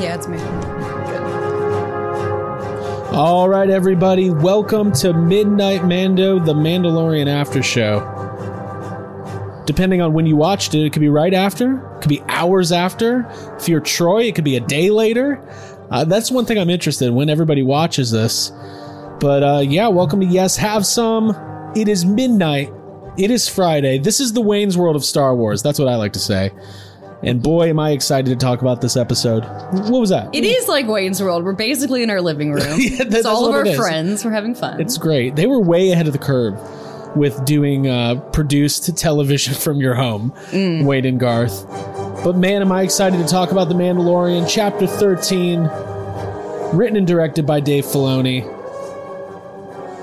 Yeah, it's me. All right, everybody, welcome to Midnight Mando, the Mandalorian After Show. Depending on when you watched it, it could be right after, it could be hours after. If you're Troy, it could be a day later. Uh, that's one thing I'm interested in when everybody watches this. But uh, yeah, welcome to Yes Have Some. It is midnight. It is Friday. This is the Wayne's World of Star Wars. That's what I like to say. And boy, am I excited to talk about this episode. What was that? It is like Wayne's World. We're basically in our living room. Yeah, that- it's all of our it friends. We're having fun. It's great. They were way ahead of the curve with doing uh, produced television from your home, Wayne and Garth. But man, am I excited to talk about The Mandalorian, Chapter 13, written and directed by Dave Filoni.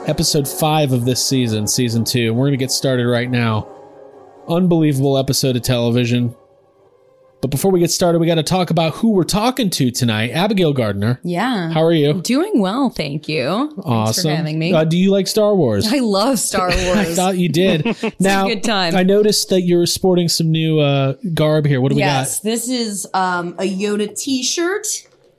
Episode 5 of this season, Season 2. And we're going to get started right now. Unbelievable episode of television. But before we get started, we got to talk about who we're talking to tonight. Abigail Gardner. yeah. How are you? Doing well, thank you. awesome. Thanks for having me. Uh, do you like Star Wars? I love Star Wars. I thought you did. now, good time. I noticed that you're sporting some new uh, garb here. What do we got? yes, this is um, a Yoda T-shirt,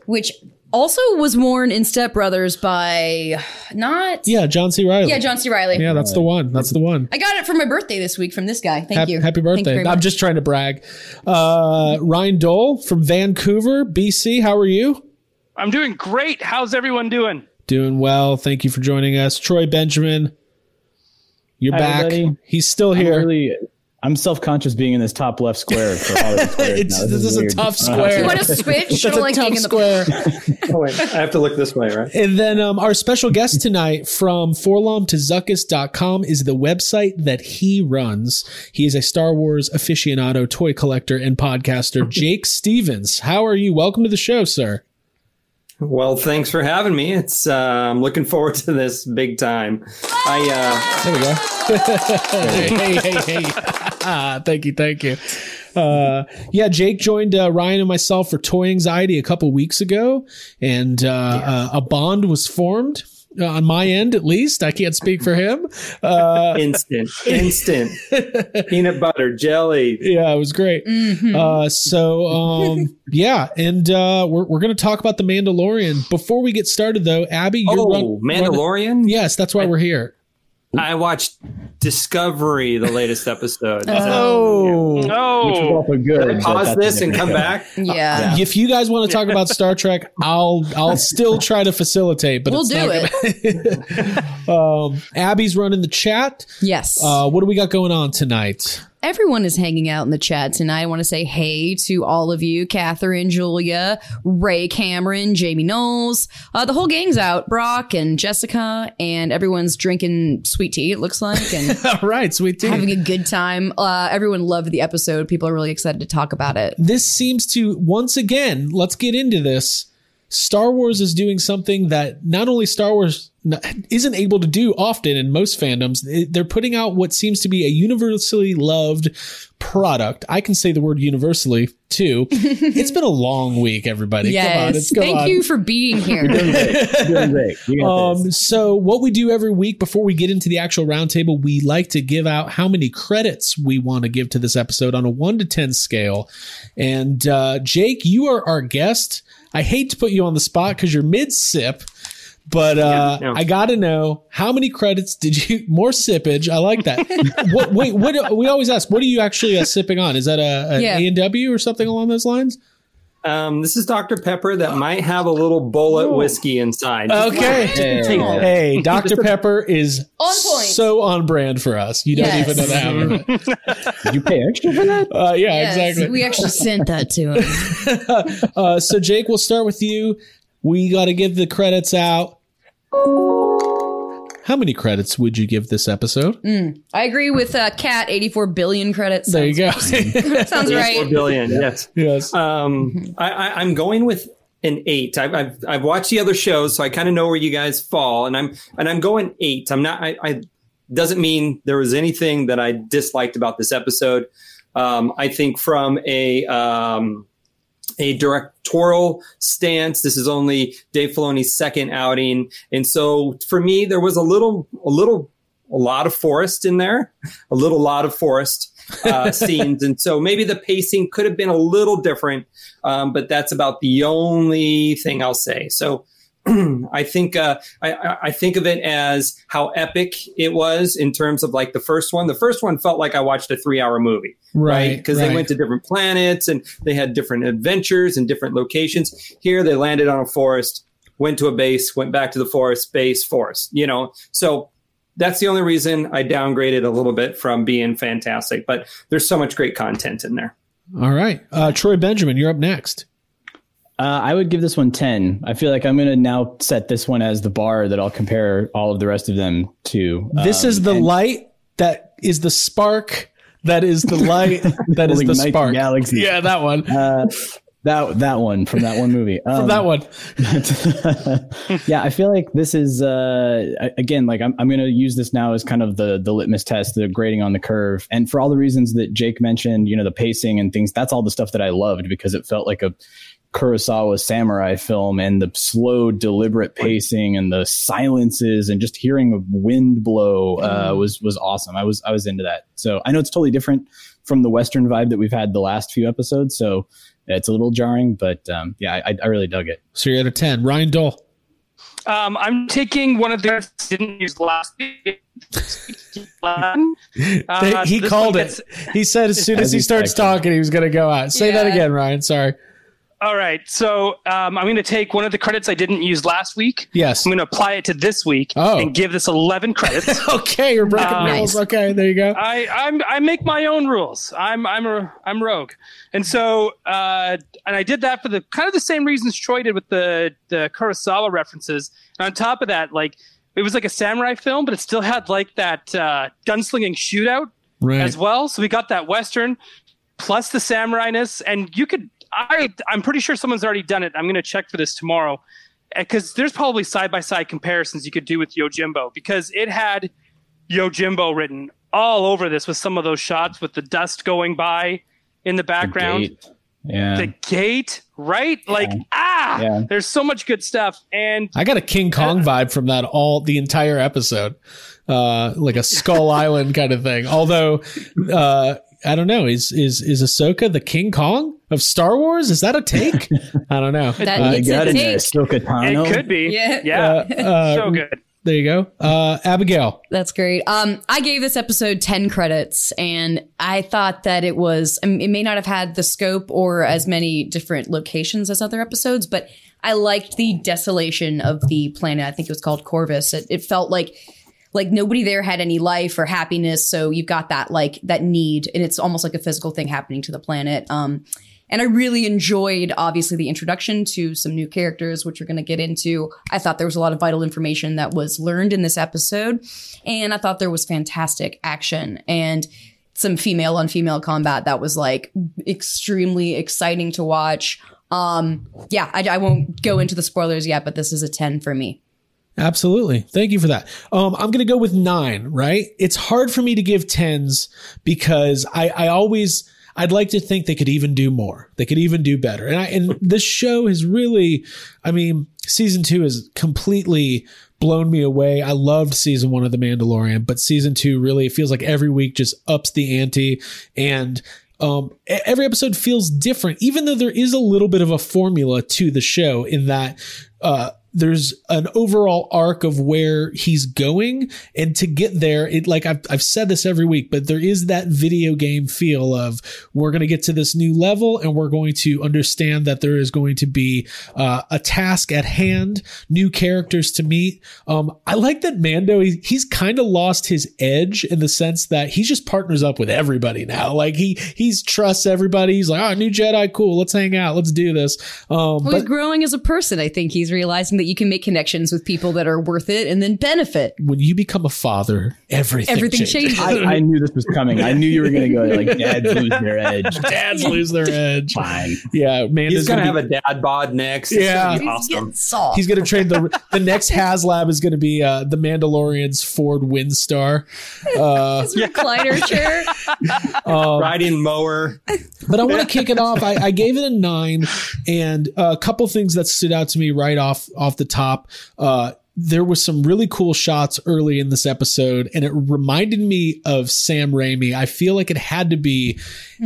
which also was worn in Step Brothers by not? Yeah, John C. Reilly. yeah John C. Reilly. Yeah, that's the one. That's the one. I got it for my birthday this week from this guy. Thank Happy, you. happy Thank you birthday. I'm just trying to brag. Uh, Ryan Dole from Vancouver, BC. How are you? I'm doing great. How's everyone doing? Doing well. Thank you for joining us. Troy Benjamin, you're Hi, back. everybody. He's still I'm here. Really, I'm self-conscious being in this top left square for It's- now. this is a tough I don't know how square. You want to switch? That's Sort a like tough being the square. Oh wait, I have to look this way, right? And then um, our special guest tonight from forlomtozuckus.com is the website that he runs. He is a Star Wars aficionado, toy collector, and podcaster, Jake Stevens. How are you? Welcome to the show, sir. Well, thanks for having me. It's uh, I'm looking forward to this big time. I There we go. hey, hey, hey. Ah, thank you, thank you. Uh, yeah, Jake joined uh, Ryan and myself for Toy Anxiety a couple weeks ago, and uh, uh, a bond was formed uh, on my end, at least. I can't speak for him. Uh, instant, instant peanut butter jelly. yeah, it was great. Uh, so, um, yeah, and uh, we're, we're going to talk about The Mandalorian. Before we get started, though, Abby, you're Oh, run- run- Mandalorian. yes, that's why we're here. I watched Discovery, the latest episode. Oh. Which was Oh, awful good. Can I pause this and come show. back? Yeah. If you guys want to talk about Star Trek, I'll I'll still try to facilitate, but We'll it's do not it. Um, Abby's running the chat. Yes. Uh, what do we got going on tonight? Everyone is hanging out in the chat tonight. I want to say hey to all of you Catherine, Julia, Ray Cameron, Jamie Knowles. Uh, the whole gang's out. Brock and Jessica, and everyone's drinking sweet tea, it looks like, and All right, sweet tea. having a good time. Uh, everyone loved the episode. People are really excited to talk about it. this seems to once again. Let's get into this. Star Wars is doing something that not only Star Wars isn't able to do often in most fandoms. They're putting out what seems to be a universally loved product. I can say the word universally too. it's been a long week, everybody. Come on, yes. it's come Thank on. you for being here. Doing great. Doing great. You Um, so what we do every week before we get into the actual roundtable, we like to give out how many credits we want to give to this episode on a one to ten scale. And uh, Jake, you are our guest. I hate to put you on the spot because you're mid sip, but uh, Yeah, no. I got to know how many credits did you? More sippage. I like that. what? Wait, what? We always ask, what are you actually uh, sipping on? Is that a, a Yeah. A and W or something along those lines? Um, this is Dr. Pepper that might have a little Bulleit whiskey inside. Okay. Hey. Hey, Dr. Pepper is On point. so on brand for us. You Yes. don't even know that. Did you pay extra for that? Uh, yeah, Yes, exactly. We actually sent that to him. Uh, so, Jake, we'll start with you. We got to give the credits out. How many credits would you give this episode? I agree with uh, Cat. Eighty-four billion credits. There you go. Sounds right. billion, yes. yes. Um, I, I, I'm going with an eight. I've, I've, I've watched the other shows, so I kind of know where you guys fall, and I'm and I'm going eight. I'm not. I, I doesn't mean there was anything that I disliked about this episode. Um, I think from a um, a directorial stance, this is only Dave Filoni's second outing, and so for me, there was a little a little a lot of forest in there, a little lot of forest uh, scenes, and so maybe the pacing could have been a little different. Um, but that's about the only thing I'll say. So I think uh, I, I, think of it as how epic it was in terms of like the first one. The first one felt like I watched a three-hour movie, right? Because right? they went to different planets and they had different adventures and different locations. Here, they landed on a forest, went to a base, went back to the forest, base, forest. You know, so that's the only reason I downgraded a little bit from being fantastic. But there's so much great content in there. All right, uh, Troy Benjamin, you're up next. Uh, I would give this one 10. I feel like I'm going to now set this one as the bar that I'll compare all of the rest of them to. This um, is the and- light that is the spark. That is the light. That is the spark. Galaxy. Yeah, that one. Uh, that that one from that one movie. Um, from that one. yeah, I feel like this is uh, again like I'm I'm going to use this now as kind of the the litmus test, the grading on the curve, and for all the reasons that Jake mentioned, you know, the pacing and things. That's all the stuff that I loved because it felt like a Kurosawa samurai film and the slow, deliberate pacing and the silences and just hearing wind blow uh, mm. was was awesome. I was I was into that. So I know it's totally different from the Western vibe that we've had the last few episodes. So it's a little jarring, but um, yeah, I, I really dug it. So you're at a ten, Ryan Dole. Um, I'm taking one of the didn't use last week. uh, he called it. He said as soon as, as he starts talking, he was going to go out. Say yeah. that again, Ryan. Sorry. All right. So um, I'm going to take one of the credits I didn't use last week. Yes. I'm going to apply it to this week oh. and give this 11 credits. okay, you're breaking um, rules. Okay, there you go. I I'm, I make my own rules. I'm I'm a I'm rogue, and so uh, and I did that for the kind of the same reasons Troy did with the the Kurosawa references. And on top of that, like it was like a samurai film, but it still had like that uh, gunslinging shootout right. as well. So we got that western plus the samurai ness, and you could I I'm pretty sure someone's already done it. I'm going to check for this tomorrow because there's probably side by side comparisons you could do with Yojimbo because it had Yojimbo written all over this with some of those shots with the dust going by in the background. The yeah. The gate, right? Yeah. Like ah, yeah. there's so much good stuff and I got a King Kong uh, vibe from that all the entire episode. Uh like a Skull Island kind of thing. Although uh I don't know. Is is is Ahsoka the King Kong of Star Wars? Is that a take? I don't know. That uh, it's a take. Ahsoka Tano. It could be. Yeah. Yeah. Uh, uh, so good. There you go. Uh, Abigail. That's great. Um, I gave this episode 10 credits and I thought that it was, it may not have had the scope or as many different locations as other episodes, but I liked the desolation of the planet. I think it was called Corvus. It, it felt like like nobody there had any life or happiness. So you've got that like that need, and it's almost like a physical thing happening to the planet. Um, and I really enjoyed, obviously, the introduction to some new characters, which we're going to get into. I thought there was a lot of vital information that was learned in this episode. And I thought there was fantastic action and some female on female combat that was like extremely exciting to watch. Um, yeah, I, I won't go into the spoilers yet, but this is a 10 for me. Absolutely. Thank you for that. Um, I'm going to go with nine, right? It's hard for me to give tens because I, I always, I'd like to think they could even do more. They could even do better. And I, and this show has really, I mean, season two has completely blown me away. I loved season one of The Mandalorian, but season two really feels like every week just ups the ante and um, every episode feels different, even though there is a little bit of a formula to the show in that, uh, there's an overall arc of where he's going. And to get there it like I've, I've said this every week but there is that video game feel of we're going to get to this new level and we're going to understand that there is going to be uh, a task at hand new characters to meet. Um, i like that mando he, he's kind of lost his edge in the sense that he just partners up with everybody now. Like he he's trusts everybody. He's like oh new jedi cool. Let's hang out. Let's do this. Um, well, but, he's growing as a person i think he's realizing that you can make connections with people that are worth it and then benefit. When you become a father, everything everything changes. changes. I, I, knew this was coming. I knew you were going to go like dads lose their edge. Dads lose their edge. Fine. Yeah, man. He's going to have a dad bod next. Yeah, he's awesome. He's going to train the the next HasLab is going to be uh, the Mandalorian's Ford Windstar. Uh, His recliner chair. Um, Riding mower. But I want to kick it off. I, I, gave it a nine, and a couple things that stood out to me right off off the top. Uh, there was some really cool shots early in this episode, and it reminded me of Sam Raimi. I feel like it had to be.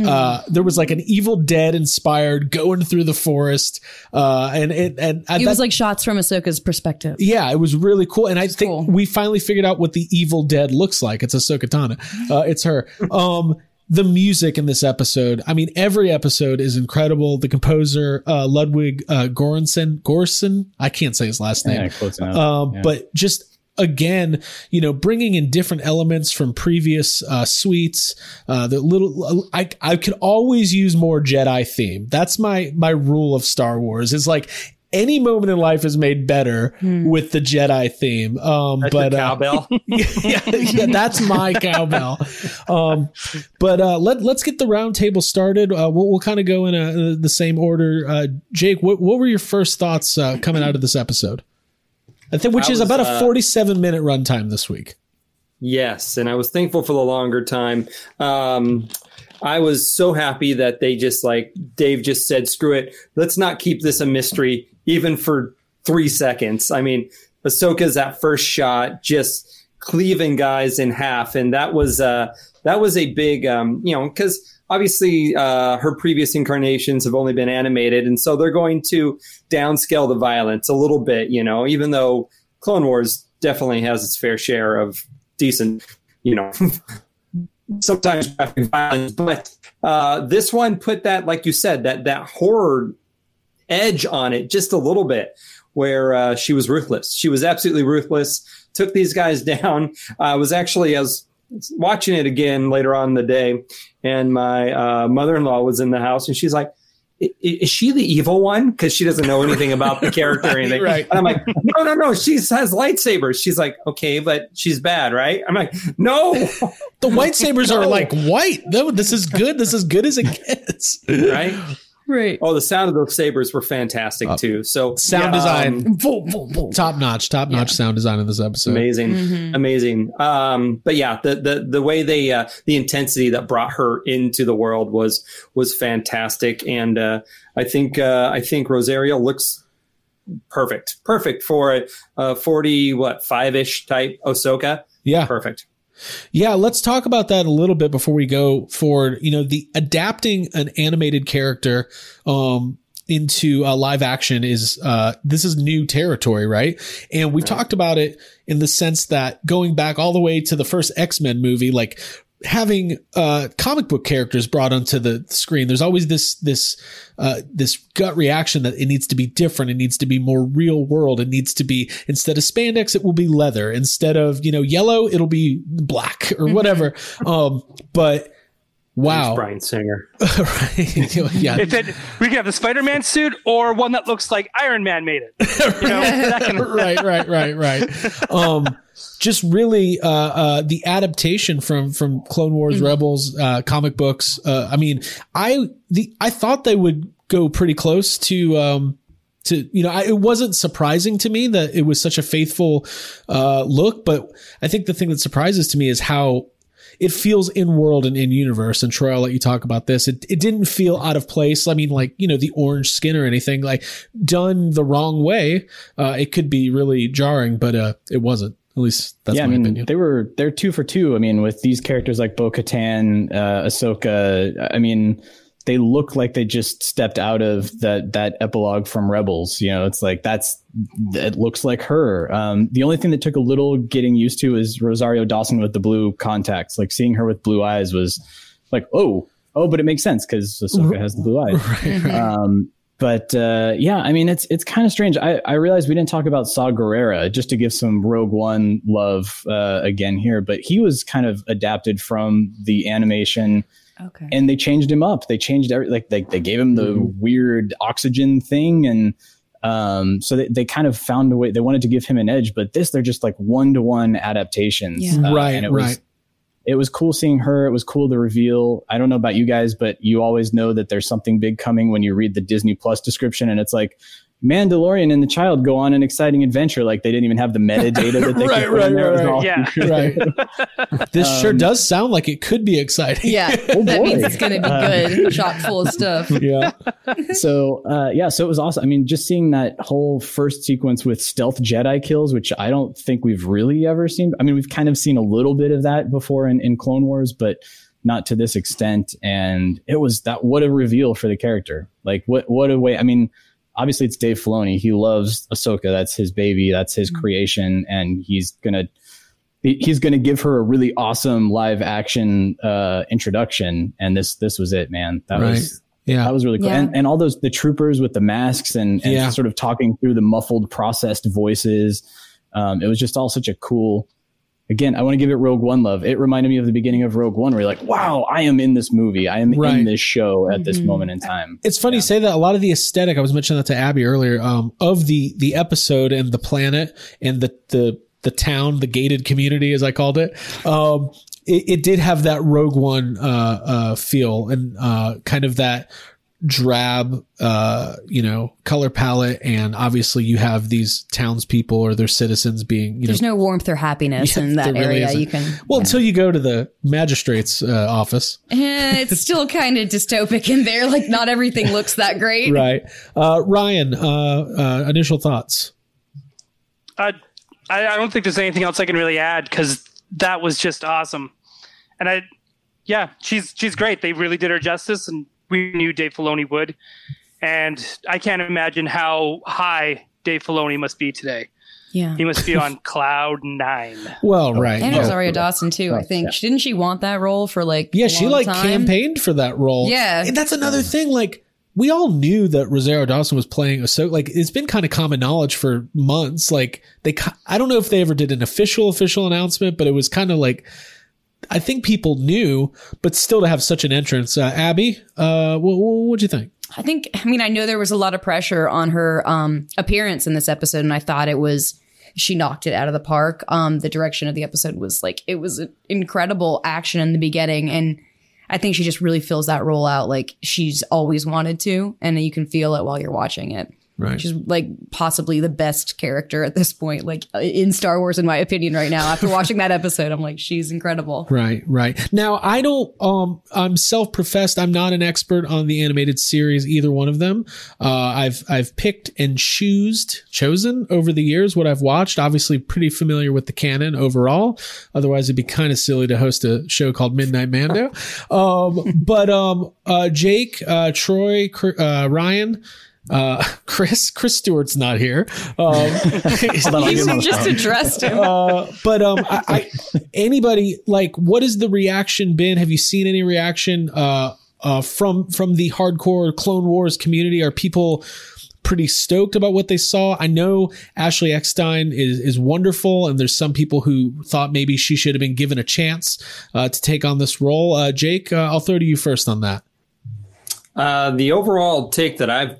Uh, there was like an Evil Dead inspired going through the forest, uh, and it and It was like shots from Ahsoka's perspective. yeah, it was really cool, and I think cool. we finally figured out what the Evil Dead looks like. It's Ahsoka Tano. Uh, it's her. Um, the music in this episode, I mean, every episode is incredible. The composer uh, Ludwig uh, Göransson, Gorson, I can't say his last name, Yeah, enough. um, Yeah. but just again, you know, bringing in different elements from previous uh, suites. Uh, the little, I I could always use more Jedi theme. That's my my rule of Star Wars. Is like. Any moment in life is made better with the Jedi theme. Um, That's but your uh, cowbell. yeah, yeah, that's my cowbell. Um, but uh, let let's get the roundtable started. Uh, we'll we'll kind of go in a, the same order. Uh, Jake, what what were your first thoughts uh, coming out of this episode? I think which I is was, about a uh, forty-seven minute runtime this week. Yes, and I was thankful for the longer time. Um, I was so happy that they just like Dave just said, "Screw it, let's not keep this a mystery even for three seconds." I mean, Ahsoka's that first shot just cleaving guys in half, and that was uh, that was a big, um, you know, because obviously uh, her previous incarnations have only been animated, and so they're going to downscale the violence a little bit, you know, even though Clone Wars definitely has its fair share of decent, you know, sometimes graphic violence, but uh, this one put that, like you said, that that horror edge on it just a little bit, where uh, she was ruthless. She was absolutely ruthless. Took these guys down. I was actually I was watching it again later on in the day, and my uh, mother-in-law was in the house, and she's like. "I- Is she the evil one? Because she doesn't know anything about the character or anything. right. And I'm like, no, no, no. She has lightsabers. She's like, okay, but she's bad, right? I'm like, no, The white sabers are like white. No, this is good. This is good as it gets. right? Right. Oh, the sound of those sabers were fantastic too. So Uh, Sound yeah, um, design, top notch, top notch sound design in this episode. amazing, amazing. Um, but yeah, the the the way they uh, the intensity that brought her into the world was was fantastic, and uh, I think uh, I think Rosario looks perfect, perfect for a, a forty what five ish type Ahsoka. Yeah, Perfect. Yeah, let's talk about that a little bit before we go forward. You know, the adapting an animated character um into uh, live action is uh this is new territory, right? And we've talked about it in the sense that going back all the way to the first X-Men movie like having uh comic book characters brought onto the screen there's always this this uh this gut reaction that it needs to be different it needs to be more real world it needs to be instead of spandex it will be leather instead of you know yellow it'll be black or whatever. Um but wow Bryan Singer. right yeah If it, we can have the Spider-Man suit or one that looks like Iron Man made it. You know, that can, right, right, right, right. Um, just really uh, uh, the adaptation from from Clone Wars, Rebels, uh, comic books. Uh, I mean, I the I thought they would go pretty close to. Um, to you know, I, it wasn't surprising to me that it was such a faithful uh, look, but I think the thing that surprises to me is how it feels in world and in universe. And Troy, I'll let you talk about this. It, it didn't feel out of place. I mean, like, you know, the orange skin or anything like done the wrong way. Uh, it could be really jarring, but, uh, it wasn't. At least that's yeah, I mean, opinion. they were they're two for two. I mean, with these characters like Bo Katan, uh, Ahsoka. I mean, they look like they just stepped out of that that epilogue from Rebels. You know, it's like that's it looks like her. Um, the only thing that took a little getting used to is Rosario Dawson with the blue contacts. Like seeing her with blue eyes was like, oh, oh, but it makes sense because Ahsoka has the blue eyes. Um, but uh, yeah, I mean, it's it's kind of strange. I, I realized we didn't talk about Saw Gerrera just to give some Rogue One love uh, again here, but he was kind of adapted from the animation, Okay. and they changed him up. They changed every like they they gave him the weird oxygen thing, and um, so they, they kind of found a way. They wanted to give him an edge, but this they're just like one to one adaptations, Yeah. Uh, Right, and it right. Was, it was cool seeing her. It was cool the reveal. I don't know about you guys, but you always know that there's something big coming when you read the Disney Plus description, and it's like Mandalorian and the child go on an exciting adventure. Like they didn't even have the metadata that they Right, could put in right, there. Right, all- Yeah. right. this sure does sound like it could be exciting. Yeah, that boy. means it's gonna be good. Chock full of stuff. yeah. so uh, yeah, so it was awesome. I mean, just seeing that whole first sequence with stealth Jedi kills, which I don't think we've really ever seen. I mean, we've kind of seen a little bit of that before in, in Clone Wars, but not to this extent. And it was that what a reveal for the character. Like what what a way. I mean, obviously it's Dave Filoni. He loves Ahsoka. That's his baby. That's his creation, and he's gonna he's going to give her a really awesome live action uh, introduction, and this this was it, man. That Right. was Yeah. that was really cool, Yeah. and and all those the troopers with the masks and, and Yeah. sort of talking through the muffled, processed voices. Um, it was just all such a cool. Again, I want to give it Rogue One love. It reminded me of the beginning of Rogue One, where you're like, "Wow, I am in this movie. I am Right. in this show at this Mhm. moment in time." It's funny you say that a lot of the aesthetic I was mentioning that to Abby earlier um, of the the episode and the planet and the the the town the gated community as I called it um, it, it did have that Rogue One uh, uh, feel and uh, kind of that drab uh, you know color palette and obviously you have these townspeople or their citizens being you know There's know no warmth or happiness Yeah, in that there really area. isn't. You can. well until you go to the magistrate's uh, office Eh, it's still kind of dystopic in there. Like not everything looks that great. right uh, Ryan uh, uh, initial thoughts Uh, I, I don't think there's anything else I can really add because that was just awesome. And I, yeah, she's she's great. They really did her justice, and we knew Dave Filoni would. And I can't imagine how high Dave Filoni must be today. Yeah. He must be on cloud nine. well right And yeah. Rosario Dawson too. I think didn't she want that role for like? Yeah, a she like time? campaigned for that role. Yeah. and that's another thing. Like we all knew that Rosario Dawson was playing a so like it's been kind of common knowledge for months. Like they, I don't know if they ever did an official official announcement, but it was kind of like I think people knew, but still to have such an entrance. Uh, Abby, uh, what what'd you think? I think. I mean, I know there was a lot of pressure on her um, appearance in this episode, and I thought it was she knocked it out of the park. Um, the direction of the episode was like it was an incredible action in the beginning, and I think she just really fills that role out like she's always wanted to, and you can feel it while you're watching it. Right. She's like possibly the best character at this point, like in Star Wars, in my opinion, right now. After watching that episode, I'm like, she's incredible. Right, right. Now I don't um I'm self-professed. I'm not an expert on the animated series either one of them. Uh I've I've picked and choosed chosen over the years what I've watched. Obviously pretty familiar with the canon overall. Otherwise it'd be kind of silly to host a show called Midnight Mando. um but um uh Jake, uh Troy, uh Ryan uh, Chris, Chris Stewart's not here. Um, Hold on, You get him on the just addressed him. uh, but um, I, I anybody like, what has the reaction been? Have you seen any reaction uh, uh, from from the hardcore Clone Wars community? Are people pretty stoked about what they saw? I know Ashley Eckstein is is wonderful, and there's some people who thought maybe she should have been given a chance uh, to take on this role. Uh, Jake, uh, I'll throw to you first on that. Uh, the overall take that I've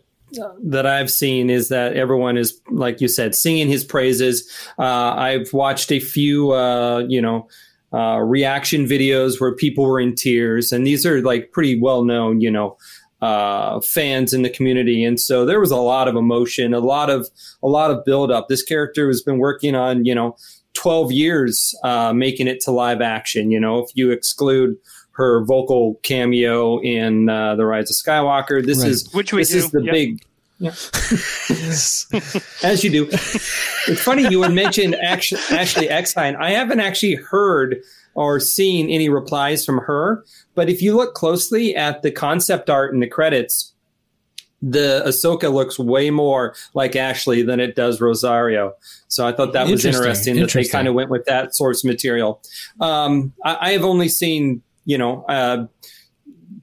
that I've seen is that everyone is, like you said, singing his praises. Uh, I've watched a few, uh, you know, uh, reaction videos where people were in tears, and these are like pretty well known, you know, uh, fans in the community, and so there was a lot of emotion, a lot of a lot of build up. This character has been working on, you know, twelve years uh, making it to live action. You know, if you exclude her vocal cameo in uh, the Rise of Skywalker, this Right. is Which we this do, is the yep. big. As you do. It's funny you would mention Ashley, Ashley Eckstein. I haven't actually heard or seen any replies from her, but if you look closely at the concept art and the credits, the Ahsoka looks way more like Ashley than it does Rosario. So I thought that was Interesting, interesting, that they kind of went with that source material. Um, I, I have only seen, you know, uh,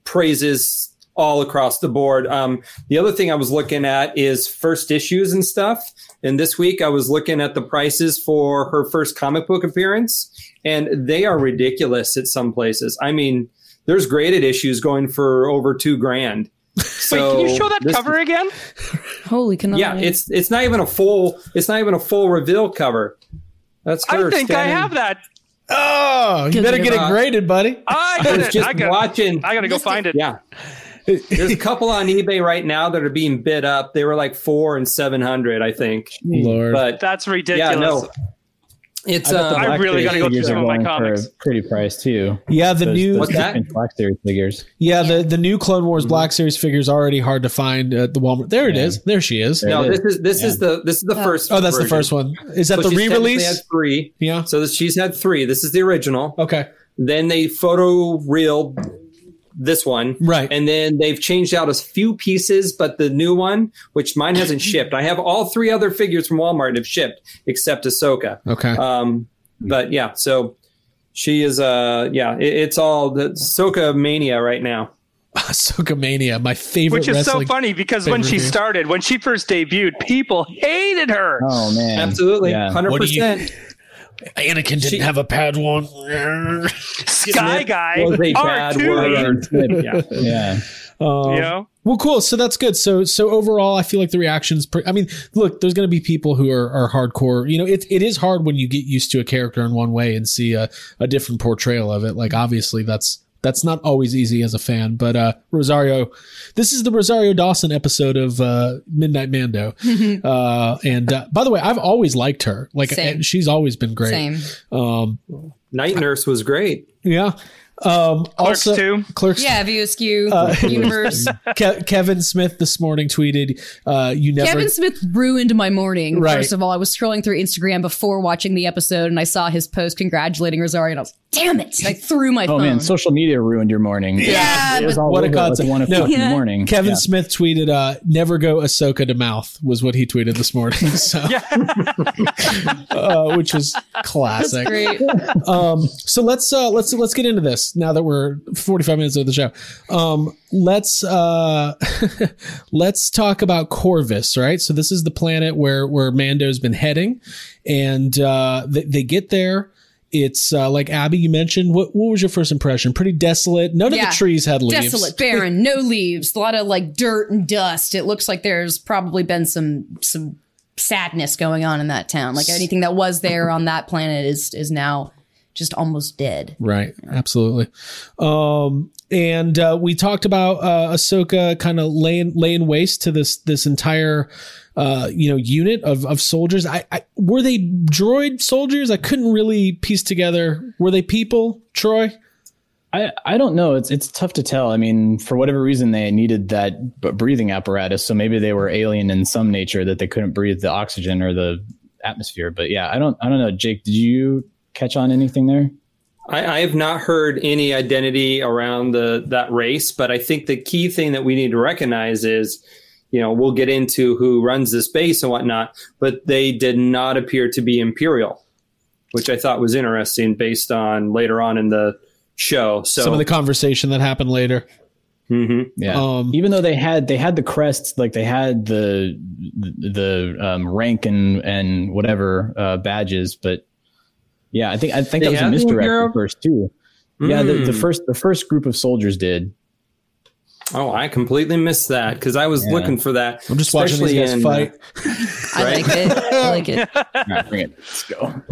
praises all across the board. Um, the other thing I was looking at is first issues and stuff. And this week I was looking at the prices for her first comic book appearance, and they are ridiculous at some places. I mean, there's graded issues going for over two grand. So Wait, can you show that this- cover again? Holy cannoli. Yeah, it's it's not even a full it's not even a full reveal cover. That's her I think I have that. Oh, you better get it graded, buddy. I I got was it. just I got watching. I gotta go find it. Yeah, There's a couple on eBay right now that are being bid up. They were like four and seven hundred, I think. Lord. But That's yeah, ridiculous. no, it's I bet um, I Black really Series gotta go through some of my comics. A pretty price too. yeah, the Those- new those What's that? Black Series figures. yeah the the new Clone Wars Black Series figures is already hard to find at the Walmart. There it Yeah. is. There she is. There no. it This is. is this is the this is the first. Oh, that's the first one. Is that So the re-release? Had three. Yeah. So this, she's had three. This is the original. Okay. Then they photo reel this one. Right. And then they've changed out a few pieces, but the new one, which mine hasn't shipped. I have all three other figures from Walmart have shipped except Ahsoka. Okay. Um, but yeah, so she is uh yeah, it, it's all the Ahsoka mania right now. Ahsoka Mania, my favorite Which is so funny because when she pay-per-view. started, when she first debuted, people hated her. Oh man, Absolutely. Yeah. Hundred What do you- percent. Anakin didn't She- have a Padawan. Sky Guy, was a bad R2, word. Yeah. yeah. Um, you know? Well, cool. So that's good. So, so overall, I feel like the reactions. Pre- I mean, look, there's going to be people who are, are hardcore. You know, it it is hard when you get used to a character in one way and see a, a different portrayal of it. Like, obviously, that's that's not always easy as a fan. But uh, Rosario, this is the Rosario Dawson episode of uh, Midnight Mando. uh, and uh, by the way, I've always liked her. Like, Same. she's always been great. Same. Um, Night Nurse was great. yeah. Um, Clerks also, too. Clerks Yeah, View Askew, Uh, Universe. Ke- Kevin Smith this morning tweeted, uh, "You never." Kevin Smith ruined my morning. Right. First of all, I was scrolling through Instagram before watching the episode and I saw his post congratulating Rosario and I was, damn it. I threw my Oh phone. man, social media ruined your morning. Yeah, it was but- all What a over at, like concept. one o'clock No. in the Yeah. morning. Kevin Yeah. Smith tweeted, uh, "Never go Ahsoka to mouth" was what he tweeted this morning. So, uh, which was classic. Great. Um, so let's uh, let's let's get into this now that we're 45 minutes of the show. Um, let's uh, let's talk about Corvus, right? So this is the planet where where Mando's been heading, and uh, they, they get there. It's uh, like Abby, you mentioned. What what was your first impression? Pretty desolate. None of the trees had leaves. Desolate, barren, no leaves, a lot of like dirt and dust. It looks like there's probably been some some sadness going on in that town. Like anything that was there on that planet is is now just almost dead. Right. Absolutely. Um, and uh, we talked about uh, Ahsoka kind of laying laying waste to this this entire uh, you know unit of of soldiers. I, I were they droid soldiers? I couldn't really piece together. Were they people? Troy. I, I don't know. It's it's tough to tell. I mean, for whatever reason, they needed that breathing apparatus, so maybe they were alien in some nature that they couldn't breathe the oxygen or the atmosphere. But yeah, I don't I don't know. Jake, did you catch on anything there? I, I have not heard any identity around the that race, but I think the key thing that we need to recognize is, you know, we'll get into who runs this base and whatnot, but they did not appear to be imperial, which I thought was interesting based on later on in the show. So Some of the conversation that happened later. Mhm. Yeah. Um, Even though they had they had the crests, like they had the the, the um, rank and and whatever uh, badges, but yeah, I think I think They that was a had misdirect hero? at first too. Yeah, the, the Mm. first the first group of soldiers did. Oh, I completely missed that because I was Yeah. looking for that. I'm just watching these guys in, fight. I Right. like it. I like it. All right, bring it. Let's go.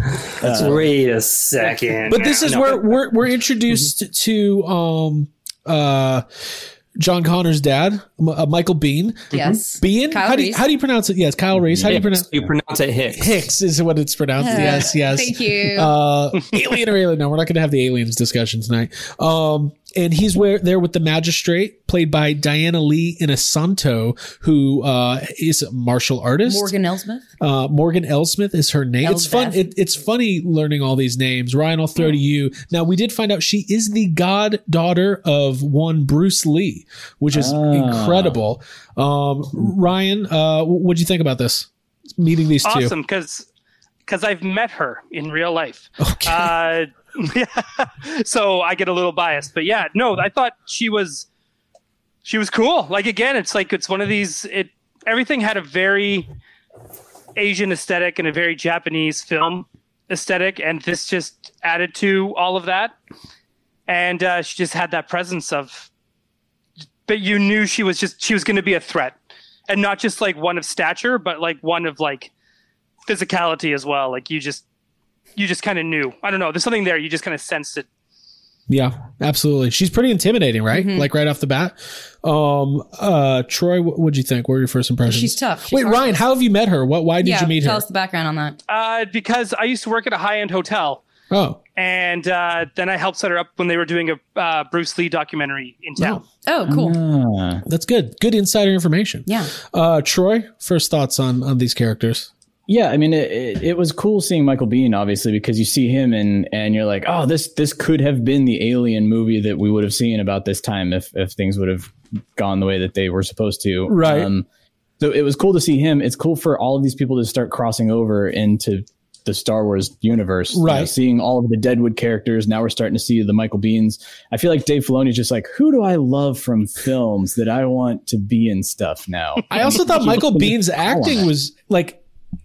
uh, wait a second. But this is No. where we're we're introduced to um uh John Connor's dad, M- uh, Michael Biehn. Yes. Biehn? Kyle how do you, Reese. how do you pronounce it? Yes, Kyle Reese. How do you pronounce you pronounce it Hicks. Hicks is what it's pronounced. yes, yes. Thank you. Uh, alien or alien? No, we're not going to have the aliens discussion tonight. Um, and he's where there with the magistrate, played by Diana Lee Inosanto, who uh, is a martial artist. Morgan Elsbeth. Uh, Morgan Elsbeth is her name. It's fun. It, it's funny learning all these names. Ryan, I'll throw to you. Now, we did find out she is the goddaughter of one Bruce Lee, which is Ah. incredible. Um, Ryan, uh, what do you think about this? Meeting these two. Awesome, because because I've met her in real life. Okay. So I get a little biased, but yeah, no, I thought she was she was cool. Like again, it's like it's one of these. It everything had a very Asian aesthetic and a very Japanese film aesthetic, and this just added to all of that. And uh, she just had that presence of, but you knew she was just she was going to be a threat, and not just like one of stature, but like one of like physicality as well. Like you just you just kind of knew. I don't know. There's something there. You just kind of sensed it. Yeah, absolutely. She's pretty intimidating, right? Mm-hmm. Like right off the bat. Um, uh, Troy, what would you think? What were your first impressions? She's tough. She's Wait, Ryan, how have you met her? What? Why did yeah, you meet tell her? Tell us the background on that. Uh, because I used to work at a high end hotel, oh, and uh, then I helped set her up when they were doing a uh, Bruce Lee documentary in town. Oh, cool. Ah. that's good. Good insider information. Yeah. Uh, Troy, first thoughts on on these characters? Yeah, I mean, it, it, it was cool seeing Michael Biehn, obviously, because you see him and and you're like, oh, this this could have been the Alien movie that we would have seen about this time if if things would have gone the way that they were supposed to. Right. Um, so it was cool to see him. It's cool for all of these people to start crossing over into the Star Wars universe. You know, Right. seeing all of the Deadwood characters. Now we're starting to see the Michael Biehns. I feel like Dave Filoni is just like, who do I love from films that I want to be in stuff now? I also thought Michael Biehn's acting was like.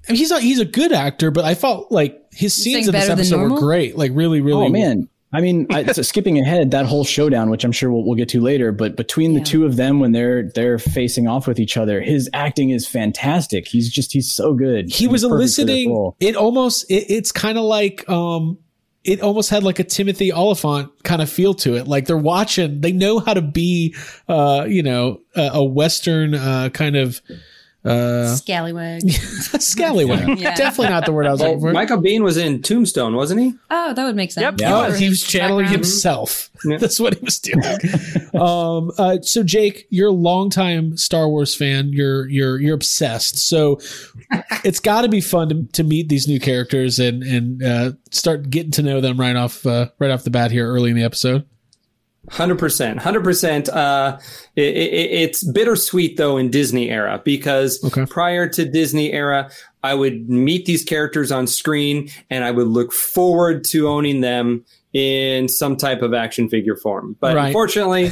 I mean, he's a he's a good actor, but I felt like his scenes think in this episode were great. Like really, really. Oh man. I mean, I, so skipping ahead, that whole showdown, which I'm sure we'll, we'll get to later, but between the two of them when they're they're facing off with each other, his acting is fantastic. He's just he's so good. he And was he's perfect for this eliciting it almost it, it's kind of like um it almost had like a timothy olyphant kind of feel to it like they're watching they know how to be uh you know a, a western uh kind of uh Scallywag. scallywag Yeah. definitely not the word i was Well, looking for Michael Biehn was in Tombstone, wasn't he? Oh, that would make sense. Yep. Oh, For he was channeling background. himself. Yeah. That's what he was doing. um, uh, so Jake, you're a longtime Star Wars fan. You're you're you're obsessed. So it's got to be fun to, to meet these new characters and and uh, start getting to know them right off uh, right off the bat here early in the episode. Hundred percent, hundred percent. Uh, it, it, it's bittersweet though in Disney era because Okay. prior to Disney era, I would meet these characters on screen and I would look forward to owning them in some type of action figure form. But Right. unfortunately,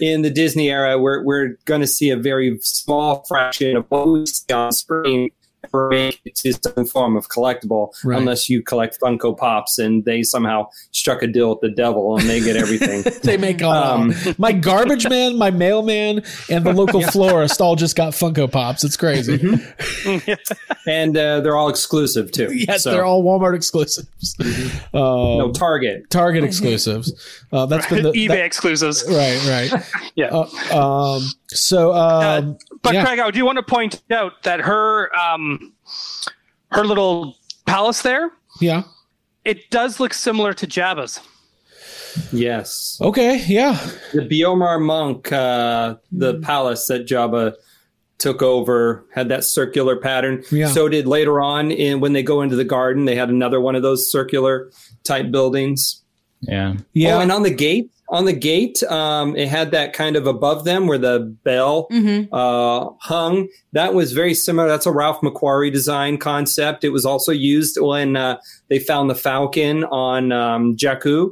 in the Disney era, we're we're going to see a very small fraction of what we see on screen ever make it to some form of collectible, Right. unless you collect Funko Pops and they somehow struck a deal with the devil and they get everything. They make all Um, my garbage man, my mailman, and the local florist all just got Funko Pops. It's crazy. and uh, they're all exclusive too. Yes, So, they're all Walmart exclusives. Uh, no Target. Target exclusives. Uh, that's been the eBay that- exclusives. right, right. Yeah. Uh, um, so, um, But yeah. Craig, I do want to point out that her um, her little palace there, yeah. it does look similar to Jabba's. Yes, Okay, yeah. the B'omarr monk, uh, the palace that Jabba took over had that circular pattern. Yeah. So did later on in when they go into the garden, they had another one of those circular type buildings. Yeah. Yeah. Oh, and on the gate, on the gate, um, it had that kind of above them where the bell Mm-hmm. uh, hung. That was very similar. That's a Ralph McQuarrie design concept. It was also used when uh, they found the Falcon on um, Jakku.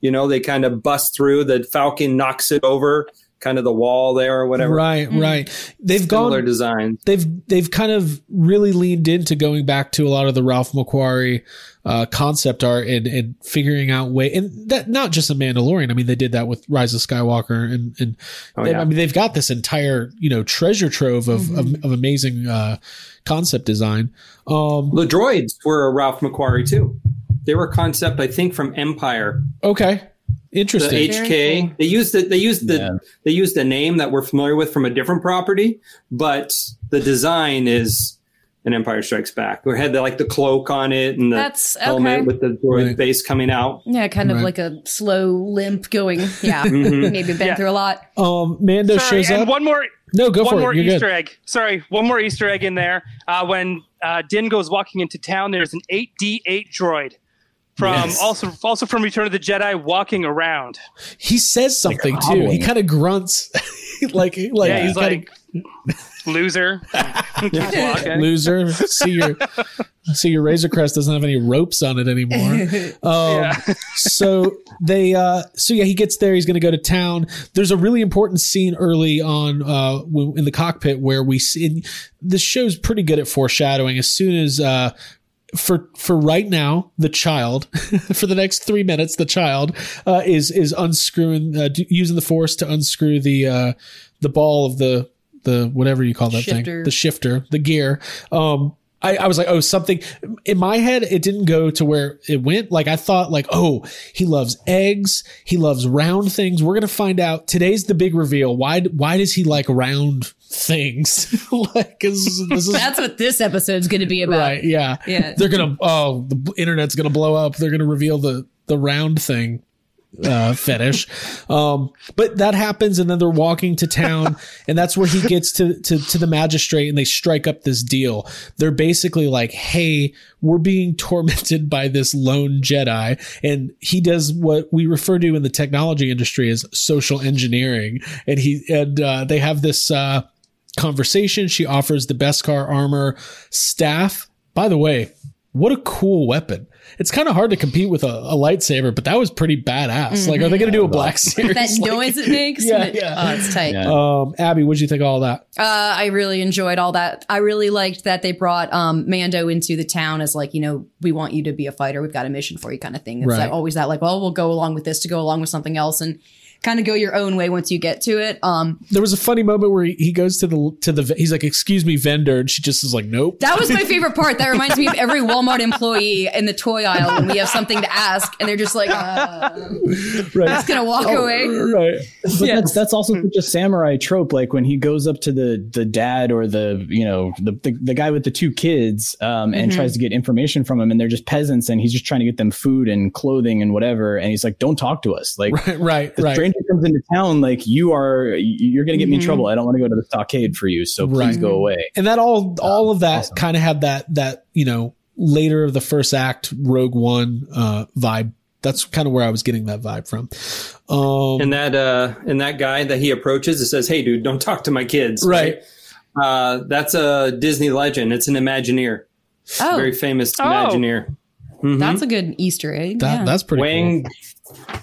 You know, they kind of bust through. The Falcon knocks it over, kind of the wall there or whatever. Right, right. They've Similar gone design. they've they've kind of really leaned into going back to a lot of the Ralph McQuarrie uh, concept art and, and figuring out way and that not just a Mandalorian. I mean, they did that with Rise of Skywalker and and Oh, they- yeah. I mean they've got this entire you know treasure trove of of, of amazing uh, concept design. Um, The droids were a Ralph McQuarrie too. They were a concept, I think, from Empire. okay, The interesting. HK. Cool. They used the, they used the Yeah. they used a name that we're familiar with from a different property, but the design is an Empire Strikes Back. We had the, like the cloak on it and the That's helmet with the droid Right. base coming out. Yeah, kind of Right. like a slow limp going. Yeah, Mhm. maybe been Yeah. through a lot. Um, Mando Sorry, shows and up. one more no, go one for more it. You're Easter good. egg. Sorry, one more Easter egg in there. Uh, when uh, Din goes walking into town, there's an 8D8 droid from Yes. also also from Return of the Jedi walking around. He says something too. He kind of grunts, like like yeah, he he's kind like loser. Loser. See your see your Razor Crest doesn't have any ropes on it anymore. Um, Yeah. so they uh so yeah he gets there he's going to go to town there's a really important scene early on uh w- in the cockpit where we see and this show's pretty good at foreshadowing as soon as uh for for right now the child for the next three minutes the child uh is is unscrewing uh, d- using the force to unscrew the uh the ball of the the whatever you call that Shifter. thing the shifter the gear um I, I was like, oh, something in my head, it didn't go to where it went. Like I thought, like, oh, he loves eggs. He loves round things. We're gonna find out. Today's the big reveal. Why? Why does he like round things? like, this is, That's what this episode's going to be about. right. Yeah. Yeah. They're gonna. Oh, the internet's gonna blow up. They're gonna reveal the the round thing uh fetish. Um but that happens and then they're walking to town and that's where he gets to, to to the magistrate and they strike up this deal. They're basically like hey we're being tormented by this lone jedi and he does what we refer to in the technology industry as social engineering. And he and uh, they have this uh conversation. She offers the beskar armor staff. By the way what a cool weapon it's kind of hard to compete with a, a lightsaber, but that was pretty badass. Like, are they going to do a Black Series? That Like- noise it makes. Yeah, when it- yeah. Oh, it's tight. Yeah. Um, Abby, what did you think of all that? Uh, I really enjoyed all that. I really liked that they brought um, Mando into the town as like, you know, we want you to be a fighter. We've got a mission for you, kind of thing. It's Right. like always that like, well, we'll go along with this to go along with something else and kind of go your own way once you get to it. Um, There was a funny moment where he, he goes to the to the he's like, "Excuse me, vendor," and she just is like, "Nope." that was my favorite part. That reminds me of every Walmart employee in the toy aisle when we have something to ask and they're just like, uh, right, just gonna walk away. right. But that's that's also such a samurai trope. Like when he goes up to the the dad or the you know the the, the guy with the two kids um, and tries to get information from him, and they're just peasants, and he's just trying to get them food and clothing and whatever, and he's like, "Don't talk to us." Like Right, right, the right. Stranger comes into town, like you are, you're going to get me in Mhm. trouble. I don't want to go to the stockade for you, so please Right. go away. and that all all of that awesome. kind of had that that you know later of the first act Rogue One uh, vibe. That's kind of where I was getting that vibe from. Um, and that uh and that guy that he approaches it says hey dude don't talk to my kids Right. uh that's a disney legend it's an imagineer Oh, very famous Oh. imagineer Mhm. that's a good Easter egg. that yeah. that's pretty wang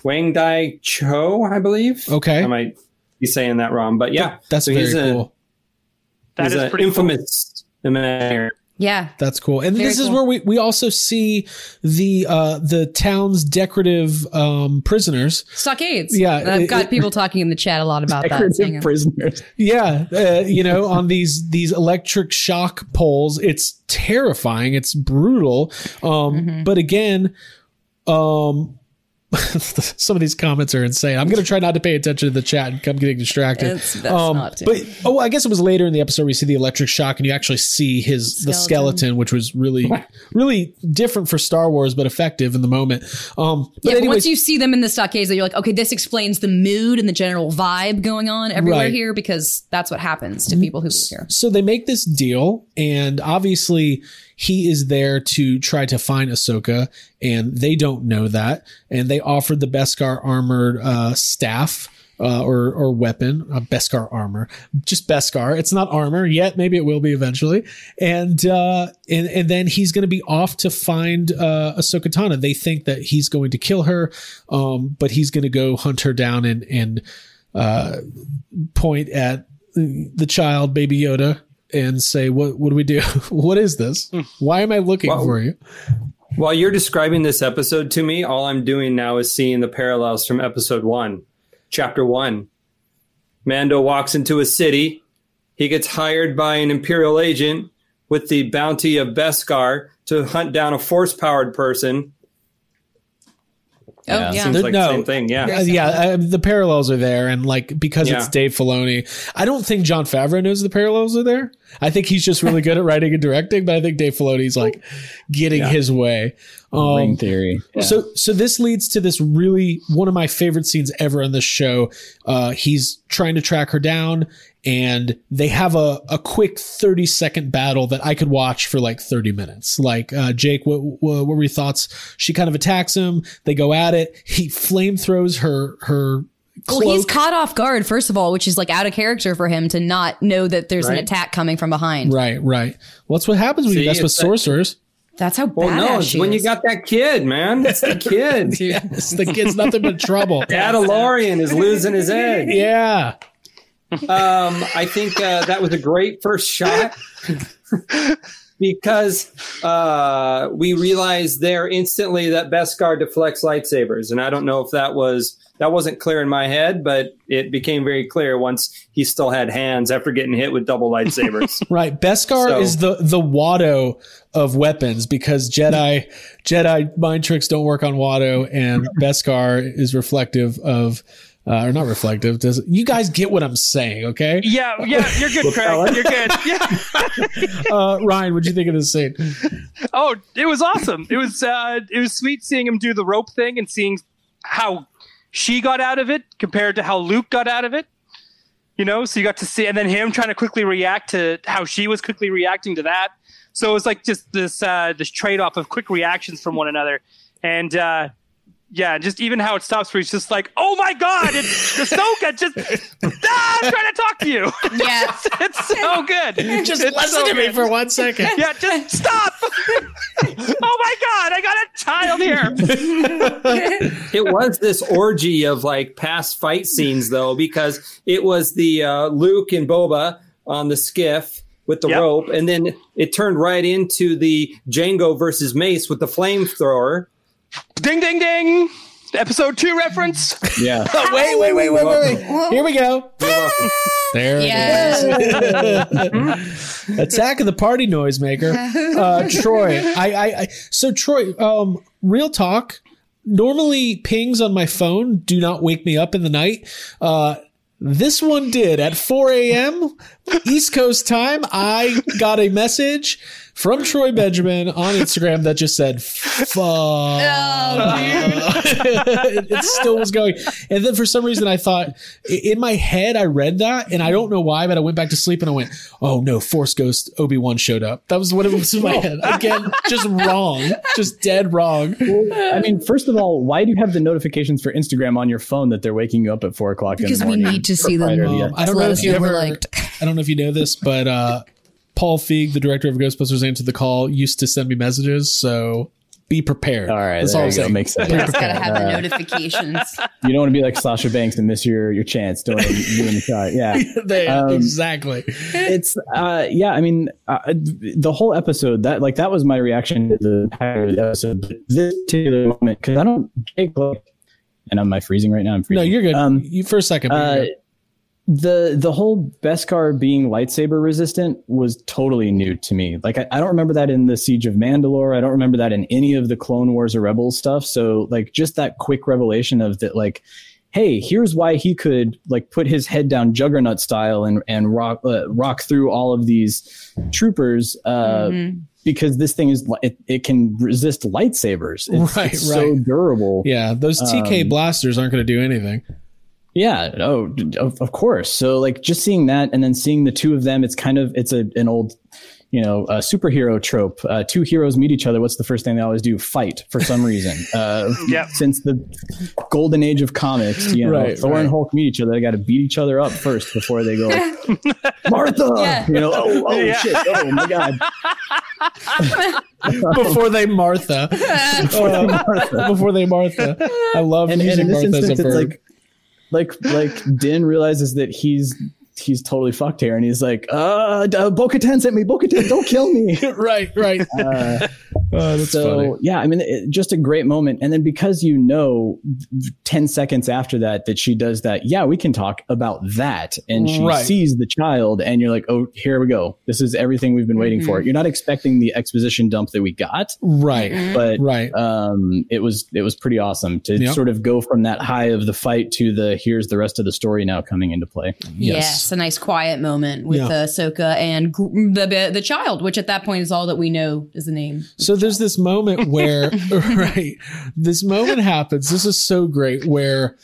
wang dai cho i believe. Okay, i might be saying that wrong but yeah that's so very he's a, cool. That he's is a pretty cool. infamous imagineer yeah. That's cool. And Very this is cool. where we, we also see the uh the town's decorative um prisoners. Stockades. Yeah, I've it- got it- people talking in the chat a lot about that. Decorative prisoners. Yeah, uh, you know, on these these electric shock poles. It's terrifying. It's brutal. Um Mm-hmm. but again, um some of these comments are insane. I'm going to try not to pay attention to the chat and come getting distracted. It's best um, not to. But oh, I guess it was later in the episode we see the electric shock and you actually see his the Skeleton. skeleton, which was really really different for Star Wars, but effective in the moment. Um, but yeah, but once you see them in the stockades, you're like, okay, this explains the mood and the general vibe going on everywhere Right. here because that's what happens to people who live here. so they make this deal, and obviously he is there to try to find Ahsoka, and they don't know that, and they offered the Beskar armored uh, staff. Uh, or or weapon, uh, Beskar armor, just Beskar. It's not armor yet. Maybe it will be eventually. And uh, and and then he's going to be off to find uh, Ahsoka Tano. They think that he's going to kill her, um, but he's going to go hunt her down and and uh, point at the child, Baby Yoda, and say, "What? What do we do? what is this? Hmm. Why am I looking Well- for you?" While you're describing this episode to me, all I'm doing now is seeing the parallels from episode one, chapter one. Mando walks into a city. He gets hired by an Imperial agent with the bounty of Beskar to hunt down a force powered person. Oh, Yeah, yeah. Seems like no. the same thing. Yeah. Uh, yeah, uh, the parallels are there, and like because it's Dave Filoni, I don't think Jon Favreau knows the parallels are there. I think he's just really good at writing and directing, but I think Dave Filoni's like getting Yeah. his way. Um, Ring theory. Yeah. So so this leads to this really one of my favorite scenes ever on this show. Uh, he's trying to track her down, and they have a, a quick thirty second battle that I could watch for like thirty minutes. Like uh, Jake, what, what what were your thoughts? She kind of attacks him. They go at it. He flame throws her her. Well, he's caught off guard, first of all, which is like out of character for him to not know that there's an attack coming from behind. Right, right. Well, that's what happens when you mess with it's that- sorcerers. That's how Well, badass no, it's she when you got that kid, man. It's the kid. Yes, the kid's nothing but trouble. Dadalorian is losing his head. Yeah. Um, I think uh, that was a great first shot because uh, we realized there instantly that Beskar deflects lightsabers, and I don't know if that was that wasn't clear in my head, but it became very clear once he still had hands after getting hit with double lightsabers. Right. Beskar So- is the the Watto of weapons because Jedi Jedi mind tricks don't work on Watto and Beskar is reflective of uh, or not reflective. Does you guys get what I'm saying? Okay. Yeah, yeah, you're good, Craig. You're good. Yeah. Uh, Ryan, what'd you think of this scene? Oh, it was awesome. It was uh, it was sweet seeing him do the rope thing and seeing how she got out of it compared to how Luke got out of it. You know, so you got to see, and then him trying to quickly react to how she was quickly reacting to that. So it was like just this uh, this trade off of quick reactions from one another, and uh, yeah, just even how it stops where he's just like, "Oh my god, it's Ahsoka!" Just ah, I'm trying to talk to you. Yeah. it's, it's so good. Just It's listen so to me for one second. Yeah, just stop! oh my god, I got a child here. it was this orgy of like past fight scenes though, because it was the uh, Luke and Boba on the skiff with the Yep. rope, and then it turned right into the Jango versus Mace with the flamethrower. Ding, ding, ding. Episode two reference. Yeah. Oh, wait, wait, wait, wait, wait, wait. Here we go. There Yes. it is. Attack of the party noisemaker. Uh, Troy. I, I, I so Troy, um, real talk. Normally pings on my phone do not wake me up in the night. Uh, this one did at 4 a.m. East Coast time. I got a message from Troy Benjamin on Instagram that just said, fuck. it, it still was going. And then for some reason, I thought in my head, I read that and I don't know why, but I went back to sleep and I went, oh no, Force Ghost Obi Wan showed up. That was what it was in my head. Again, just wrong, just dead wrong. I mean, first of all, why do you have the notifications for Instagram on your phone that they're waking you up at four o'clock in Because the we morning? need to see them. Um, the- I don't know if you ever, liked. I don't know if you know this, but uh, Paul Feig, the director of Ghostbusters Answer the Call, used to send me messages. So be prepared. All right, That's there all I'm saying. Makes sense. It's got to have the notifications. You don't want to be like Sasha Banks and miss your your chance doing doing the shot. Yeah. There, Um, exactly. it's uh yeah i mean uh, the whole episode that like that was my reaction to the entire episode but this particular moment because i don't Jake, like, and am i freezing right now i'm freezing No, you're good. um you for a second. but you're uh, good. The the whole Beskar being lightsaber resistant was totally new to me. Like I, I don't remember that in the Siege of Mandalore. I don't remember that in any of the Clone Wars or Rebels stuff. So like just that quick revelation of that like, hey, here's why he could like put his head down Juggernaut style and and rock uh, rock through all of these troopers. Uh, Mhm. Because this thing is it, it can resist lightsabers. It's, Right, it's so durable. yeah, those TK um, blasters aren't going to do anything. Yeah, oh, of, of course. So like just seeing that and then seeing the two of them, it's kind of it's a an old, you know, uh, superhero trope. Uh, two heroes meet each other. What's the first thing they always do? Fight for some reason. Uh, Yep. Since the golden age of comics, you know, Right, Thor right. and Hulk meet each other. They got to beat each other up first before they go. Martha, Yeah. you know, oh, oh Yeah. shit, oh my god, Before they Martha. Before, Uh, before they Martha. I love and, and using in this Martha as a instance, it's verb. like, like, like Din realizes that he's he's totally fucked here, and he's like, uh, uh Bo-Katan sent me. Bo-Katan, don't kill me. right, right. Uh, Oh, that's so funny. yeah, I mean, it, just a great moment. And then because you know, ten seconds after that, that she does that. Yeah, we can talk about that. And she Right. sees the child, and you're like, oh, here we go. This is everything we've been waiting for. You're not expecting the exposition dump that we got, Right, but right. um, it was it was pretty awesome to Yep. sort of go from that high of the fight to the here's the rest of the story now coming into play. Yes. A nice quiet moment with Yeah. uh, Ahsoka and gr- the the child, which at that point is all that we know is the name. So there's this moment where, right, this moment happens. This is so great where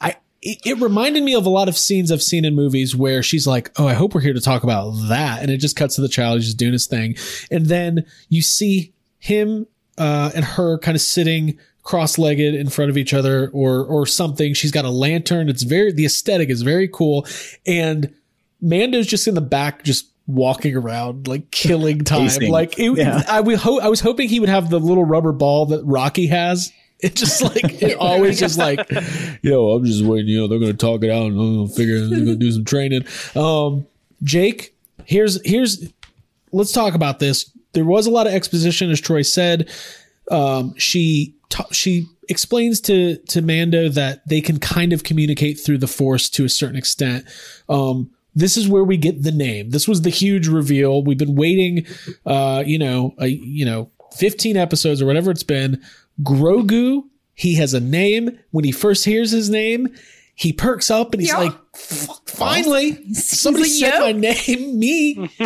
I, it, it reminded me of a lot of scenes I've seen in movies where she's like, Oh, I hope we're here to talk about that. And it just cuts to the child. He's just doing his thing. And then you see him, uh, and her kind of sitting cross-legged in front of each other or, or something. She's got a lantern. It's very, the aesthetic is very cool. And Mando's just in the back, just walking around, like killing time. Pacing. Like it, Yeah. I, we ho- I was hoping he would have the little rubber ball that Rocky has. It just like it always just like, yo, I'm just waiting. You know, they're gonna talk it out and I'm gonna figure they're gonna do some training. Um, Jake, here's here's let's talk about this. There was a lot of exposition, as Troy said. Um, she ta- she explains to to Mando that they can kind of communicate through the Force to a certain extent. Um, this is where we get the name. This was the huge reveal. We've been waiting, uh, you know, a, you know, 15 episodes or whatever it's been. Grogu, he has a name. When he first hears his name, he perks up and he's Yeah. like, finally, somebody like, said my name, me.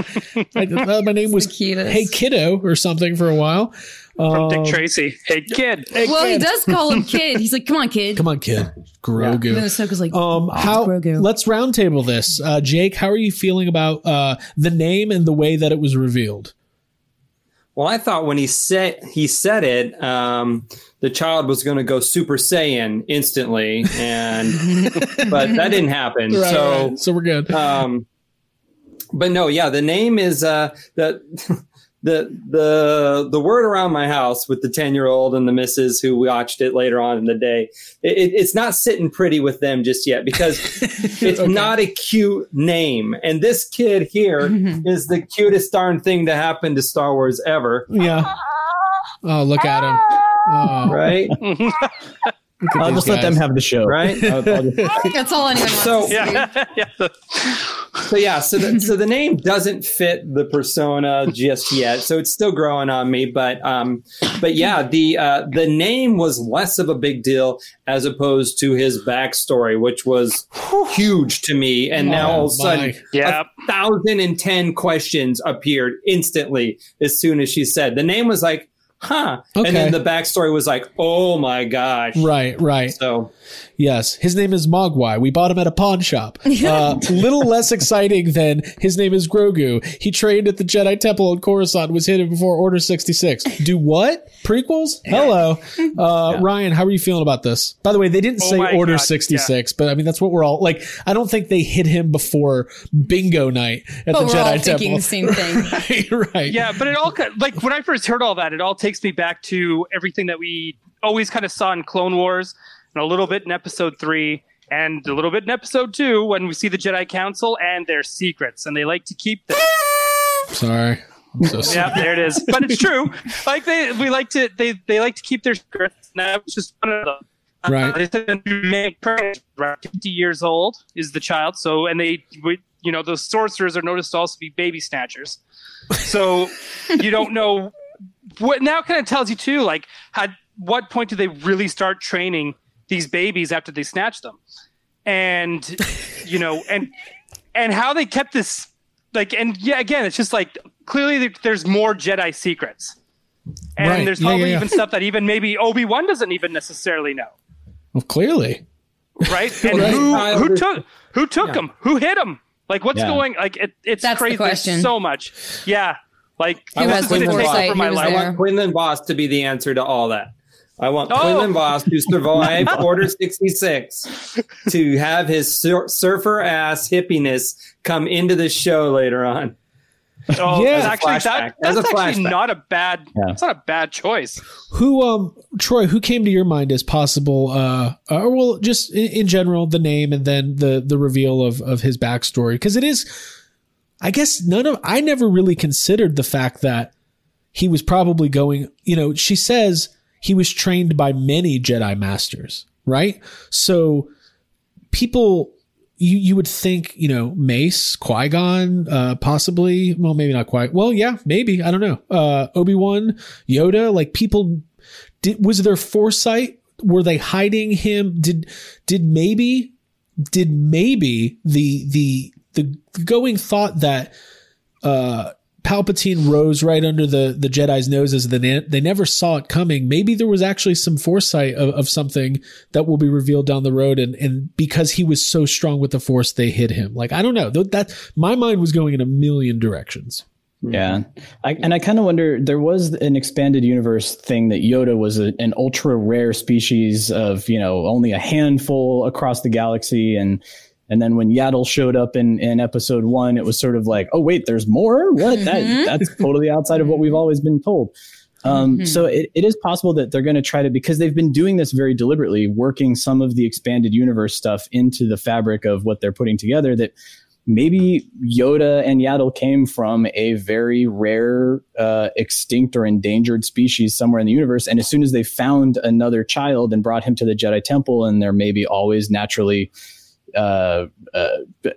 I thought my name was. Hey Kiddo or something for a while. From Dick Um, Tracy. Hey, kid. hey, well, he does call him kid. He's like, "Come on, kid." Come on, kid. Grogu. And then Ahsoka's like, Um, how? Grogu. Let's roundtable this. Uh, Jake, how are you feeling about uh, the name and the way that it was revealed? Well, I thought when he said he said it, um, the child was going to go Super Saiyan instantly, and but that didn't happen. Right, so, right. so we're good. um, but no, yeah, the name is uh, the the the the word around my house with the ten year old and the missus who watched it later on in the day. It, it- it's not sitting pretty with them just yet because it's Okay. not a cute name, and this kid here mm-hmm. is the cutest darn thing to happen to Star Wars ever. yeah. Oh, look at him. Oh, Right, look at I'll these just let them have the show. right. I'll- I'll just- That's all anyone wants. So- to see. Yeah. yeah. So yeah, so the, so the name doesn't fit the persona just yet, so it's still growing on me. But um, but yeah, the uh, the name was less of a big deal as opposed to his backstory, which was huge to me. And now all of a sudden, my. Yeah. a thousand and ten questions appeared instantly as soon as she said the name was like, huh, Okay. and then the backstory was like, oh my gosh, Right, right. So Yes, his name is Mogwai. We bought him at a pawn shop. Uh, little less exciting than his name is Grogu. He trained at the Jedi Temple on Coruscant. Was hidden before Order sixty six. Do what? Prequels? Hello, uh, Ryan. How are you feeling about this? By the way, they didn't Oh say my Order God, sixty six, but I mean that's what we're all like. I don't think they hit him before Bingo Night at But the we're Jedi all Temple. thinking the same thing. right, right. Yeah, but it all ki- like when I first heard all that, it all takes me back to everything that we always kind of saw in Clone Wars, and a little bit in Episode Three, and a little bit in Episode Two when we see the Jedi Council and their secrets, and they like to keep them. Sorry. So yeah, there it is. But it's true. Like they, we like to, they, they like to keep their secrets. And that was just one of them. Uh, Right. they said to make parents, right, 50 years old is the child. So, and they, we, you know, those sorcerers are noticed to also be baby snatchers. So you don't know what now kind of tells you too, like, at what point do they really start training these babies after they snatch them? And, you know, and, and how they kept this like and yeah again it's just like clearly there's more jedi secrets and Right. there's Yeah, probably yeah, yeah. even stuff that even maybe obi-wan doesn't even necessarily know Well, clearly. right and Right. who, who took who took Yeah. him who hit them like what's Yeah. going like it, it's That's crazy There's question. so much yeah like Who this has is the gonna foresight? my Who was life. I there? want Quinlan Vos to be the answer to all that. I want Oh. Quinlan Vos to survive Order 66 to have his sur- surfer ass hippiness come into the show later on. oh Yeah. that's actually that, that's actually not a bad Yeah. it's not a bad choice Who, um, Troy, who came to your mind as possible, uh, or well, just in, in general, the name and then the, the reveal of, of his backstory? Cause it is, I guess none of, I never really considered the fact that he was probably going, you know, she says he was trained by many Jedi masters, right? So people, you, you would think, you know, Mace, Qui Gon, uh, possibly, well, maybe not quite. Well, yeah, maybe. I don't know. Uh, Obi Wan, Yoda, like people, did, was there foresight? Were they hiding him? Did, did maybe, did maybe the, the, the going thought that, uh, Palpatine rose right under the, the Jedi's noses. They, they never saw it coming. Maybe there was actually some foresight of, of something that will be revealed down the road. And, and because he was so strong with the Force, they hid him. Like, I don't know. Th- That my mind was going in a million directions. Yeah, I, and I kind of wonder. There was an expanded universe thing that Yoda was a, an ultra rare species of you know only a handful across the galaxy, and and then when Yaddle showed up in in Episode One, it was sort of like, oh wait, there's more. What that that's totally outside of what we've always been told. Um, So it, it is possible that they're going to try to because they've been doing this very deliberately, working some of the expanded universe stuff into the fabric of what they're putting together. That maybe Yoda and Yaddle came from a very rare, uh, extinct or endangered species somewhere in the universe. And as soon as they found another child and brought him to the Jedi Temple, and they're maybe always naturally uh, uh,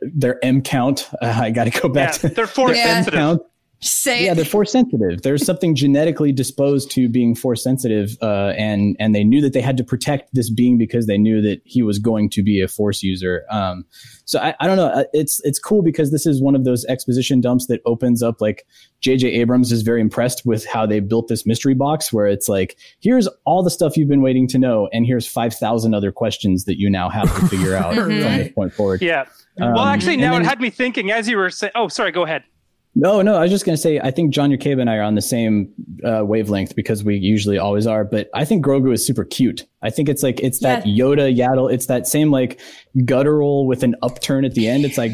their M count. Uh, I got to go back Yeah, to they're force sensitive. count. Say Yeah, they're force sensitive. There's something genetically disposed to being force sensitive, uh, and and they knew that they had to protect this being because they knew that he was going to be a force user. Um, so I, I don't know. Uh, It's it's cool because this is one of those exposition dumps that opens up like J.J. Abrams is very impressed with how they built this mystery box, where it's like here's all the stuff you've been waiting to know, and here's five thousand other questions that you now have to figure out from this point forward. Yeah. well, Um, actually, and now then- it had me thinking as you were saying. Oh, sorry. Go ahead. No, no, I was just going to say, I think John Yerkeba and I are on the same uh, wavelength because we usually always are. But I think Grogu is super cute. I think it's like, it's that Yoda Yaddle. It's that same like guttural with an upturn at the end. It's like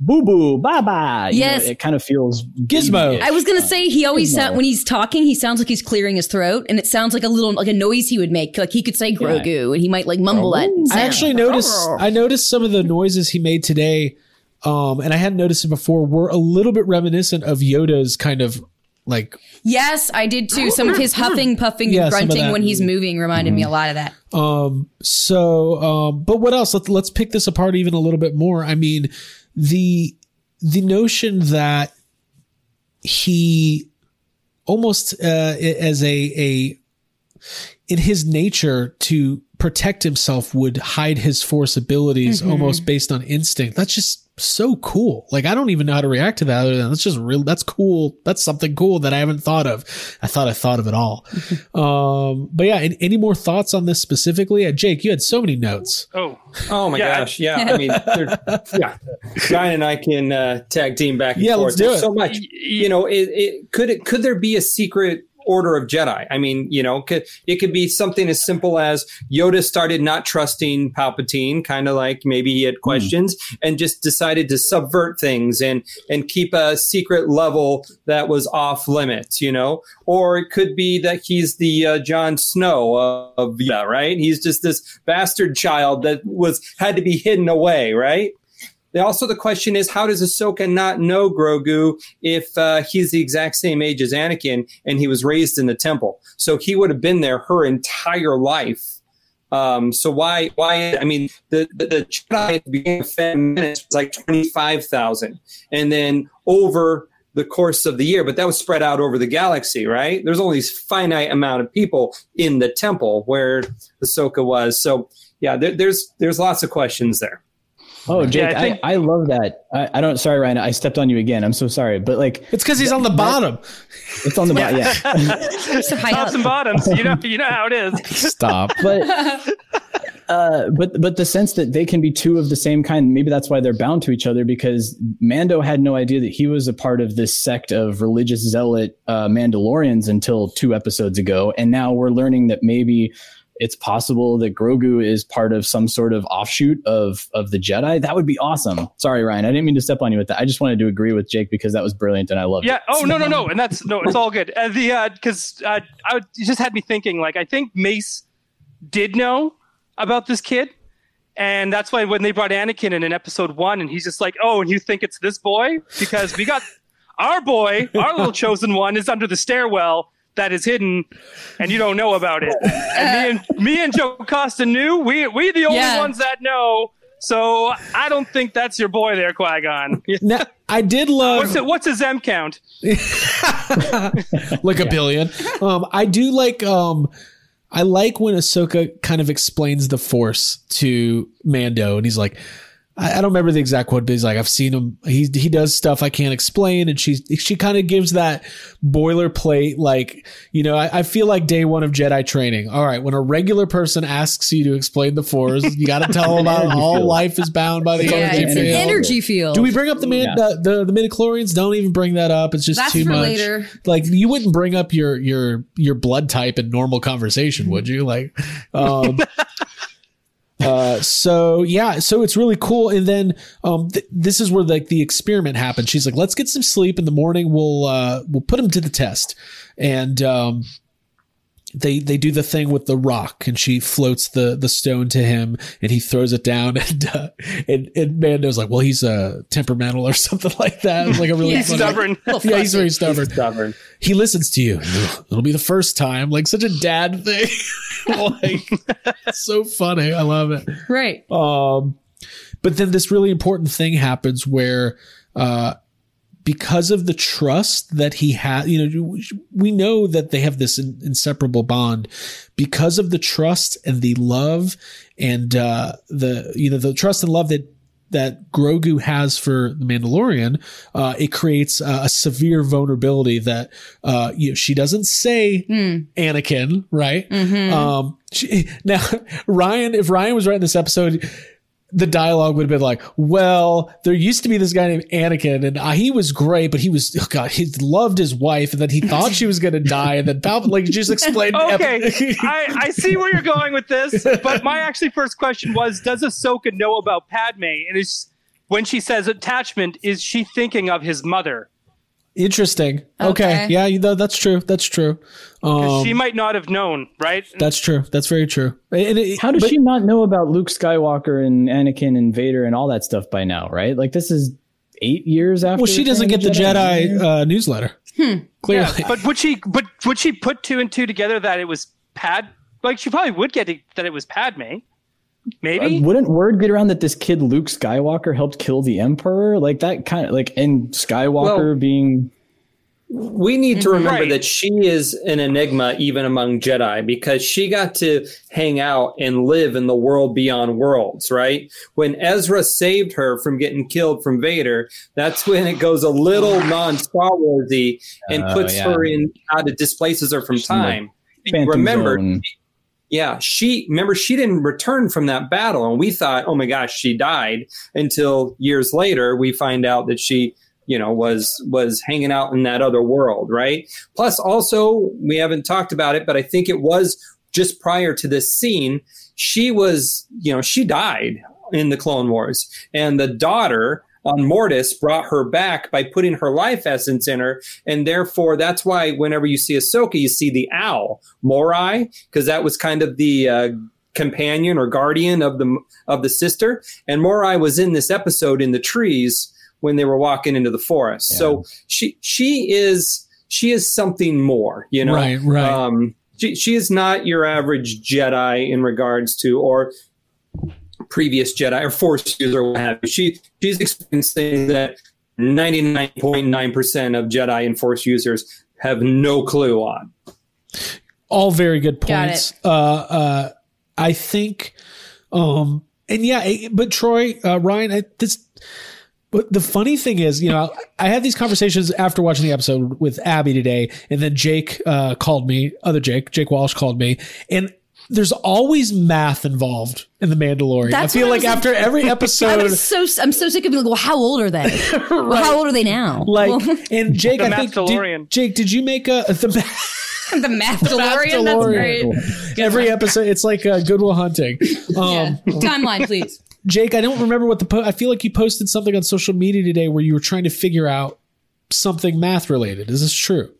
boo boo, bye bye. Yes. it kind of feels Gizmo. I was gonna say he always No. sound when he's talking, he sounds like he's clearing his throat, and it sounds like a little like a noise he would make. Like he could say Grogu, and he might like mumble that. I actually noticed I noticed some of the noises he made today, um, and I hadn't noticed it before, were a little bit reminiscent of Yoda's kind of like Yes, I did too. Some of his huffing, puffing, Yeah, and grunting when he's moving reminded me a lot of that. Um, so, um, but what else? Let's let's pick this apart even a little bit more. I mean, the the notion that he almost uh, as a a in his nature to protect himself would hide his force abilities almost based on instinct. That's just so cool. Like I don't even know how to react to that. Other than that's just real. That's cool. That's something cool that I haven't thought of. I thought I thought of it all. um, but yeah, any, any more thoughts on this specifically? Uh, Jake, you had so many notes. Oh, Oh my Yeah. gosh, yeah. I mean, yeah. Ryan and I can uh, tag team back and Yeah, forth. let's do There's it. So much, you know. It, it could it could there be a secret order of Jedi? I mean, you know, it could be something as simple as Yoda started not trusting Palpatine, kind of like maybe he had questions, and just decided to subvert things and and keep a secret level that was off limits, you know. Or it could be that he's the uh, Jon Snow of, of Yoda, right? He's just this bastard child that was had to be hidden away, right? Also, the question is, how does Ahsoka not know Grogu if uh, he's the exact same age as Anakin and he was raised in the temple? So he would have been there her entire life. Um, so why, why, I mean, the, the, the Jedi at the beginning of Menace was like 25,000. And then over the course of the year, but that was spread out over the galaxy, right? There's only this finite amount of people in the temple where Ahsoka was. So yeah, there, there's, there's lots of questions there. Oh, Jake, I I, think- I, love that. I, I don't. Sorry, Ryan. I stepped on you again. I'm so sorry. But like, It's because he's on the bottom. it's on the bottom. Yeah. So high tops up. and bottoms. You know, you know how it is. Stop. but uh, but but the sense that they can be two of the same kind, maybe that's why they're bound to each other. Because Mando had no idea that he was a part of this sect of religious zealot uh, Mandalorians until two episodes ago, and now we're learning that maybe it's possible that Grogu is part of some sort of offshoot of of the Jedi. That would be awesome. Sorry, Ryan, I didn't mean to step on you with that. I just wanted to agree with Jake because that was brilliant and I love Yeah. it. Yeah. Oh no, no, no. And that's no. It's all good. Uh, the uh, because uh, I would, just had me thinking. Like I think Mace did know about this kid, and that's why when they brought Anakin in in Episode One, and he's just like, "Oh, and you think it's this boy because we got our boy, our little chosen one, is under the stairwell." That is hidden, and you don't know about it. And me and me and Joe Costa knew. We we the only Yeah. ones that know. So I don't think that's your boy there, Qui Gon. Now, I did love What's it, what's his M count? like a billion. Um, I do like um, I like when Ahsoka kind of explains the Force to Mando, and he's like, I, I don't remember the exact quote, but he's like, I've seen him. He he does stuff I can't explain, and she she kind of gives that boilerplate, like you know, I, I feel like day one of Jedi training. All right, when a regular person asks you to explain the Force, you got to tell them about Energy all field. life is bound by the Yeah, energy it's field. an energy field. Do we bring up the man Yeah. the, the the midichlorians? Don't even bring that up. It's just That's too for much. later. Like you wouldn't bring up your your your blood type in normal conversation, would you? Like, um, uh, so yeah, so it's really cool. And then um, th- this is where like the experiment happens. She's like, let's get some sleep in the morning. We'll uh, we'll put him to the test, and um, they they do the thing with the rock and she floats the the stone to him and he throws it down and uh, and, and Mando's like well he's uh temperamental or something like that. It's like a really Yeah, funny, Stubborn. yeah he's very stubborn. Stubborn. he listens to you. It'll be the first time. Like such a dad thing. Like so funny. I love it. Right. um, but then this really important thing happens where, uh, because of the trust that he had, you know, we know that they have this in, inseparable bond. Because of the trust and the love and, uh, the, you know, the trust and love that, that Grogu has for the Mandalorian, uh, it creates uh, a severe vulnerability that, uh, you know, she doesn't say Anakin, right? Um, she, now Ryan, if Ryan was writing this episode, the dialogue would have been like, well, there used to be this guy named Anakin and uh, he was great, but he was, oh God, he loved his wife and then he thought she was going to die. And then Palpatine, like, just explained. Okay, I, I see where you're going with this, but my actually first question was: Does Ahsoka know about Padme? And is when she says attachment, is she thinking of his mother? Interesting. Okay. Okay. Yeah, you know, that's true. That's true. Um, she might not have known, right? that's true. That's very true. And it- How does but- she not know about Luke Skywalker and Anakin and Vader and all that stuff by now, right? Like this is eight years after. Well, she doesn't get the Jedi uh, newsletter. Clearly. Yeah, but would she? But would she put two and two together that it was Pad? Like she probably would get it, that it was Padme. Maybe. Uh, wouldn't word get around that this kid Luke Skywalker helped kill the Emperor? Like that kind of like and Skywalker Well- being we need to remember Right. that she is an enigma even among Jedi because she got to hang out and live in the world beyond worlds, right? When Ezra saved her from getting killed from Vader, that's when it goes a little non Star Warsy and Oh, puts yeah. her in out of displaces her from She's time. Phantom remember, Zone. Yeah, she remember she didn't return from that battle, and we thought, oh my gosh, she died. Until years later, we find out that she, you know, was was hanging out in that other world, right? Plus, also we haven't talked about it, but I think it was just prior to this scene. She was, you know, she died in the Clone Wars, and the daughter on Mortis brought her back by putting her life essence in her, and therefore that's why whenever you see Ahsoka, you see the owl Morai, because that was kind of the uh, companion or guardian of the of the sister, and Morai was in this episode in the trees when they were walking into the forest. So she she is she is something more, you know. Right, right. Um, she, she is not your average Jedi in regards to or previous Jedi or Force user or what have you. She she's experienced things that ninety nine point nine percent of Jedi and Force users have no clue on. all very good points. Uh, uh, I think, um, and yeah, but Troy, uh, Ryan, I, this, but the funny thing is, you know, I had these conversations after watching the episode with Abby today, and then Jake, uh, called me, other Jake, Jake Walsh called me, and there's always math involved in the Mandalorian. That's I feel I like was after every episode, I episode, was so I'm so sick of being like, well, how old are they? Well, how old are they now? like, Well, and Jake, The I think, did, Jake, did you make a the? math? the math DeLorean. That's DeLorean. great. Every episode, it's like uh, Goodwill Hunting. Um, Yeah. Timeline, please. Jake, I don't remember what the po- I feel like you posted something on social media today where you were trying to figure out something math related. Is this true?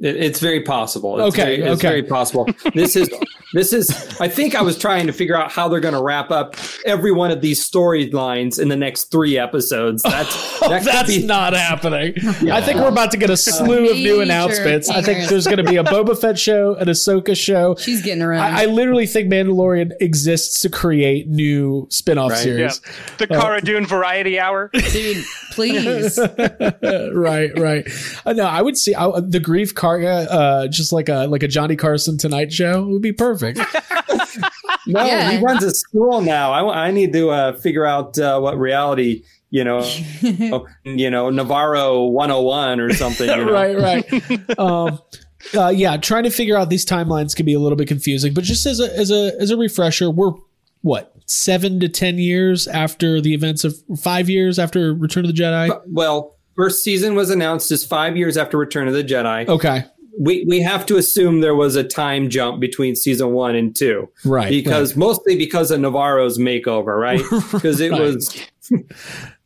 It, it's very possible. It's Okay, very, it's very possible. This is this is. I think I was trying to figure out how they're going to wrap up every one of these storylines in the next three episodes. That's that could That's be- not happening. I think we're about to get a slew of new Major announcements. I think there's going to be a Boba Fett show, an Ahsoka show. She's getting around. I, I literally think Mandalorian exists to create new spin-off Right. Yeah. series. The Cara Dune Variety Hour. Dude, please. right, right. Uh, no, I would see I, the Greef Karga, uh, just like a like a Johnny Carson Tonight show would be perfect. No, Yeah. he runs a school now. I, I need to uh, figure out uh, what reality, you know, oh, you know, Navarro 101 or something. You know? right, right. um, uh, yeah, trying to figure out these timelines can be a little bit confusing, but just as a as a as a refresher, we're what seven to ten years after the events of five years after Return of the Jedi. Well, first season was announced as five years after Return of the Jedi. Okay, We we have to assume there was a time jump between season one and two, right. because mostly because of Navarro's makeover, right? Because it Right. was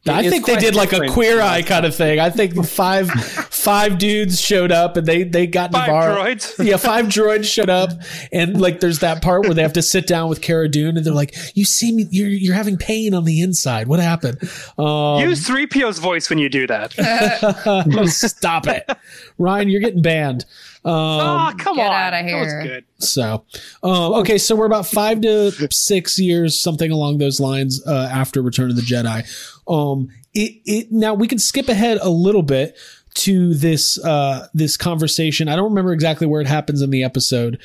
I think they did like a queer eye kind of thing. I think five five dudes showed up and they they got Five Navarro. droids. Yeah, five droids showed up and like there's that part where they have to sit down with Cara Dune and they're like, "You seem you're you're having pain on the inside. What happened?" Um, Use 3PO's voice when you do that. stop it, Ryan. You're getting banned. Um, oh, come get on. out of here. was good. So, um, okay, so we're about five to six years, something along those lines, uh, after Return of the Jedi. Um, it, it now we can skip ahead a little bit to this uh, this conversation. I don't remember exactly where it happens in the episode,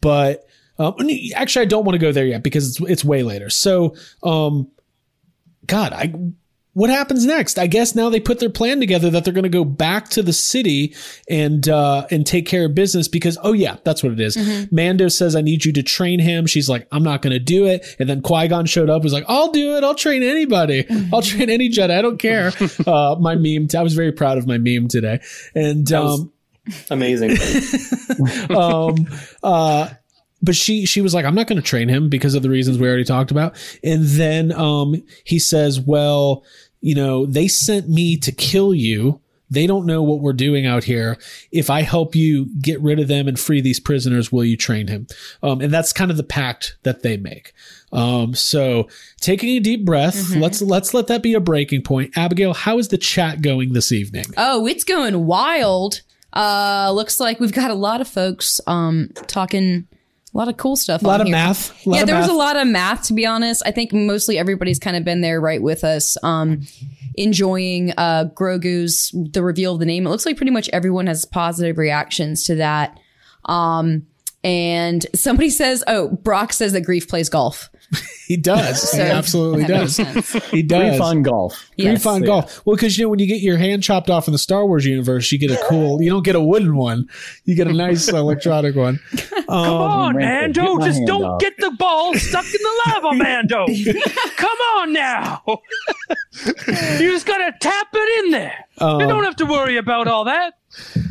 but um, actually, I don't want to go there yet because it's it's way later. So, um, God, I what happens next? I guess now they put their plan together that they're going to go back to the city and uh, and take care of business because oh yeah, that's what it is. Mando says I need you to train him. She's like I'm not going to do it. And then Qui Gon showed up was like I'll do it. I'll train anybody. I'll train any Jedi. I don't care. Uh, my meme. I was very proud of my meme today. And um, Amazing. um, uh, but she she was like, I'm not going to train him because of the reasons we already talked about. And then um, he says, Well, you know, they sent me to kill you. They don't know what we're doing out here. If I help you get rid of them and free these prisoners, will you train him? Um, and that's kind of the pact that they make. Um, so taking a deep breath, let's let's let that be a breaking point. Abigail, how is the chat going this evening? Oh, it's going wild. Uh, looks like we've got a lot of folks um talking a lot of cool stuff. A lot of here. math. lot yeah, of there was a lot of math to be honest. I think mostly everybody's kind of been there right with us. Um, enjoying uh Grogu's the reveal of the name. It looks like pretty much everyone has positive reactions to that. Um, and somebody says, "Oh, Brock says that Greef plays golf." He does. he absolutely does. He does. Free fun golf. Free Yes. fun golf. Well, because you know when you get your hand chopped off in the Star Wars universe, you get a cool. You don't get a wooden one. You get a nice electronic one. Come on, Mando. Just don't off. get the ball stuck in the lava, Mando. Come on now. you just got to tap it in there. Um, you don't have to worry about all that.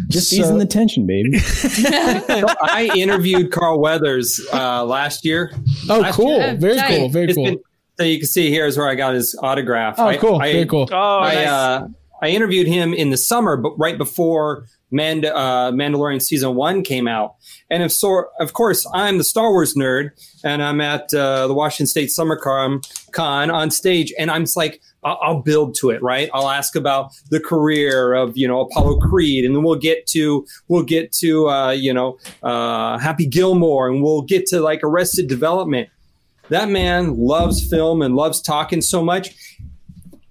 Just So- easing the tension, baby. I interviewed Carl Weathers uh, last year. Oh, Last cool. year. Very Tight. cool. Very It's cool. been- so you can see here is where I got his autograph. Oh, I- cool. I, Very cool. Oh, I, nice. uh, I interviewed him in the summer, but right before Mand- uh, Mandalorian season one came out. And of, so, of course, I'm the Star Wars nerd, and I'm at uh, the Washington State Summer Con, Con on stage, and I'm just like, I'll, I'll build to it, right? I'll ask about the career of you know Apollo Creed, and then we'll get to we'll get to uh, you know uh, Happy Gilmore, and we'll get to like Arrested Development. That man loves film and loves talking so much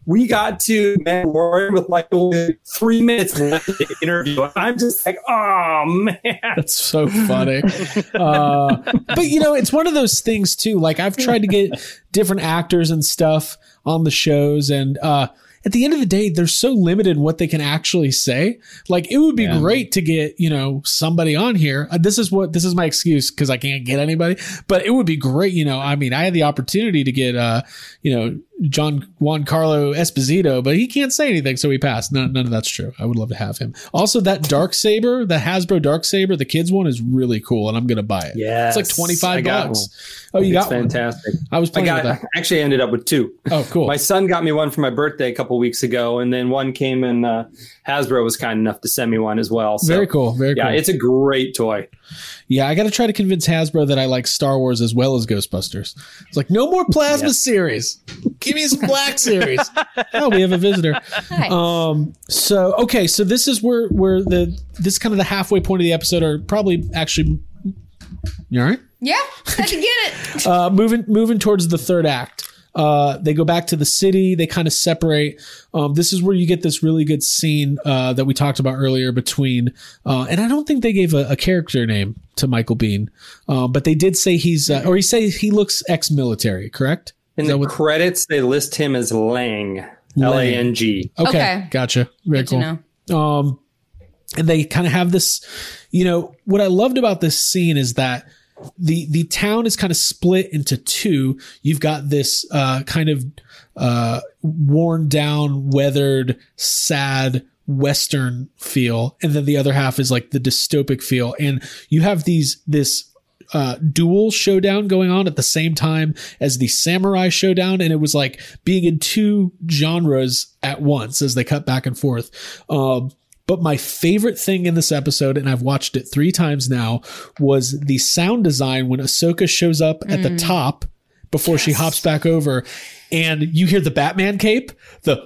we got to Mandalorian with like only three minutes left of the interview. I'm just like, oh man. That's so funny. uh, but you know, it's one of those things too. Like I've tried to get different actors and stuff on the shows, and uh, at the end of the day, they're so limited in what they can actually say. Like it would be Yeah. great to get you know somebody on here. Uh, this is what this is my excuse because I can't get anybody. But it would be great. You know, I mean, I had the opportunity to get uh, you know John Juan Carlo Esposito, but he can't say anything, so he passed. None, none of that's true. I would love to have him. Also, that dark saber, the Hasbro dark saber, the kids one is really cool, and I'm gonna buy it. Yeah, it's like twenty five I bucks. Oh, you it's got one? fantastic. I was I got that. actually ended up with two. Oh, cool. My son got me one for my birthday a couple weeks ago, and then one came and uh, Hasbro was kind enough to send me one as well. So, very cool. Very Yeah, cool. it's a great toy. yeah, I got to try to convince Hasbro that I like Star Wars as well as Ghostbusters. It's like no more plasma series. Give me some black series. oh, we have a visitor. Nice. Um. So okay. So this is where where the this is kind of the halfway point of the episode, or probably actually. You all right? yeah, I can get it. uh, moving moving towards the third act. Uh, they go back to the city. They kind of separate. Um, this is where you get this really good scene uh, that we talked about earlier between. Uh, and I don't think they gave a, a character name to Michael Biehn, uh, but they did say he's uh, or he say he looks ex-military. Correct? In the what- credits, they list him as Lang, L A N G. okay, Okay. gotcha. Very Good to cool. know. Um, and they kind of have this, you know, what I loved about this scene is that the the town is kind of split into two. You've got this uh, kind of uh, worn down, weathered, sad Western feel, and then the other half is like the dystopic feel. And you have these this uh, dual showdown going on at the same time as the samurai showdown, and it was like being in two genres at once as they cut back and forth. Um, but my favorite thing in this episode, and I've watched it three times now, was the sound design when Ahsoka shows up at the top before she hops back over. And you hear the Batman cape, the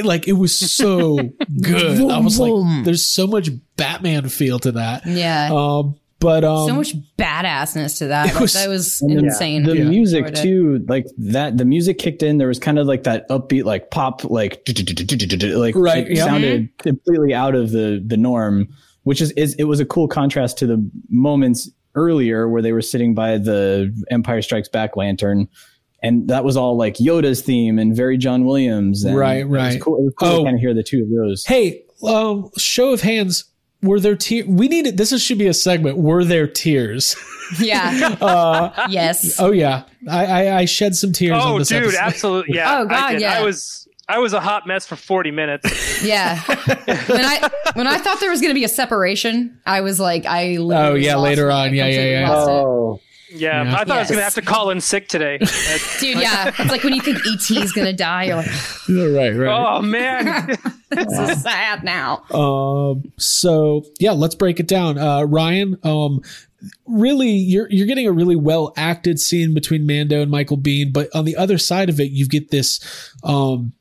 like it was so good. I was like, there's so much Batman feel to that. Yeah. Um, but um, so much badassness to that. Like, was- that was And insane. The Yeah. music Enjoyed it. too, like that. The music kicked in. There was kind of like that upbeat, like pop, like like Right, It yeah. sounded completely out of the the norm, which is, is it was a cool contrast to the moments earlier where they were sitting by the Empire Strikes Back lantern, and that was all like Yoda's theme and very John Williams. And Right, It was right. cool, it was cool Oh. to kind of hear the two of those. hey, um, show of hands. Were there tears? We need it. This is, should be a segment. Were there tears? yeah. Uh, yes. oh yeah, I, I, I shed some tears. on Oh, this dude, episode. absolutely. Yeah. Oh, God, I did. yeah. I was I was a hot mess for 40 minutes. Yeah. when I when I thought there was going to be a separation, I was like, I. Oh, yeah, lost later on. I Yeah, yeah, yeah. lost it. Yeah, Yeah. I thought I was gonna have to call in sick today. Dude, yeah. It's like when you think ET is going to die, you're like, right, right. oh man, this is sad now. Um, so yeah, let's break it down. Uh, Ryan, um, really, you're you're getting a really well acted scene between Mando and Michael Biehn, but on the other side of it, you get this. Um,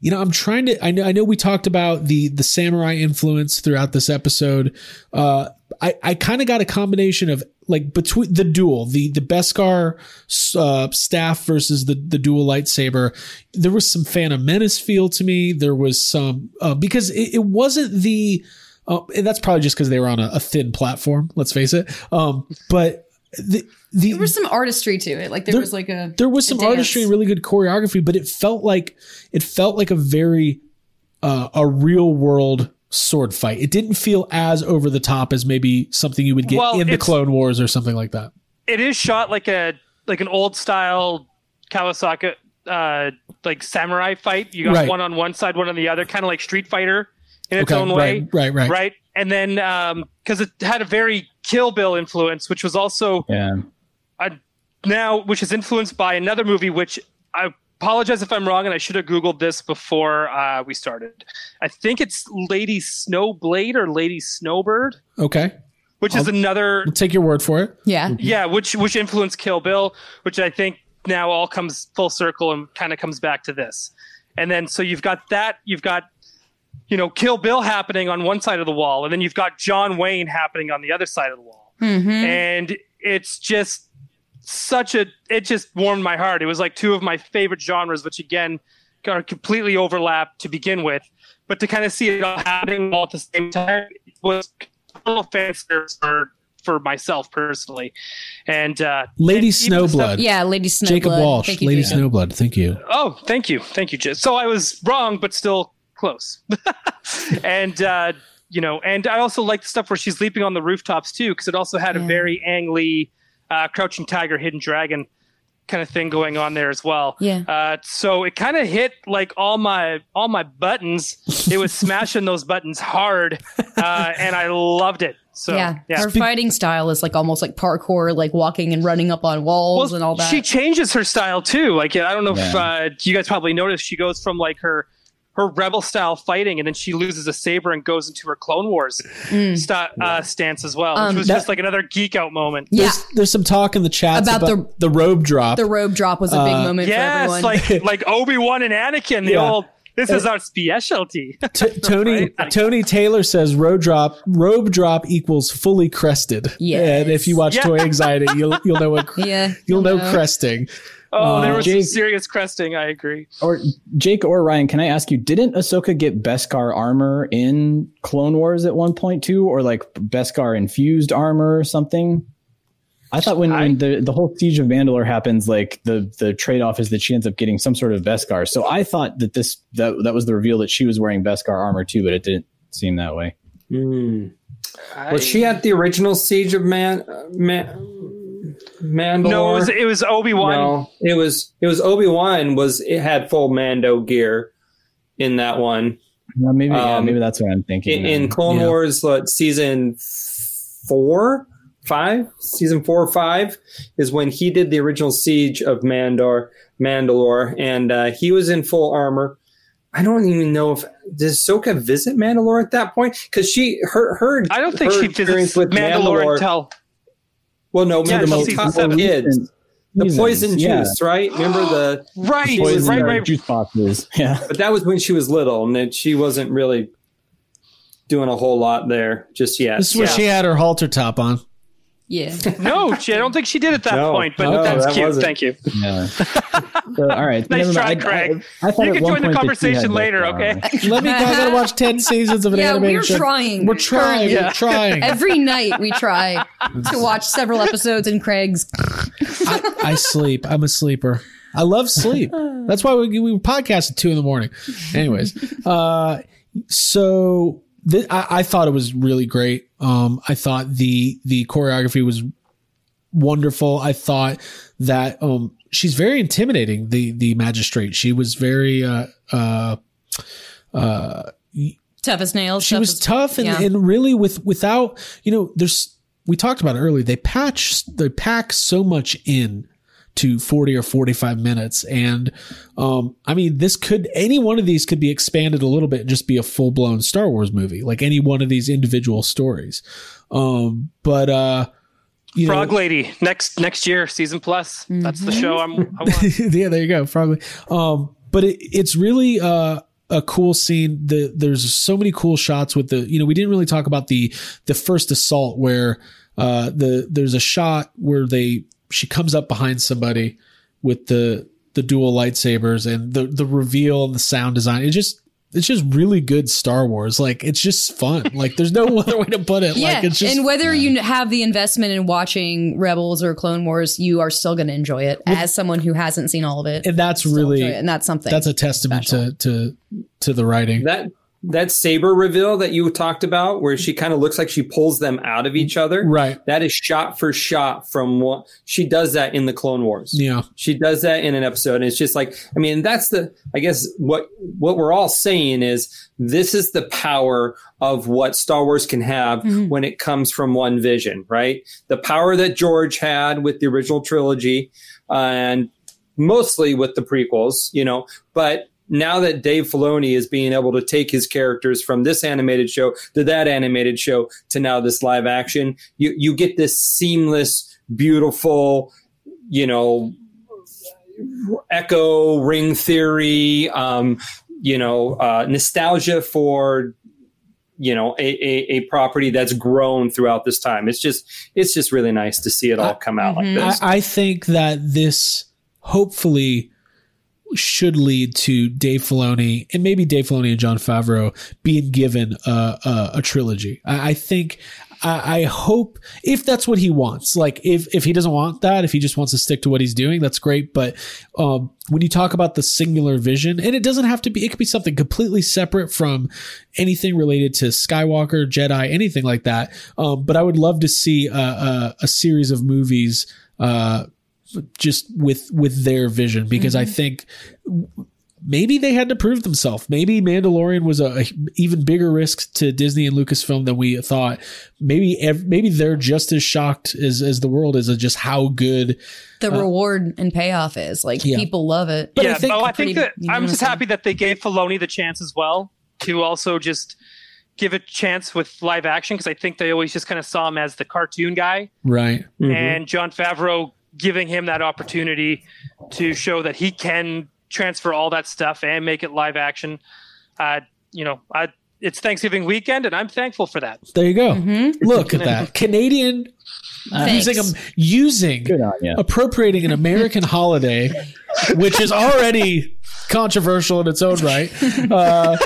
you know, I'm trying to. I know. I know we talked about the the samurai influence throughout this episode. Uh, I I kind of got a combination of like between the duel, the the Beskar uh, staff versus the the dual lightsaber. There was some Phantom Menace feel to me. There was some uh, because it, it wasn't the. Uh, and that's probably just because they were on a, a thin platform. Let's face it. Um, but the the There was some artistry to it. Like there, There- was like a. there was some artistry and really good choreography, but it felt like it felt like a very uh, a real world sword fight. It didn't feel as over the top as maybe something you would get Well, in the Clone Wars or something like that. it is shot like a like an old style Kawasaki uh like samurai fight. You got Right. one on one side, one on the other, kind of like Street Fighter in its Okay, own way. right, right, right. Right. And then um because it had a very Kill Bill influence, which was also Yeah. now which is influenced by another movie which I apologize if I'm wrong and I should have googled this before uh, we started. I think it's Lady Snowblade or Lady Snowbird, Okay, which is another we'll take your word for it. Yeah. yeah, which which influenced Kill Bill, which I think now all comes full circle and kind of comes back to this. And then so you've got that, you've got you know Kill Bill happening on one side of the wall, and then you've got John Wayne happening on the other side of the wall. Mm-hmm. And it's just such a it just warmed my heart. It was like two of my favorite genres, which again are completely overlapped to begin with. But to kind of see it all happening all at the same time was a little fan service for for myself personally. And uh Lady and even the stuff- Snowblood. Yeah, Lady Snowblood. Jacob Walsh, Thank you, Lady Jacob. Snowblood. Thank you. Oh, thank you, thank you, Jess. So I was wrong, but still close. and uh, you know, and I also like the stuff where she's leaping on the rooftops too, because it also had a very Ang Lee, uh, Crouching Tiger, Hidden Dragon kind of thing going on there as well. Yeah. Uh, so it kind of hit like all my all my buttons. It was smashing those buttons hard, uh, and I loved it. So yeah. yeah. Her fighting style is like almost like parkour, like walking and running up on walls and all that. She changes her style too. Like I don't know if uh, you guys probably noticed, she goes from like her her rebel style fighting, and then she loses a saber and goes into her Clone Wars sta- uh, stance as well, which Mm. Um, was that- just like another geek out moment. yeah. There's, there's some talk in the chat About about, the, robe drop. The robe drop was a big Uh, moment for Yes, everyone. like like Obi Wan and Anakin, the Yeah. old. This is our specialty. T- Tony Right? Tony Taylor says robe drop robe drop equals fully crested. Yeah, And if you watch Yeah. Toy Anxiety, you'll you'll know what yeah. you'll know know. cresting. Oh, there Uh, was some serious cresting. I agree. Or Jake or Ryan, can I ask you, didn't Ahsoka get Beskar armor in Clone Wars at one point too? Or like Beskar infused armor or something? I thought when, I- when the, the whole siege of Mandalore happens, like the, the trade off is that she ends up getting some sort of Beskar. So I thought that this that that was the reveal that she was wearing Beskar armor too, but it didn't seem that way. Hmm. Was she at the original Siege of Man, uh, Man Mandalore? No, it was it was Obi Wan. No, it was it was Obi Wan. Was it had full Mando gear in that one Well, maybe yeah, Um, maybe that's what I'm thinking. in, in Clone Yeah. Wars what, season four, five, season four or five, is when he did the original siege of Mandar, Mandalore, and uh, he was in full armor. I don't even know if does Soka visit Mandalore at that point because she her her. I don't think her she with visits Mandalore, until well, no, Yeah, remember until the season top seven. kids, the poison yeah. juice, right? Remember the, right, Poison right, or uh, right. Juice boxes. Yeah. but that was when she was little, and that she wasn't really doing a whole lot there just yet. This is where Yeah. she had her halter top on. Yeah. No, she, I don't think she did at that No, point, but no, that's that cute. wasn't. Thank you. Yeah. so, all right. Nice try. I- Craig. I, I thought You can join the point that she conversation later, both okay? arms. Let me. I gotta watch ten seasons of an Yeah, animated we're show. trying. We're trying. Currently. We're trying. Every night we try to watch several episodes in Craig's. I, I sleep. I'm a sleeper. I love sleep. That's why we, we podcast at two in the morning. Anyways, uh, so th- I, I thought it was really great. Um, I thought the the choreography was wonderful. I thought that um, she's very intimidating. The the magistrate. She was very uh, uh, uh, Tough as nails. she tough was as- tough and, yeah. and really with without you know there's we talked about it earlier they patch they pack so much in to 40 or 45 minutes and um i mean this could any one of these could be expanded a little bit and just be a full-blown star wars movie like any one of these individual stories um but uh you Frog know, Lady next next year, season plus. That's the show I'm. I want. yeah, there you go. Probably. Um, but it, it's really uh, a cool scene. The, there's so many cool shots with the. You know, we didn't really talk about the the first assault where uh, the there's a shot where they she comes up behind somebody with the the dual lightsabers and the the reveal and the sound design. It just it's just really good Star Wars. Like it's just fun. Like there's no other way to put it. Yeah, Like it's just and whether you have the investment in watching Rebels or Clone Wars, you are still going to enjoy it. As someone who hasn't seen all of it, and that's really it, and that's something. that's a testament to to to the writing. that that saber reveal that you talked about, where she kind of looks like she pulls them out of each other, Right. That is shot for shot from what she does that in the Clone Wars. Yeah. She does that in an episode, and it's just like I mean, that's the I guess what what we're all saying is this is the power of what Star Wars can have mm-hmm. when it comes from one vision, right? The power that George had with the original trilogy, and mostly with the prequels, you know, but now that Dave Filoni is being able to take his characters from this animated show to that animated show to now this live action, you you get this seamless, beautiful, you know, echo ring theory, um, you know, uh, nostalgia for you know a, a, a property that's grown throughout this time. It's just it's just really nice to see it all come out like this. I, I think that this hopefully should lead to Dave Filoni and maybe Dave Filoni and Jon Favreau being given a, a, a trilogy. I, I think, I, hope if that's what he wants, like if, if he doesn't want that, if he just wants to stick to what he's doing, that's great. But, um, when you talk about the singular vision and it doesn't have to be, it could be something completely separate from anything related to Skywalker, Jedi, anything like that. Um, but I would love to see a, a, a series of movies, uh, just with with their vision because I mm-hmm. think maybe they had to prove themselves. Maybe Mandalorian was a, a even bigger risk to Disney and Lucasfilm than we thought. Maybe ev- maybe they're just as shocked as as the world is at just how good. the uh, reward and payoff is. Like Yeah. people love it. But I yeah, think- oh, I Pretty think that I'm just happy that they gave Filoni the chance as well to also just give a chance with live action because I think they always just kind of saw him as the cartoon guy, Right. Mm-hmm. and Jon Favreau giving him that opportunity to show that he can transfer all that stuff and make it live action. Uh, you know, I, it's Thanksgiving weekend, and I'm thankful for that. There you go. Mm-hmm. Look at that Canadian using Thanks. a, using Good on you. appropriating an American holiday, which is already controversial in its own right. Uh,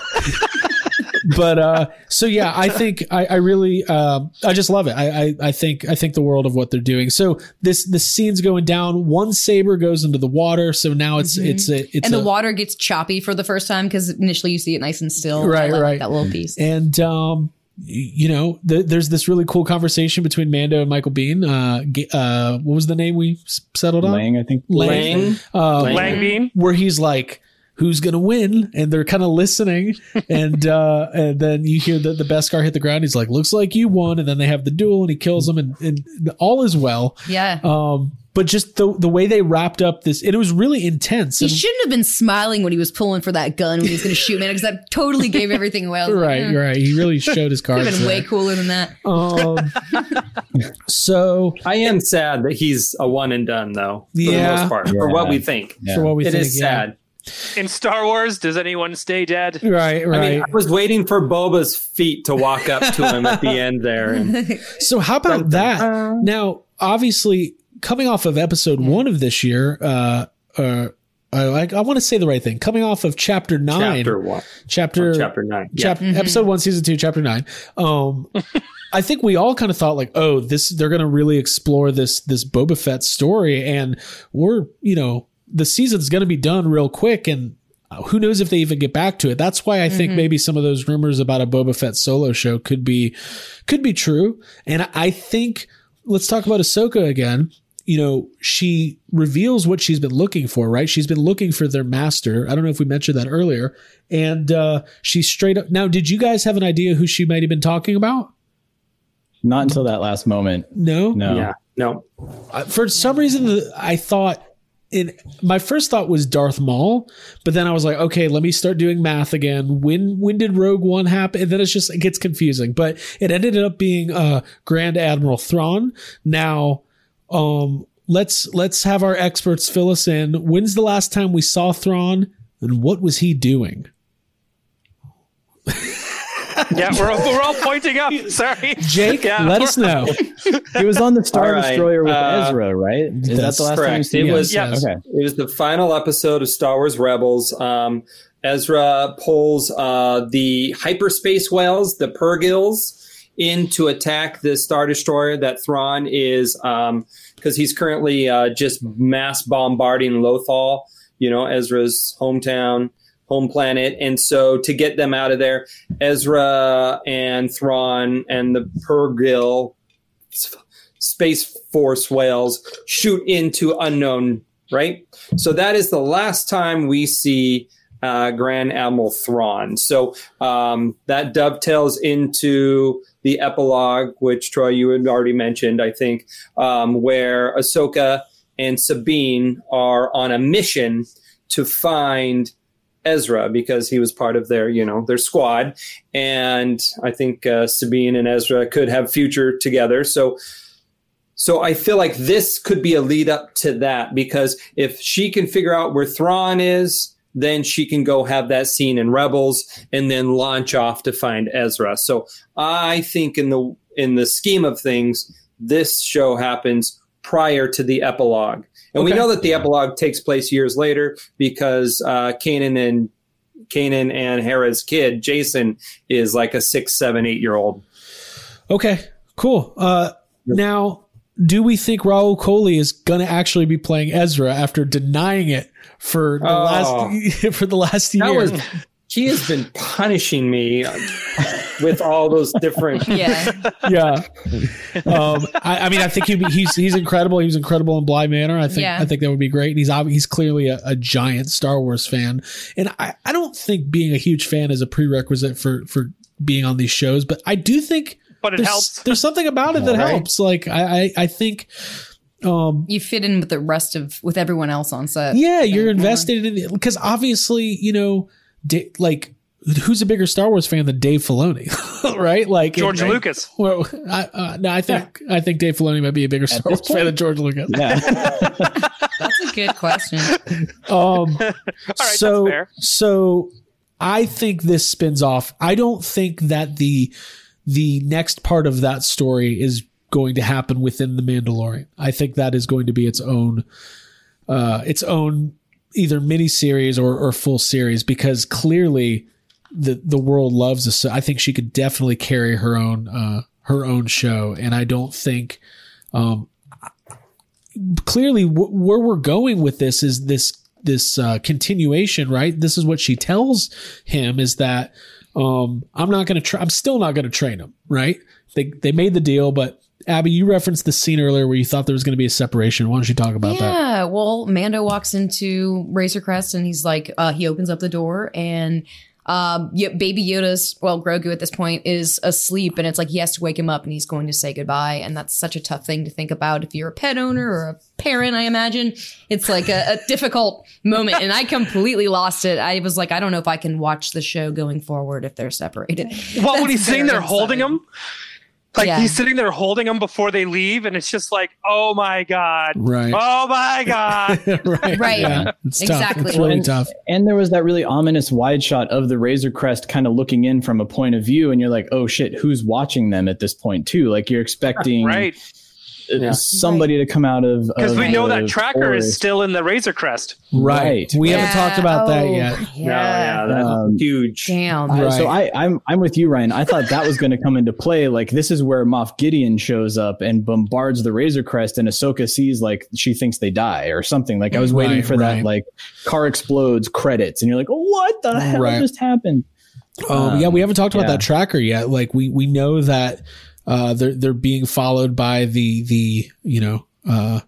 but uh, so yeah, I think I, I really um, I just love it. I, I I think I think the world of what they're doing. So this the scene's going down. One saber goes into the water. So now it's it's a, it's Mm-hmm. and the a- water gets choppy for the first time because initially you see it nice and still. Right, I love right. That little piece. And um, you know, th- there's this really cool conversation between Mando and Michael Biehn. Uh, uh, what was the name we settled on? Lang, I think. Lang. Lang. Uh, Lang. Lang Biehn. where he's like, who's going to win and they're kind of listening and uh and then you hear that the Beskar hit the ground he's like looks like you won and then they have the duel and he kills him and, and all is well Yeah. um but just the the way they wrapped up this it was really intense he and- shouldn't have been smiling when he was pulling for that gun when he was going to shoot man because that totally gave everything away. I was like, right eh, right he really showed his Could cards have been way cooler than that. um so I am sad that he's a one and done, though. For Yeah. the most part, for what we think. Yeah. for what we It think is yeah. sad. In Star Wars, does anyone stay dead? right right I mean, I was waiting for Boba's feet to walk up to him at the end there. And So how about that? Now, obviously, coming off of episode one of this year, uh, uh, uh, I, I want to say the right thing. Coming off of chapter nine, chapter one, chapter, chapter nine. Yeah. chap- episode one, season two, chapter nine. Um, I think we all kind of thought like, oh, this they're going to really explore this this Boba Fett story, and we're you know the season's going to be done real quick, and uh, who knows if they even get back to it. That's why I think maybe some of those rumors about a Boba Fett solo show could be could be true, and I think let's talk about Ahsoka again. You know, she reveals what she's been looking for, right? She's been looking for their master. I don't know if we mentioned that earlier. And uh, she's straight up. Now, did you guys have an idea who she might have been talking about? Not until that last moment. No. No. Yeah, no, Uh, For some reason, the- I thought in my first thought was Darth Maul, but then I was like, okay, let me start doing math again. When when did Rogue One happen? And then it's just it gets confusing. But it ended up being uh, Grand Admiral Thrawn. Now, um, let's let's have our experts fill us in. When's the last time we saw Thrawn, and what was he doing? Yeah, we're, we're all pointing up. Sorry. Jake, Yeah, let us know. He was on the Star All right, Destroyer with uh, Ezra, right? Is that that's the last time you correct. see It was- Yeah. Okay. It was the final episode of Star Wars Rebels. Um, Ezra pulls uh, the hyperspace whales, the Purrgils, in to attack the Star Destroyer that Thrawn is, because he's currently uh, just mass bombarding Lothal, you know, Ezra's hometown, home planet. And so to get them out of there, Ezra and Thrawn and the Purrgil s- Space Force whales shoot into unknown right? So that is the last time we see uh, Grand Admiral Thrawn. So um, that dovetails into the epilogue, which Troy you had already mentioned, I think, um, where Ahsoka and Sabine are on a mission to find Ezra because he was part of their, you know, their squad, and I think uh, Sabine and Ezra could have future together. So so I feel like this could be a lead up to that because if she can figure out where Thrawn is, then she can go have that scene in Rebels and then launch off to find Ezra. So I think in the in the scheme of things, this show happens prior to the epilogue. And we know that the epilogue takes place years later because uh, Kanan and Kanan and Hera's kid, Jacen, is like a six, seven, eight year old. Okay, cool. Uh, now, do we think Rahul Kohli is going to actually be playing Ezra after denying it for the Oh. last for the last year? was he has been punishing me with all those different. Yeah. yeah. Um, I, I mean, I think he'd be, he's he's incredible. He was incredible in Bly Manor. I think Yeah. I think that would be great. And he's ob- he's clearly a, a giant Star Wars fan. And I, I don't think being a huge fan is a prerequisite for for being on these shows, but I do think But it there's, helps. there's something about it that Right. helps. Like I I, I think. Um, You fit in with the rest of with everyone else on set. yeah, you're Yeah. invested in it because obviously, you know, Da- like who's a bigger Star Wars fan than Dave Filoni, right? Like George right? Lucas. Well, I, uh, no, I think I think Dave Filoni might be a bigger Star Wars this fan than George Lucas. Yeah. That's a good question. Um, All right, so that's so I think this spins off. I don't think that the the next part of that story is going to happen within the Mandalorian. I think that is going to be its own uh its own either mini series or, or full series because clearly the the world loves us. I think she could definitely carry her own uh her own show and I don't think um clearly w- where we're going with this is this this uh, continuation, right? This is what she tells him is that um, I'm not going to. Tra- I'm still not going to train him, right? They they made the deal, but Abby, you referenced the scene earlier where you thought there was going to be a separation. Why don't you talk about that? Yeah, well, Mando walks into Razor Crest and he's like, uh, he opens up the door and um, yeah, Baby Yoda's, well, Grogu at this point is asleep and it's like he has to wake him up and he's going to say goodbye. And that's such a tough thing to think about if you're a pet owner or a parent, I imagine. It's like a, a difficult moment. And I completely lost it. I was like, I don't know if I can watch the show going forward if they're separated. What when he's sitting there very holding him? Like Yeah. he's sitting there holding them before they leave, and it's just like, oh my god, Right. oh my god. right. Right. Yeah. It's tough. Exactly. It's really And- tough. And there was that really ominous wide shot of the Razor Crest kind of looking in from a point of view, and you're like, oh shit, who's watching them at this point too? Like you're expecting right, uh, somebody to come out of because we know that tracker forest. is still in the Razor Crest. Right. Right. We haven't talked about that Oh, yet. Yeah. that's Um, huge. Damn. Uh, So I, I'm I'm with you, Ryan. I thought that was going to come into play. Like this is where Moff Gideon shows up and bombards the Razor Crest, and Ahsoka sees like she thinks they die or something. Like I was waiting Right, for right. that like car explodes credits, and you're like, oh, what the hell just happened? Um, yeah, we haven't talked about yeah. that tracker yet. Like we we know that uh, they're they're being followed by the the you know uh,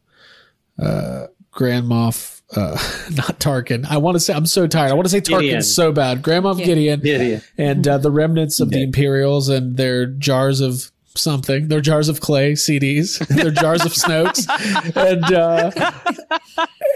uh, Grand Moff, uh, not Tarkin. I want to say I'm so tired. I want to say Tarkin Gideon. so bad. Grand Moff Yeah. Gideon Gideon. and uh, the remnants of the Imperials and their jars of something. Their jars of clay CDs. their jars of Snokes. And uh,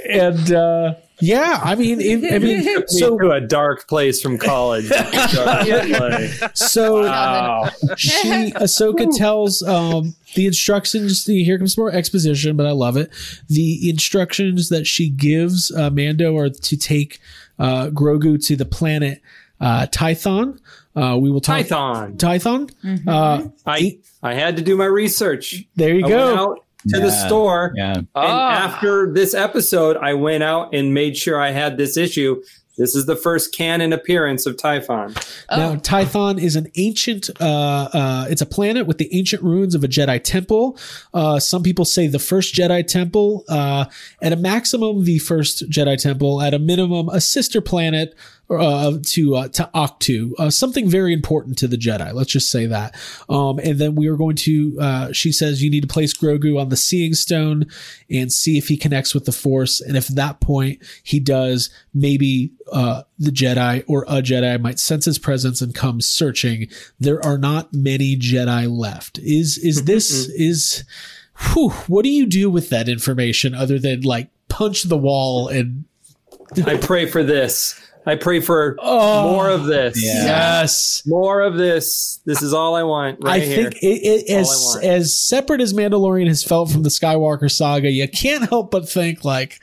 and uh, yeah, I mean, it, I mean, So so to a dark place from college. so. wow. she Ahsoka tells um the instructions the, here comes more exposition but I love it the instructions that she gives uh, Mando are to take uh, Grogu to the planet uh, Tython uh, we will talk Python. Tython uh, I I had to do my research. there you I go went out to the store. Yeah, And Ah. after this episode, I went out and made sure I had this issue. This is the first canon appearance of Tython. Now, Tython is an ancient, uh, uh, it's a planet with the ancient ruins of a Jedi temple. Uh, some people say the first Jedi temple, uh, at a maximum, the first Jedi temple, at a minimum, a sister planet, uh, to, uh, to Octu, uh, something very important to the Jedi. Let's just say that. Um, and then we are going to, uh, she says you need to place Grogu on the seeing stone and see if he connects with the force. And if at that point he does, maybe, uh, the Jedi or a Jedi might sense his presence and come searching. There are not many Jedi left. Is, is this, is, whew, what do you do with that information other than like punch the wall and I pray for this. I pray for Oh. more of this. Yeah. yes. More of this. This is all I want right I here. think it, it, All I as as separate as Mandalorian has felt from the Skywalker saga, you can't help but think like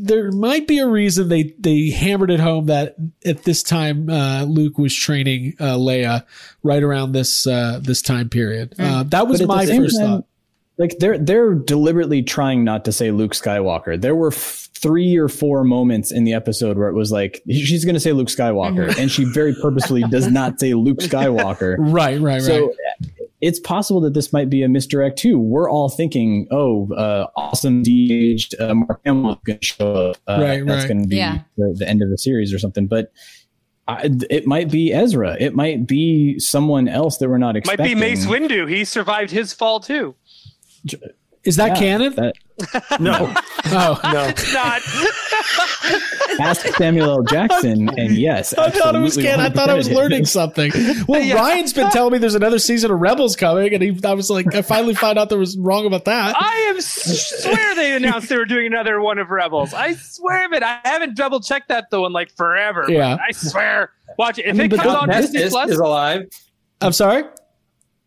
there might be a reason they they hammered it home that at this time uh, Luke was training uh, Leia right around this uh, this time period. Uh, that was But my first time, thought. Like they're they're deliberately trying not to say Luke Skywalker. There were f- three or four moments in the episode where it was like she's going to say Luke Skywalker, and she very purposefully does not say Luke Skywalker. Right, right, right. So it's possible that this might be a misdirect too. We're all thinking, oh, uh, awesome de-aged uh, Mark Hamill is going to show up. Uh, Right, That's right. going to be Yeah. the, the end of the series or something. But I, it might be Ezra. It might be someone else that we're not expecting. Might be Mace Windu. He survived his fall too. Is that Yeah, canon? that- no, oh, no. It's not. ask Samuel L. Jackson, and yes, I thought it was canon. I thought I was learning something. Well, Yeah. Ryan's been telling me there's another season of Rebels coming, and he, I was like, I finally found out there was wrong about that. I am swear they announced they were doing another one of Rebels. I swear of it. I haven't double checked that though in like forever. Yeah. I swear. Watch it. If mean, it comes on Kestis Disney Plus, is alive. I'm sorry.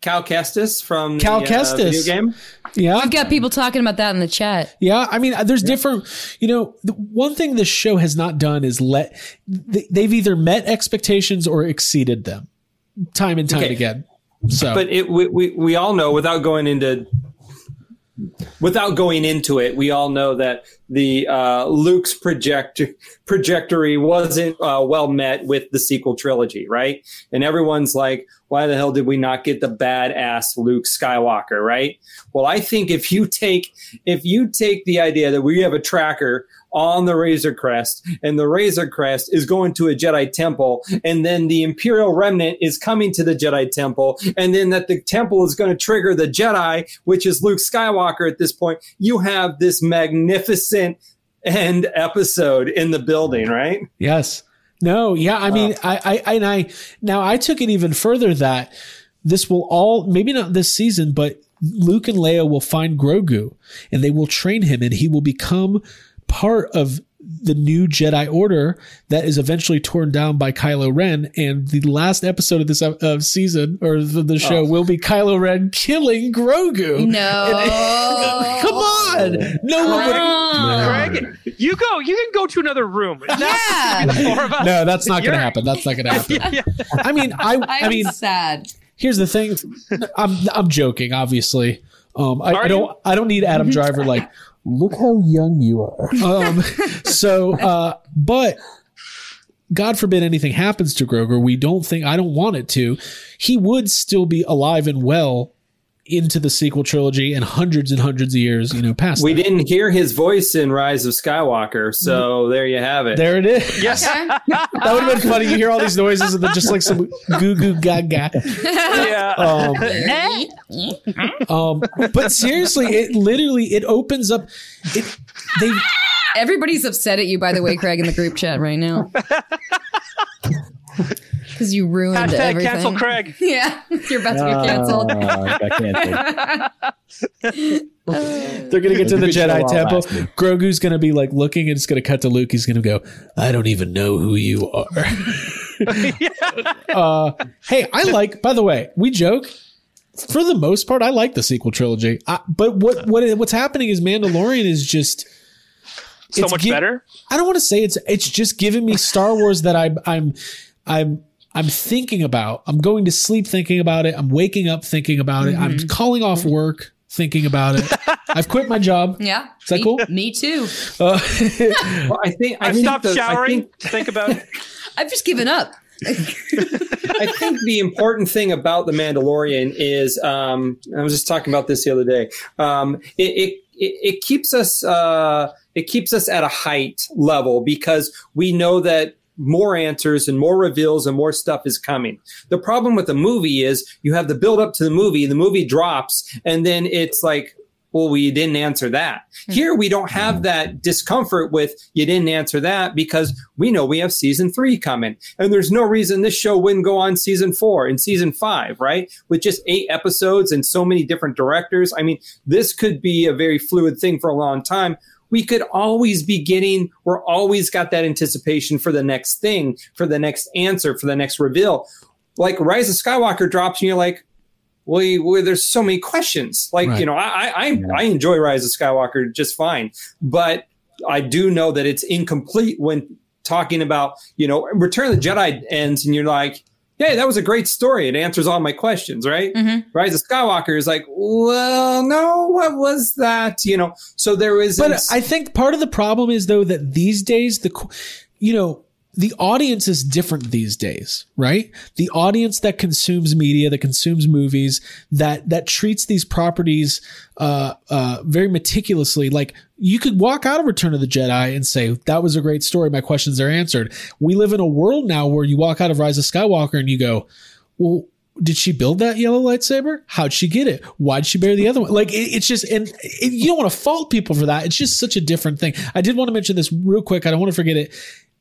Cal Kestis from Cal the, uh, video game. Yeah, I've got people talking about that in the chat. Yeah, I mean, there's different. You know, the one thing this show has not done is let they- they've either met expectations or exceeded them, time and time Okay. again. So, But it, we, we we all know without going into without going into it, we all know that the uh, Luke's project trajectory wasn't uh, well met with the sequel trilogy, right? And everyone's like, "Why the hell did we not get the badass Luke Skywalker?" Right? Well, I think if you take if you take the idea that we have a tracker on the Razor Crest, and the Razor Crest is going to a Jedi temple, and then the Imperial Remnant is coming to the Jedi temple, and then that the temple is going to trigger the Jedi, which is Luke Skywalker at this point. You have this magnificent end episode in the building, right? Yes. No, yeah. I mean, I, I, and I, now I took it even further that this will all, maybe not this season, but Luke and Leia will find Grogu and they will train him and he will become part of the new Jedi Order that is eventually torn down by Kylo Ren. And the last episode of this uh, season or the, the show will be Kylo Ren killing Grogu. No. Come on. No one would. Greg, you go. You can go to another room. That's Yeah. the four of us. No, that's not going to happen. That's not going to happen. I mean, I, I'm I mean, sad. here's the thing. I'm, I'm joking, obviously. Um, I, I don't, I don't need Adam Driver like, look how young you are. Um, so, uh, but God forbid anything happens to Grogu. We don't think, I don't want it to. He would still be alive and well into the sequel trilogy and hundreds and hundreds of years, you know, past We that. didn't hear his voice in Rise of Skywalker, so there you have it. There it is. Yes. Okay. That would have been funny. You hear all these noises and then just like some goo goo gaga. yeah. Um, um, but seriously, it literally it opens up. It they Everybody's upset at you, by the way, Craig, in the group chat right now. Because you ruined Hashtag everything. cancel Craig. Yeah, you're about to get canceled. Uh, canceled. they're gonna get to the Jedi Temple. Grogu's gonna be like looking, and it's gonna cut to Luke. He's gonna go, "I don't even know who you are." uh, hey, I like. By the way, we joke. For the most part, I like the sequel trilogy. I, but what what what's happening is Mandalorian is just So It's much gi- better. I don't want to say it's it's just giving me Star Wars that I'm I'm I'm I'm thinking about. I'm going to sleep thinking about it. I'm waking up thinking about it. I'm calling off work thinking about it. I've quit my job. Yeah. Is that me, cool? Me too. Uh, Well, I think I I've think stopped the- I showering think- to think about it. I've just given up. I think the important thing about the Mandalorian is um, I was just talking about this the other day. Um, it, it it it keeps us uh, it keeps us at a height level because we know that more answers and more reveals and more stuff is coming. The problem with the movie is you have the build up to the movie, the movie drops, and then it's like, well, we didn't answer that. Hmm. Here we don't have hmm. that discomfort with you didn't answer that because we know we have season three coming. And there's no reason this show wouldn't go on season four and season five, right? With just eight episodes and so many different directors. I mean, this could be a very fluid thing for a long time. We could always be getting, we're always got that anticipation for the next thing, for the next answer, for the next reveal. Like Rise of Skywalker drops and you're like, well, you- well, there's so many questions. Like, Right. you know, I, I, I, I enjoy Rise of Skywalker just fine, but I do know that it's incomplete when talking about, you know, Return of the Jedi ends and you're like, hey, that was a great story. It answers all my questions, right? Mhm. Rise of Skywalker is like, well, no, what was that? You know, so there is, but I think part of the problem is though that these days the you know the audience is different these days, right? The audience that consumes media, that consumes movies, that that treats these properties uh, uh, very meticulously. Like you could walk out of Return of the Jedi and say that was a great story. My questions are answered. We live in a world now where you walk out of Rise of Skywalker and you go, well. Did she build that yellow lightsaber? How'd she get it? Why'd she bear the other one? Like it, it's just, and it, you don't want to fault people for that. It's just such a different thing. I did want to mention this real quick. I don't want to forget it.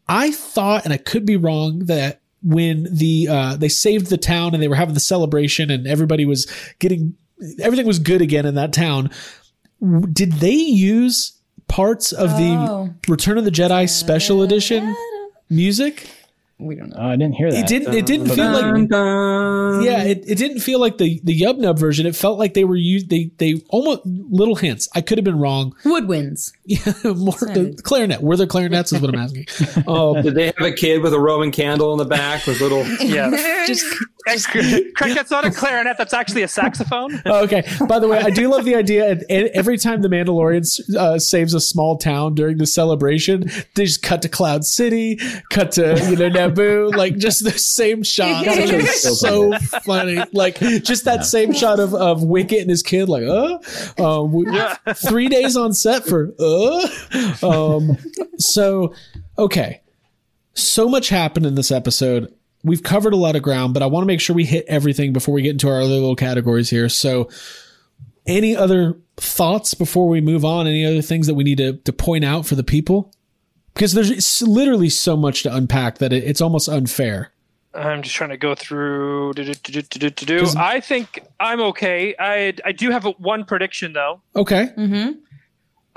I thought, and I could be wrong, that when the uh, they saved the town and they were having the celebration and everybody was getting everything was good again in that town. Did they use parts of Oh. the Return of the Jedi special edition music? We don't know. Oh, I didn't hear that. It didn't. It didn't feel like. Dun, dun. Yeah, it, it didn't feel like the the Yub Nub version. It felt like they were used. They they almost little hints. I could have been wrong. Woodwinds. Yeah, more the clarinet. Were there clarinets? Is what I'm asking. Um, Did they have a kid with a Roman candle in the back with little? Yeah. Just Craig, that's not a clarinet. That's actually a saxophone. Oh, okay. By the way, I do love the idea. And, and every time the Mandalorian uh, saves a small town during the celebration, they just cut to Cloud City, cut to you know Naboo, like just the same shot. It's so funny. Like just that same shot of of Wicket and his kid, like uh, um, we- three days on set for uh. Um, so okay, so much happened in this episode. We've covered a lot of ground, but I want to make sure we hit everything before we get into our other little categories here. So, any other thoughts before we move on? Any other things that we need to, to point out for the people? Because there's literally so much to unpack that it, it's almost unfair. I'm just trying to go through. Do, do, do, do, do, do, do. I think I'm okay. I I do have a, one prediction though. Okay. mm-hmm.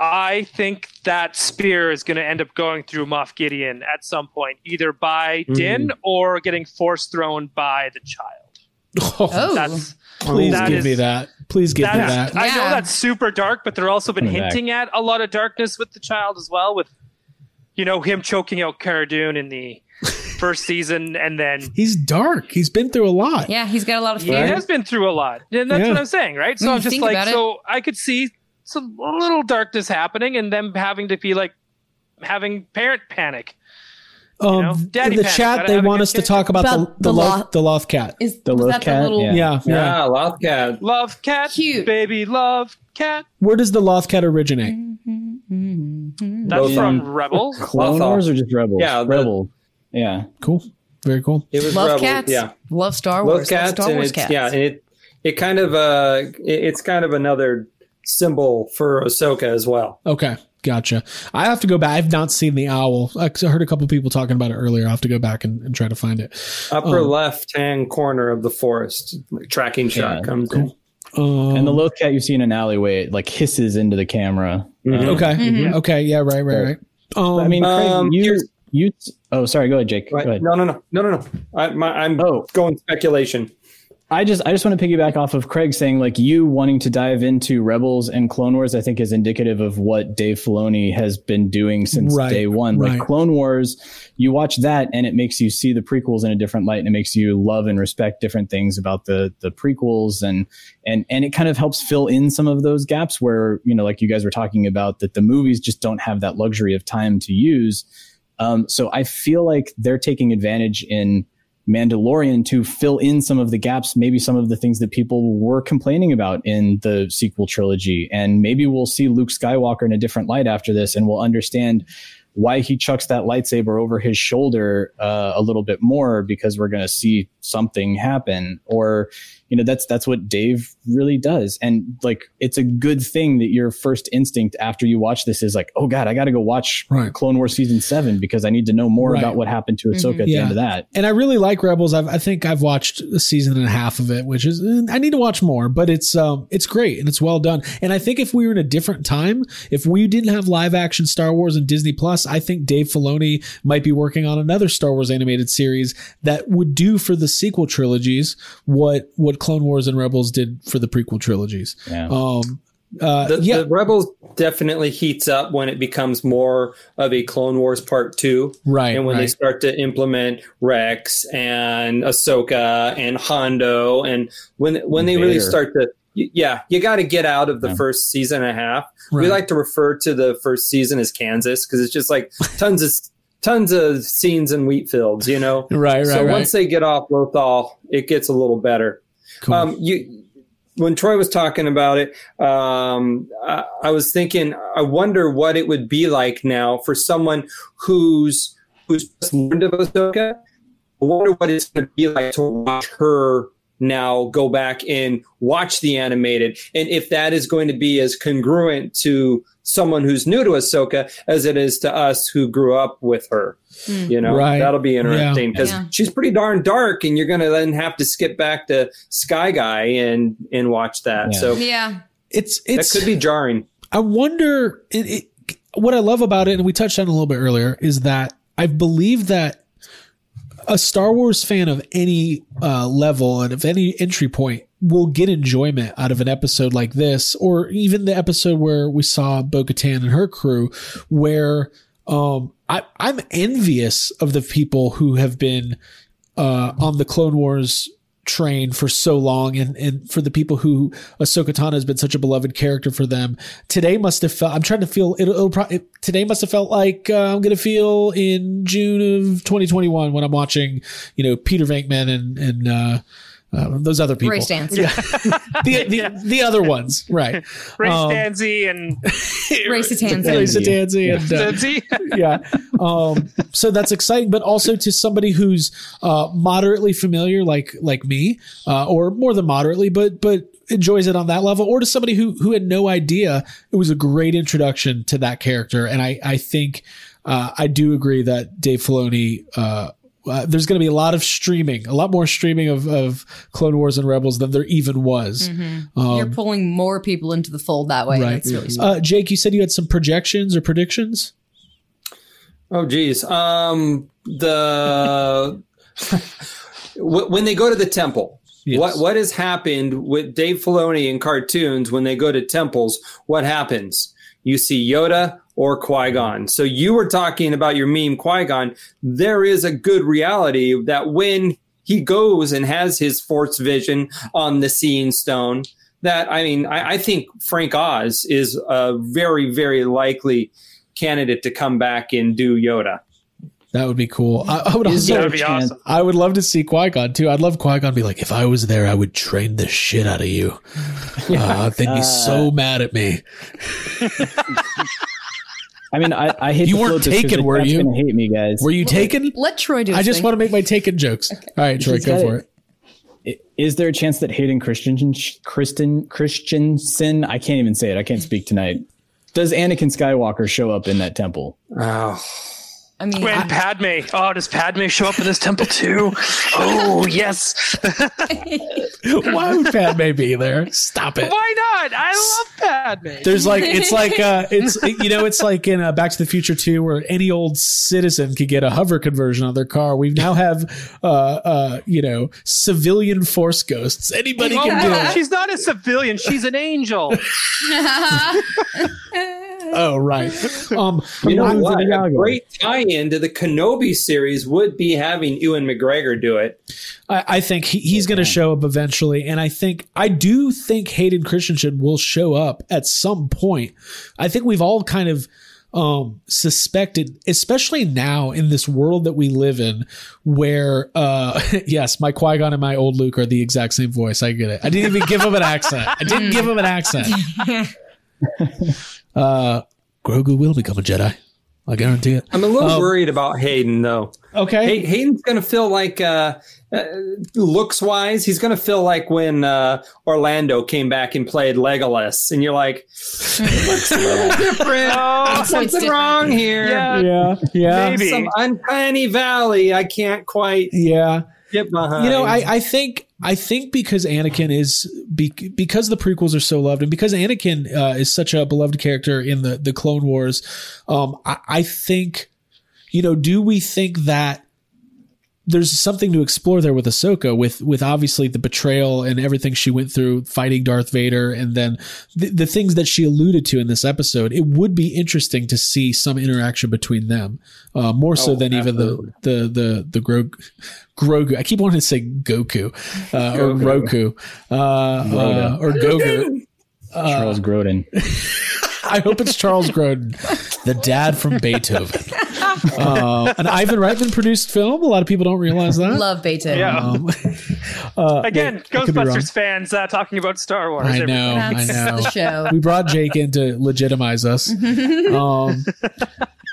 I think that spear is going to end up going through Moff Gideon at some point, either by Din or getting force thrown by the child. Oh, That's please that give is- me that. Please give me that's. that. I know that's super dark, but they're also been Coming back. hinting at a lot of darkness with the child as well. With you know him choking out Cara Dune in the first season, and then He's dark. He's been through a lot. yeah, he's got a lot of he has been through a lot, and that's Yeah. what I'm saying, right? So I'm just like, so I could see some a little darkness happening, and them having to be like having parent panic. Um, know, in the panic, chat, gotta they want good us to talk about, About the the, the loth, loth- the loth cat. Is The was Loth that cat? the little? Yeah. Yeah, yeah. Yeah, love cat. Love cat, Cute. baby, love cat. Where does the loth cat originate? Mm-hmm. That's Both from on- Rebels. Clone Lothal. Wars or just Rebels? Yeah, the- Rebel. Yeah. Cool. Very cool. It was Love Rebel, cats. Yeah, Love Star Wars. Love cats, Star Wars it's cats. yeah, it it kind of uh, it- it's kind of another symbol for Ahsoka as well. Okay, gotcha. I have to go back. I've not seen the owl. I heard a couple people talking about it earlier. I have to go back and, and try to find it. Upper Oh. left hand corner of the forest, like, tracking shot Yeah, comes in. Um, And the Loth cat you see in an alleyway, it like hisses into the camera. Mhm. okay, Mhm. okay, yeah, right, right, right. Um, I mean, Craig, Um, you you. Oh, sorry. Go ahead, Jake. Right. Go ahead. No, no, no, no, no, no. I, my, I'm Oh. going speculation. I just I just want to piggyback off of Craig saying like you wanting to dive into Rebels and Clone Wars I think is indicative of what Dave Filoni has been doing since Right, day one. right. Like Clone Wars, you watch that and it makes you see the prequels in a different light and it makes you love and respect different things about the the prequels and and and it kind of helps fill in some of those gaps where you know like you guys were talking about that the movies just don't have that luxury of time to use. Um, so I feel like they're taking advantage in Mandalorian to fill in some of the gaps, maybe some of the things that people were complaining about in the sequel trilogy. And maybe we'll see Luke Skywalker in a different light after this and we'll understand why he chucks that lightsaber over his shoulder uh, a little bit more because we're going to see something happen or you know that's that's what Dave really does and like it's a good thing that your first instinct after you watch this is like oh god I got to go watch Right. Clone Wars season 7 because I need to know more Right. about what happened to Ahsoka at the end of that and I really like Rebels. I've, I think I've watched a season and a half of it, which is eh, I need to watch more, but it's um it's great and it's well done. And I think if we were in a different time, if we didn't have live action Star Wars and Disney Plus, I think Dave Filoni might be working on another Star Wars animated series that would do for the sequel trilogies what what Clone Wars and Rebels did for the prequel trilogies. yeah Um, uh, The, yeah, the Rebels definitely heats up when it becomes more of a Clone Wars Part Two, right. and when they start to implement Rex and Ahsoka and Hondo, and when when they really start to, yeah, you got to get out of the Yeah. first season and a half. We like to refer to the first season as Kansas because it's just like tons of tons of scenes in wheat fields, you know. right, right, so right. once they get off Lothal, it gets a little better. Cool. Um, you, when Troy was talking about it, um, I, I was thinking, I wonder what it would be like now for someone who's who's just learned of Ahsoka. I wonder what it's going to be like to watch her now go back and watch the animated, and if that is going to be as congruent to someone who's new to Ahsoka as it is to us who grew up with her. Hmm. You know, Right. that'll be interesting because Yeah. she's pretty darn dark, and you're going to then have to skip back to Sky Guy and and watch that. Yeah. So Yeah. it's that could be jarring. I wonder it, it, what I love about it, and we touched on it a little bit earlier, is that I believe that a Star Wars fan of any uh, level and of any entry point will get enjoyment out of an episode like this, or even the episode where we saw Bo Katan and her crew, where um, I, I'm envious of the people who have been uh, on the Clone Wars train for so long and, and for the people who Ahsoka Tano has been such a beloved character for them. Today must have felt, I'm trying to feel, it'll, it'll probably, today must have felt like uh, I'm going to feel in June of 2021 when I'm watching, you know, Peter Venkman and, and, uh, uh, those other people. Ray Stantz. Yeah. the, the, the other ones. Right. Ray Um, Stanzi and Ray Satanzi. Ray Satanzi and, uh, Stanzi. yeah. Um, so that's exciting, but also to somebody who's uh, moderately familiar, like like me, uh, or more than moderately, but but enjoys it on that level, or to somebody who who had no idea, it was a great introduction to that character, and I I think uh, I do agree that Dave Filoni. Uh, uh, there's going to be a lot of streaming, a lot more streaming of, of Clone Wars and Rebels than there even was. You're pulling more people into the fold that way. Right. That's really. Uh, Jake, you said you had some projections or predictions. Oh, geez. Um, the when they go to the temple, Yes. what what has happened with Dave Filoni in cartoons when they go to temples? What happens? You see Yoda or Qui Gon. So you were talking about your meme Qui Gon. There is a good reality that when he goes and has his Force vision on the Seeing Stone, that I mean, I, I think Frank Oz is a very very likely candidate to come back and do Yoda. That would be cool. I, I would also there That'd be awesome. I would love to see Qui Gon too. I'd love Qui Gon to be like, if I was there, I would train the shit out of you. Uh, they'd be so mad at me. I mean, I, I hate You to weren't float this 'cause taken, were you? Gonna hate me, guys. Were you taken? Let Troy do. I just thing. want to make my taken jokes. All right, Troy, He's go for it. it. I- Is there a chance that Hayden Christensen, Kristen Christensen, I can't even say it. I can't speak tonight. Does Anakin Skywalker show up in that temple? Oh. I mean, When I- Padme, oh, does Padme show up in this temple too? Oh, yes. Why would Padme be there? Stop it. Why not? I love Padme. There's like it's like uh it's you know it's like in uh, Back to the Future 2 where any old citizen could get a hover conversion on their car. We now have uh uh you know civilian force ghosts. Anybody Oh, can do it. she's not a civilian. She's an angel. Oh right. Um You know what? A great tie-in to the Kenobi series would be having Ewan McGregor do it. I, I think he, he's going to show up eventually, and I think I do think Hayden Christensen will show up at some point. I think we've all kind of um, suspected, especially now in this world that we live in, where uh, yes, my Qui Gon and my old Luke are the exact same voice. I get it. I didn't even give him an accent. I didn't give him an accent. Uh, Grogu will become a Jedi. I guarantee it. I'm a little Um, worried about Hayden though. Okay. Hay- Hayden's going to feel like, uh, uh, looks wise, he's going to feel like when uh, Orlando came back and played Legolas, and you're like, looks a little different. Oh, Something different. wrong here. Yeah. yeah. Yeah. Maybe. Some uncanny valley. I can't quite Yeah. Behind. You know, I, I think I think because Anakin is be, because the prequels are so loved, and because Anakin uh, is such a beloved character in the the Clone Wars, um, I, I think, you know, do we think that there's something to explore there with Ahsoka, with with obviously the betrayal and everything she went through fighting Darth Vader, and then the, the things that she alluded to in this episode. It would be interesting to see some interaction between them, uh, more so Oh, than absolutely. even the the the the Grogu. Grogu. I keep wanting to say Goku uh, or Goku. Roku uh, uh, or Gogu. Charles Grodin. I hope it's Charles Grodin, the dad from Beethoven. Uh, an Ivan Reitman produced film. A lot of people don't realize that. love Beethoven. Yeah. Um, uh, Again, could be wrong. Ghostbusters fans uh, talking about Star Wars. I know, I know. the show. We brought Jake in to legitimize us. Um,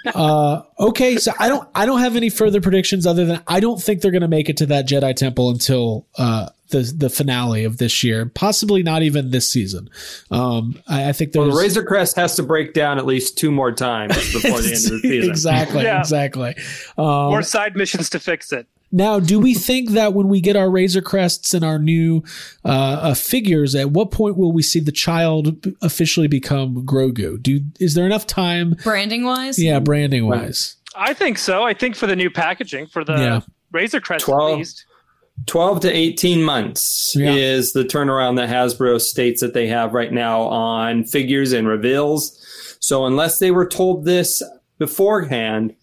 uh, okay, so I don't, I don't have any further predictions other than I don't think they're going to make it to that Jedi Temple until uh, the the finale of this year, possibly not even this season. Um, I, I think there's the Razor Crest has to break down at least two more times before the end of the season. exactly, Yeah. exactly. Um, More side missions to fix it. Now, do we think that when we get our Razor Crests and our new uh, uh, figures, at what point will we see the child officially become Grogu? Do is there enough time? Branding wise, Yeah, branding wise. I think so. I think for the new packaging, for the Yeah. Razor Crest 12. at least. 12 to 18 months Yeah. is the turnaround that Hasbro states that they have right now on figures and reveals. So unless they were told this beforehand,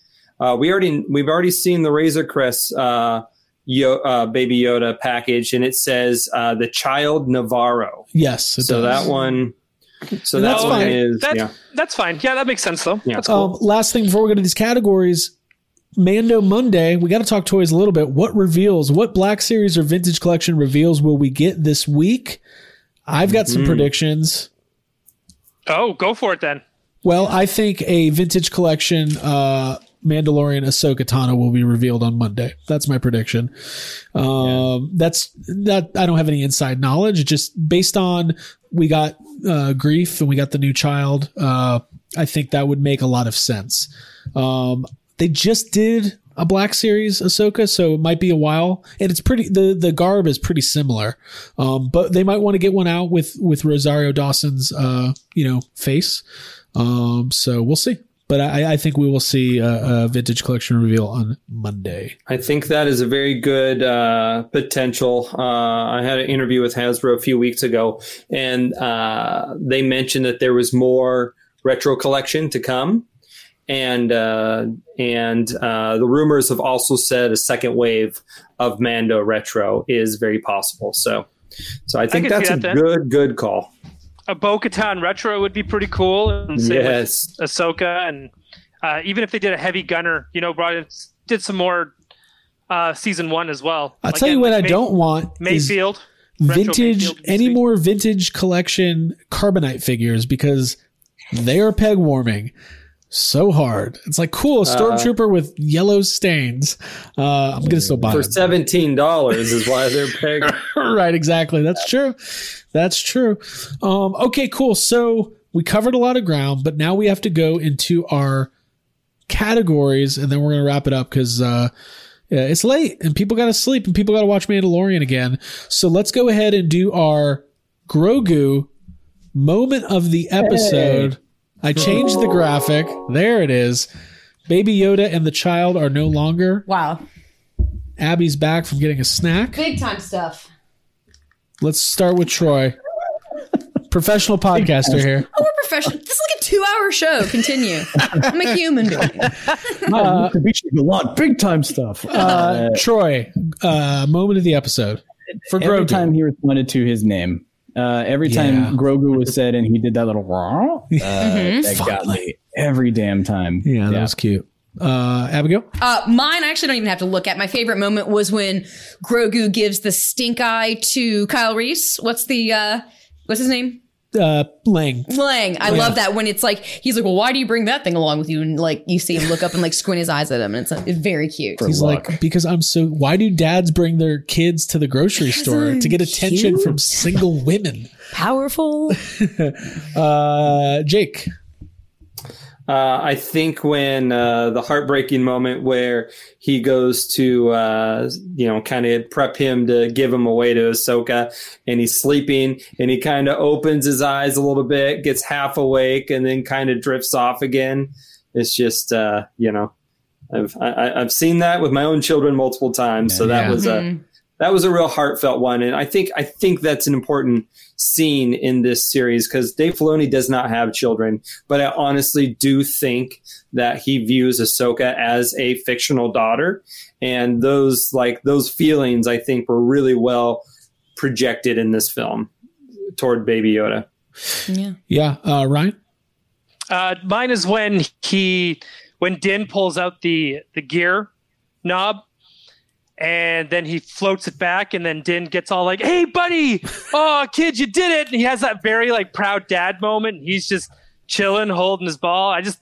uh, we already we've already seen the Razor Crest uh, Yo- uh, Baby Yoda package, and it says uh, the Child Navarro. Yes. It So does. that one, so And that that's one fine. is That's yeah. that's fine. Yeah, that makes sense though. Yeah. That's cool. Um, last thing before we go to these categories, Mando Monday, we got to talk toys a little bit. What reveals, what Black Series or Vintage Collection reveals will we get this week? I've got some predictions. oh, go for it then. Well, I think a Vintage Collection uh, Mandalorian Ahsoka Tano will be revealed on Monday. That's my prediction. Um, That's that. I don't have any inside knowledge. Just based on we got uh, Greef and we got the new child. Uh, I think that would make a lot of sense. Um, they just did a Black Series Ahsoka, so it might be a while, and it's pretty. the The garb is pretty similar, um, but they might want to get one out with with Rosario Dawson's, uh, you know, face. Um, so we'll see. But I, I think we will see a, a vintage collection reveal on Monday. I think that is a very good uh, potential. Uh, I had an interview with Hasbro a few weeks ago, and uh, they mentioned that there was more retro collection to come, and uh, and uh, the rumors have also said a second wave of Mando retro is very possible. So, so I think can that's a that good good call. A Bo-Katan retro would be pretty cool. And same with Yes, Ahsoka, and uh, even if they did a heavy gunner, you know, brought in, did some more uh, season one as well. I'll tell you what I don't want Mayfield. retro vintage Mayfield any sweet. more vintage collection carbonite figures because they are peg warming so hard. It's like cool, a stormtrooper with yellow stains. Uh, I'm gonna still buy for seventeen dollars is why they're pegged. right, exactly. That's true. That's true. Um, okay, cool. So we covered a lot of ground, but now we have to go into our categories, and then we're gonna wrap it up because uh, yeah, it's late and people got to sleep and people got to watch Mandalorian again. So let's go ahead and do our Grogu moment of the episode. I changed the graphic. There it is. Baby Yoda and the child are no longer. Wow. Abby's back from getting a snack. Big time stuff. Let's start with Troy. Professional podcaster here. Oh, we're professional. This is like a two hour show. Continue. I'm a human being. Uh, a lot big time stuff. Uh, Troy, uh, moment of the episode for every Grogu. time he responded to his name, uh, every time Yeah. Grogu was said and he did that little uh, that got me every damn time. yeah, that was cute. Uh, Abigail. Uh, mine, I actually don't even have to look at. My favorite moment was when Grogu gives the stink eye to Kyle Reese. What's the, uh, what's his name? Uh, Lang. Lang. I love that when it's like, he's like, well, why do you bring that thing along with you? And like, you see him look up and like squint his eyes at him. And it's, uh, it's very cute. He's luck. like, because I'm so. Why do dads bring their kids to the grocery store to get attention from single women? Powerful. Uh, Jake. Uh, I think when uh, the heartbreaking moment where he goes to, uh, you know, kind of prep him to give him away to Ahsoka, and he's sleeping, and he kind of opens his eyes a little bit, gets half awake, and then kind of drifts off again. It's just, uh, you know, I've I, I- I've seen that with my own children multiple times, so that Yeah. was a that was a real heartfelt one, and I think I think that's an important scene in this series because Dave Filoni does not have children, but I honestly do think that he views Ahsoka as a fictional daughter, and those like those feelings I think were really well projected in this film toward Baby Yoda. yeah. Yeah. Uh, Ryan. Uh, mine is when he when Din pulls out the the gear knob and then he floats it back and then Din gets all like, "Hey buddy, oh kid, you did it!" And he has that very like proud dad moment. and He's just chilling, holding his ball. I just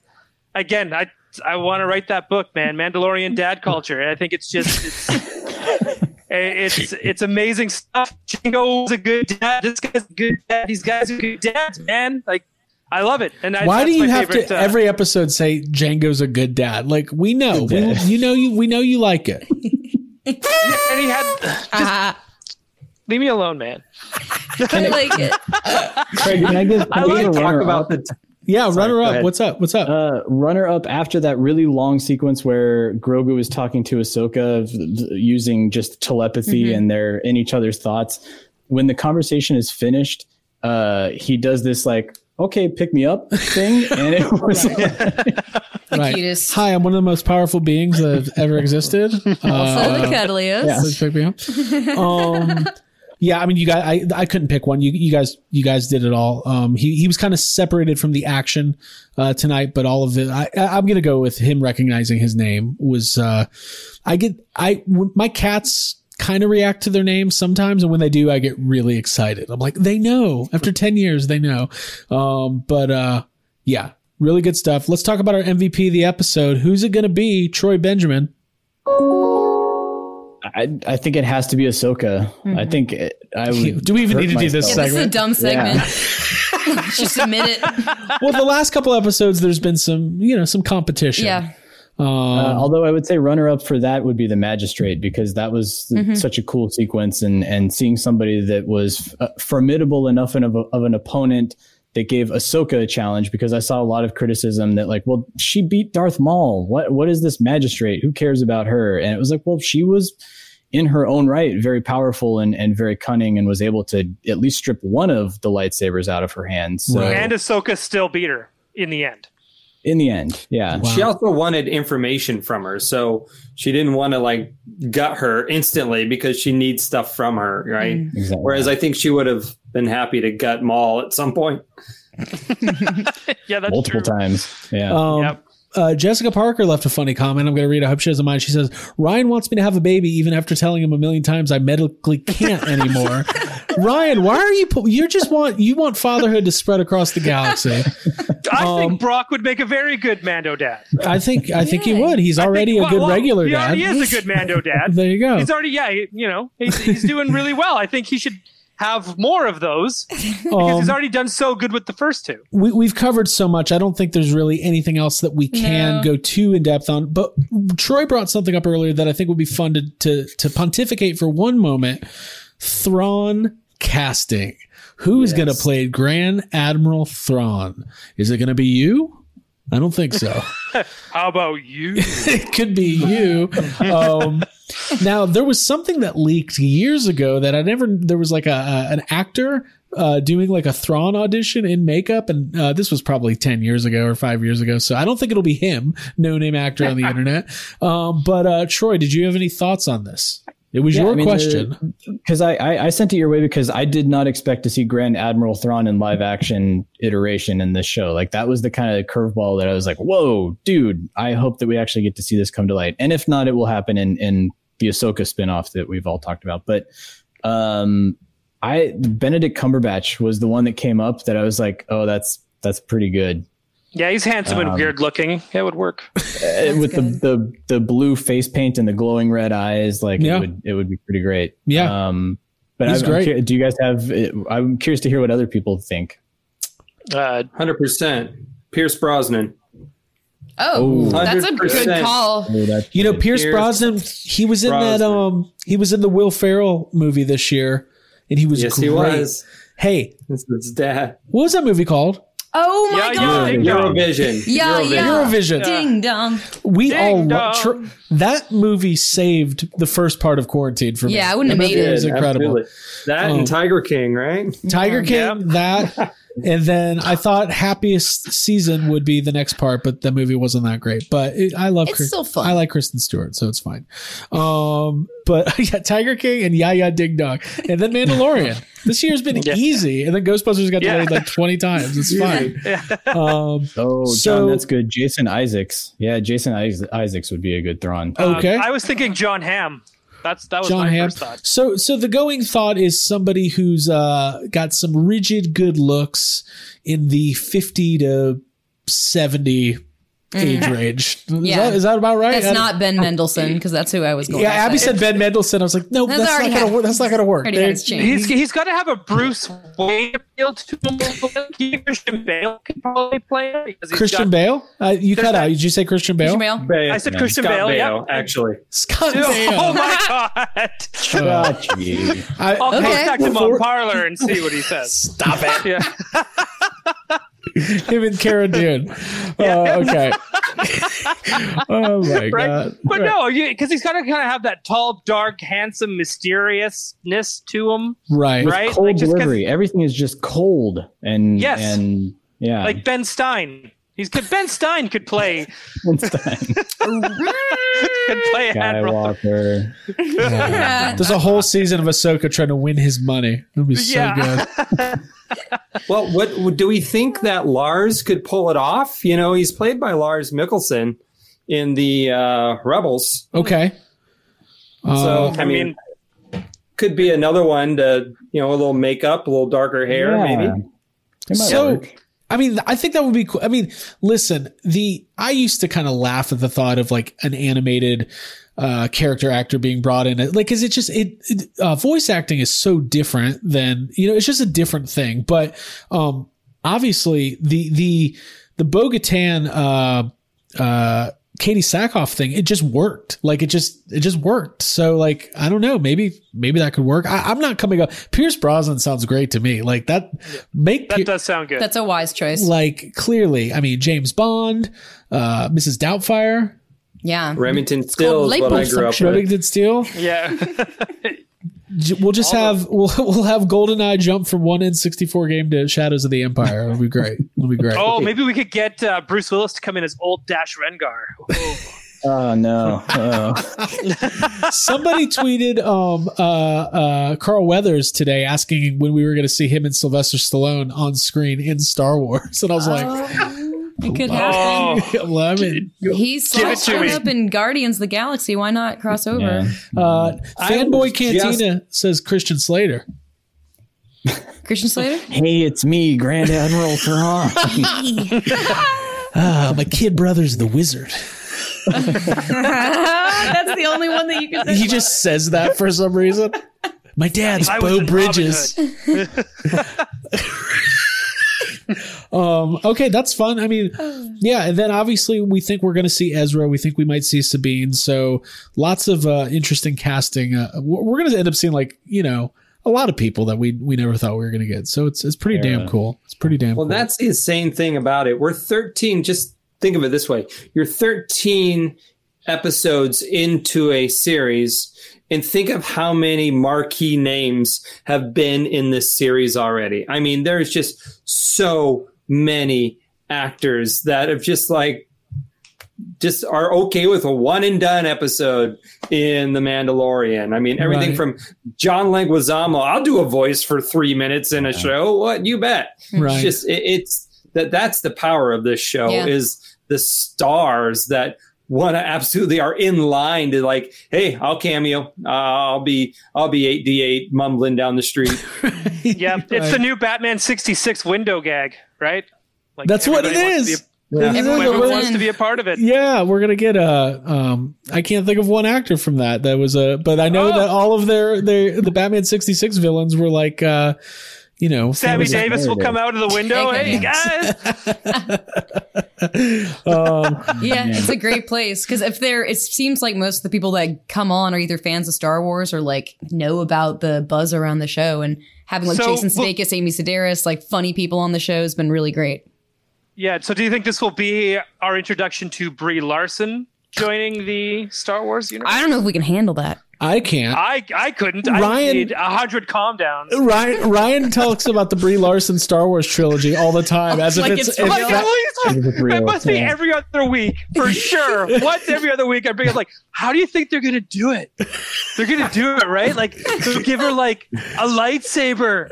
again, I I want to write that book, man. Mandalorian dad culture. I think it's just it's it's it's amazing stuff. Jango's a good dad. This guy's a good dad. These guys are good dads, man. Like I love it. And I, Why do you have favorite, to uh, every episode say Jango's a good dad? Like we know, we, you know you we know you like it. and he had just Ah, leave me alone, man. I like it. Craig, can I give, can I I like a Talk about up? the Yeah, Sorry, runner up. What's up? What's up? Uh, runner up after that really long sequence where Grogu is talking to Ahsoka v- v- using just telepathy and they're in each other's thoughts. When the conversation is finished, uh, he does this like, okay, pick me up thing. And it was right. cutest. Hi, I'm one of the most powerful beings that have ever existed. So the Uh, cuddliest. please pick me up. Um, yeah, I mean, you guys, I, I couldn't pick one. You, you guys, you guys did it all. Um, he, he was kind of separated from the action, uh, tonight, but all of it, I, I- I'm going to go with him recognizing his name was, uh, I get, I, my cats kind of react to their names sometimes. And when they do, I get really excited. I'm like, they know after 10 years, they know. Um, but, uh, yeah, really good stuff. Let's talk about our MVP of the episode. Who's it going to be? Troy Benjamin. I, I think it has to be Ahsoka. I think it, I would. Do we even need to do this Yeah, myself. this is a dumb segment. Just admit it. well, the last couple episodes, there's been some, you know, some competition. Yeah. Uh, although I would say runner up for that would be the magistrate because that was such a cool sequence and and seeing somebody that was uh, formidable enough of, a, of an opponent that gave Ahsoka a challenge because I saw a lot of criticism that like well she beat Darth Maul. What what is this magistrate? Who cares about her? And it was like well she was in her own right very powerful and and very cunning and was able to at least strip one of the lightsabers out of her hands. So Right. And Ahsoka still beat her in the end. In the end yeah Wow. She also wanted information from her, so she didn't want to like gut her instantly because she needs stuff from her, right? exactly Whereas I think she would have been happy to gut Maul at some point. Yeah, that's multiple true. times yeah Um, Yep. Uh, Jessica Parker left a funny comment. I'm going to read. it. I hope she doesn't mind. She says, Ryan wants me to have a baby even after telling him a million times I medically can't anymore. Ryan, why are you, pu- you just want, you want fatherhood to spread across the galaxy. I Um, think Brock would make a very good Mando dad. I think, I think he would. He's I think- already a good well, regular he dad. already is a good Mando dad. There you go. He's already, yeah, he- you know, he's, he's doing really well. I think he should have more of those because Um, he's already done so good with the first two. we, we've covered so much. I don't think there's really anything else that we can No. go too in depth on. But Troy brought something up earlier that I think would be fun to to, to pontificate for one moment. Thrawn casting. Who's going to play Grand Admiral Thrawn? Is it going to be you? I don't think so. How about you? it could be you. Um, now there was something that leaked years ago that I never. There was like a, a an actor uh, doing like a Thrawn audition in makeup, and uh, this was probably ten years ago or five years ago. So I don't think it'll be him, no name actor on the internet. Um, but uh, Troy, did you have any thoughts on this? It was Yeah, your I mean, question. because I, I I sent it your way because I did not expect to see Grand Admiral Thrawn in live action iteration in this show. Like that was the kind of curveball that I was like, whoa, dude! I hope that we actually get to see this come to light. And if not, it will happen in in the Ahsoka spinoff that we've all talked about. But um, I Benedict Cumberbatch was the one that came up that I was like, oh, that's that's pretty good. Yeah, he's handsome and Um, weird looking. It would work. Uh, with the, the the blue face paint and the glowing red eyes, like Yeah. it would it would be pretty great. Yeah. Um, but He's I'm, I'm great. do you guys have? I'm curious to hear what other people think. Uh, Hundred percent. Pierce Brosnan. Oh, Oh. that's a good call. Oh, You know. Pierce Pierce Brosnan. He was in that. Um, he was in the Will Ferrell movie this year, and he was Yes, great. he was. Hey, This is his dad. what was that movie called? Oh my Yeah, god. Ding dong. Eurovision. Yeah, Eurovision. yeah. Eurovision. Ding dong. We Ding all dong. tr- that movie saved the first part of quarantine for me. Yeah, I wouldn't That have made movie it. was incredible. Absolutely. That Um, and Tiger King, right? Tiger King, Yeah. that, and then I thought happiest season would be the next part, but the movie wasn't that great. But it, I love. It's Chris- still fun. I like Kristen Stewart, so it's fine. Um, but yeah, Tiger King and Yeah Yeah Ding Dong, and then Mandalorian. this year's been Yeah. easy, and then Ghostbusters got Yeah. delayed like twenty times. It's fine. Um, Oh, So- John, that's good. Jason Isaacs. Yeah, Jason Isaacs would be a good Thrawn. okay. Um, I was thinking John Hamm. That's that was John my Hamm. first thought. So, so the going thought is somebody who's uh, got some rigid good looks in the fifty to seventy age range. Is, Yeah. that, is that about right? That's I- not Ben Mendelsohn because that's who I was going. Yeah, to Abby say. said Ben Mendelsohn. I was like, no, That's that's, already not gonna had- work. That's not gonna work. Already had They- his change. He's he's got to have a Bruce Wayne appeal to him. Christian Bale can probably play it because he's Christian got- Bale. Uh, you cut out. Did you say Christian Bale? Christian Bale. Bale. I said Yeah. Christian Scott Bale. Bale, yeah. actually. Scott Oh, Bale. my god! Gotcha. I, I'll Okay. contact him Before- on Parler and see what he says. Stop it. Yeah. Him and Cara Dune. Uh, okay. oh my right? god. But Right. no, because he's gotta kind of have that tall, dark, handsome, mysteriousness to him, Right. right? Cold Like, just 'cause- delivery. Everything is just cold and Yes. and yeah. like Ben Stein. He's Ben Stein could play Einstein, could play a hand role. Skywalker. Yeah. There's a whole season of Ahsoka trying to win his money. It'll be so Yeah. good. Well, what do we think that Lars could pull it off? You know, he's played by Lars Mikkelsen in the uh, Rebels, Okay. so Uh, I mean, could be another one to you know a little makeup, a little darker hair, Yeah. maybe. So, work. I mean, I think that would be cool. I mean, listen, the I used to kind of laugh at the thought of like an animated uh, character actor being brought in, like, because it just it, it uh, voice acting is so different than you know, it's just a different thing. But um, obviously, the the the Bo-Katan uh, uh, Katee Sackhoff thing, it just worked. Like it just it just worked. So like I don't know, maybe maybe that could work. I, I'm not coming up. Pierce Brosnan sounds great to me. Like that make That Pier- does sound good. That's a wise choice. like clearly, I mean James Bond, uh, Mrs. Doubtfire, yeah. Remington Steele is what I grew up with. Remington Steele. yeah. J- We'll just have we'll we'll have GoldenEye jump from one N64 game to Shadows of the Empire. It'll be great. It'll be great. oh, maybe we could get uh, Bruce Willis to come in as old Dash Rendar. Oh no. Oh. Somebody tweeted um uh uh Carl Weathers today asking when we were going to see him and Sylvester Stallone on screen in Star Wars, and I was like, It could Oh, happen. well, I mean, He's Give it to showing me. up in Guardians of the Galaxy. Why not cross over? Yeah. uh, fanboy was Cantina says Christian Slater. Christian Slater? Hey, it's me, Grand Admiral Thrawn. Ah, my kid brother's the wizard. That's the only one that you can He just says that for some reason. My dad's I Beau Bridges. Um, okay, that's fun. I mean, yeah, and then obviously we think we're going to see Ezra. We think we might see Sabine. So lots of uh, interesting casting. Uh, we're we're going to end up seeing like you know a lot of people that we we never thought we were going to get. So it's it's pretty Yeah. damn cool. It's pretty damn Well, cool. that's the insane thing about it. We're 13. Just think of it this way: you're 13 episodes into a series, and think of how many marquee names have been in this series already. I mean, there's just so many actors that have just like just are okay with a one and done episode in The Mandalorian. I mean, everything Right. from John Leguizamo, I'll do a voice for three minutes in a show. What you bet? Right. It's just it, it's that that's the power of this show Yeah. is the stars that want to absolutely are in line to like, hey, I'll cameo. Uh, I'll be I'll be eight D eight mumbling down the street. Yeah, it's Right. the new Batman 66 window gag, right? Like That's what it is. everybody wants to is. be It a- is Everyone a- Everyone wants wants to be a part of it. Yeah, we're gonna get a. Um, I can't think of one actor from that. That was a, but I know Oh. that all of their their the Batman sixty six villains were like, uh, you know, Sammy famous- Davis will come out of the window. Okay. Hey guys, Um, Yeah, it's a great place because if there, it seems like most of the people that come on are either fans of Star Wars or like know about the buzz around the show and having like So, Jason well- Sudeikis, Amy Sedaris, like funny people on the show has been really great. yeah. So, do you think this will be our introduction to Brie Larson joining the Star Wars universe? I don't know if we can handle that. I can't. I I couldn't. I Ryan- need a hundred calm downs. Ryan Ryan talks about the Brie Larson Star Wars trilogy all the time, as Like if it's, it's if Like, real. that- least- real, it must be every other week for sure. Once every other week, I bring up like, how do you think they're gonna do it? They're gonna do it right. Like they'll give her like a lightsaber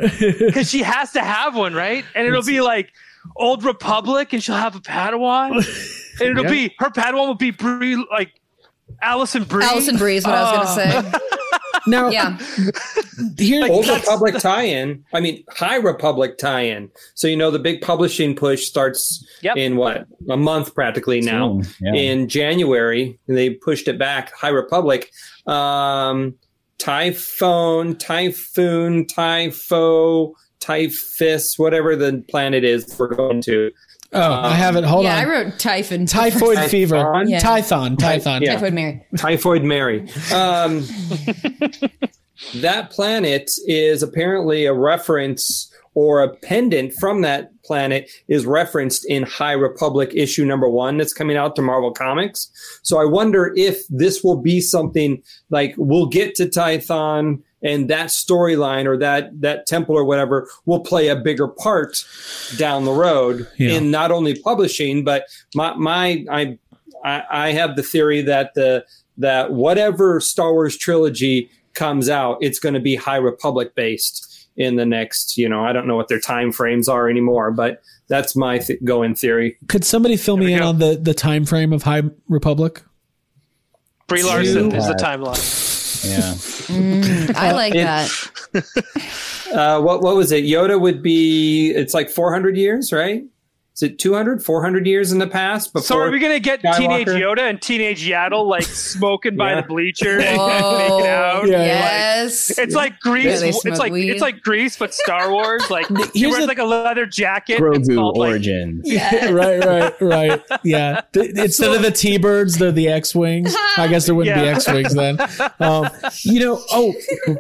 because she has to have one, right? And it'll be like Old Republic, and she'll have a Padawan, and it'll Yeah. be her Padawan will be Brie, like Alison Brie. Alison Brie is what I was going to say. now Yeah. here. Old Republic tie-in. I mean, High Republic tie-in. So you know the big publishing push starts Yep. in what a month practically now. Soon, yeah. In January, they pushed it back. High Republic, um, Typhone, Typhoon, Typho, Typhus, whatever the planet is we're going to. Oh, I have it. Hold on. yeah, on. I wrote Typhon. Typhoid Typhon? fever. Yeah. Tython. Tython. Yeah. Typhoid Mary. Typhoid Mary. Um, that planet is apparently a reference or a pendant from that planet is referenced in High Republic issue number one that's coming out to Marvel Comics. So I wonder if this will be something like we'll get to Tython and that storyline or that that temple or whatever will play a bigger part down the road Yeah. in not only publishing but my my I I, I have the theory that the that whatever Star Wars trilogy comes out, it's going to be High Republic based in the next. You know, I don't know what their time frames are anymore, but that's my th- going theory. Could somebody fill me in go. on the the time frame of High Republic? Brie Larson is the timeline. Yeah. I like It- that. Uh, what what was it? Yoda would be. It's like 400 years, right? Is it 200, 400 years in the past? Before So are we gonna get Skywalker? teenage Yoda and teenage Yaddle like smoking by Yeah. the bleachers, making Oh, out? Yeah, yes. It's like Grease. Yeah, it's like weed. it's like Grease, but Star Wars. Like he wears the- like a leather jacket. Grogu called, like, origins. Yes. right, right, right. Yeah. Th- Instead of the T birds, they're the X wings. I guess there wouldn't be X wings then. Um, you know, oh,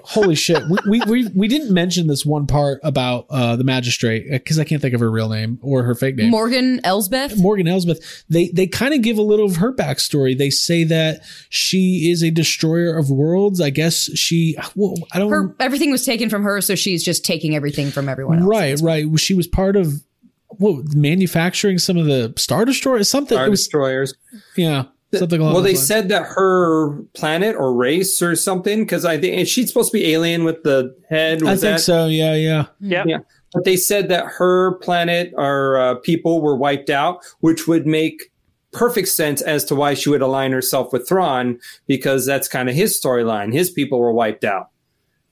holy shit. We, we, we, we didn't mention this one part about uh, the magistrate because I can't think of her real name or her fake name. Morgan Elsbeth. Morgan Elsbeth, they they kind of give a little of her backstory. They say that she is a destroyer of worlds. I guess she, well, I don't Her everything was taken from her, so she's just taking everything from everyone else. right, right. She was part of what manufacturing some of the Star Destroyers, something. Star was Destroyers? yeah, something along Well, they lines. said that her planet or race or something because I think she's supposed to be alien with the head. I think that- so. Yeah, yeah. Yeah. Yeah. But they said that her planet or uh, people were wiped out, which would make perfect sense as to why she would align herself with Thrawn because that's kind of his storyline. His people were wiped out.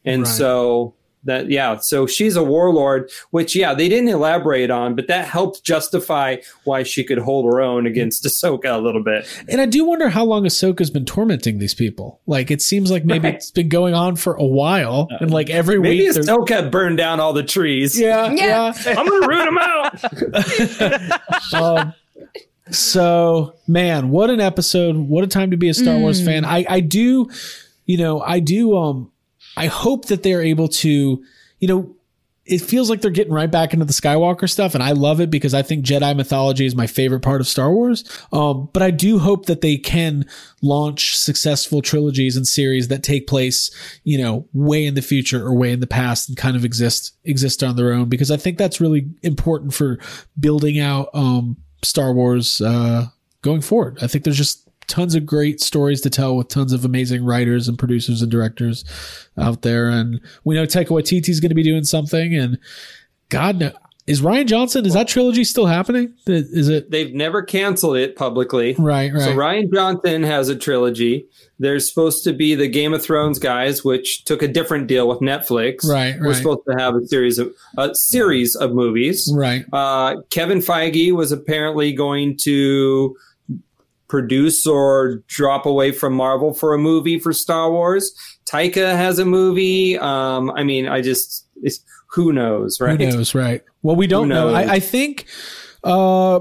And Right. so that yeah, so she's a warlord, which yeah, they didn't elaborate on, but that helped justify why she could hold her own against Ahsoka a little bit. And I do wonder how long Ahsoka's been tormenting these people. Like it seems like maybe Right. it's been going on for a while, and like every Maybe week. they're- Ahsoka burned down all the trees. Yeah, Yeah. yeah. I'm gonna root them out. um, so man what an episode what a time to be a star wars Mm. fan i i do you know i do um i hope that they're able to you know it feels like they're getting right back into the skywalker stuff and i love it because i think jedi mythology is my favorite part of star wars um but i do hope that they can launch successful trilogies and series that take place you know way in the future or way in the past and kind of exist exist on their own because i think that's really important for building out um Star Wars uh, going forward. I think there's just tons of great stories to tell with tons of amazing writers and producers and directors out there. And we know Taika Waititi is going to be doing something. And God, no, is Rian Johnson? Is that trilogy still happening? Is it They've never canceled it publicly. right? Right. So Rian Johnson has a trilogy. There's supposed to be the Game of Thrones guys, which took a different deal with Netflix. Right, We're supposed to have a series of a series of movies. right. Uh, Kevin Feige was apparently going to produce or drop away from Marvel for a movie for Star Wars. Taika has a movie. Um, I mean, I just it's, who knows, right? Who knows? Right. Well, we don't know. I, I think uh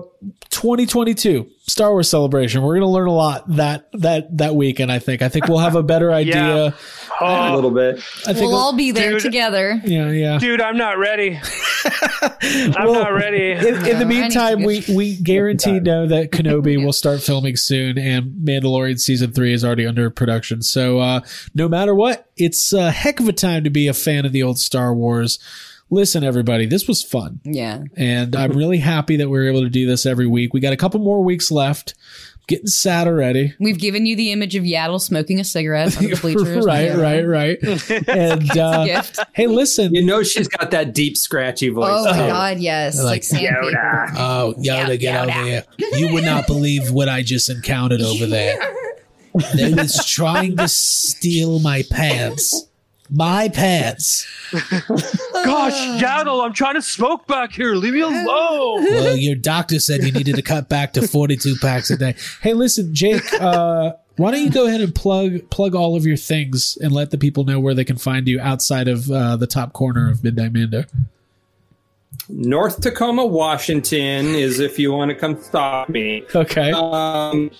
2022 Star Wars celebration. We're going to learn a lot that that that weekend. I think. I think we'll have a better idea. a Oh, little bit. I think. We'll all be there Dude. together. yeah. Yeah. dude, I'm not ready. I'm Well, not ready. In, in the meantime, we we guarantee know that Kenobi will start filming soon, and Mandalorian season three is already under production. So uh, no matter what, it's a heck of a time to be a fan of the old Star Wars. Listen, everybody, this was fun, Yeah. and I'm really happy that we're able to do this every week. We got a couple more weeks left. Getting sad already. We've given you the image of Yaddle smoking a cigarette on the bleachers. right, Yeah. right, right. And uh, hey, listen, You know, she's got that deep, scratchy voice. Oh my too. god, yes. Like, Like sandpaper. Oh, Yoda, get Yoda. over here. You would not believe what I just encountered over there. They was trying to steal my pants. My pants. Gosh, Yaddle, I'm trying to smoke back here. Leave me alone. Well, your doctor said you needed to cut back to 42 packs a day. Hey, listen, Jake, uh, why don't you go ahead and plug plug all of your things and let the people know where they can find you outside of uh, the top corner of Midnight Mando? North Tacoma, Washington is if you want to come stop me. Okay. Um,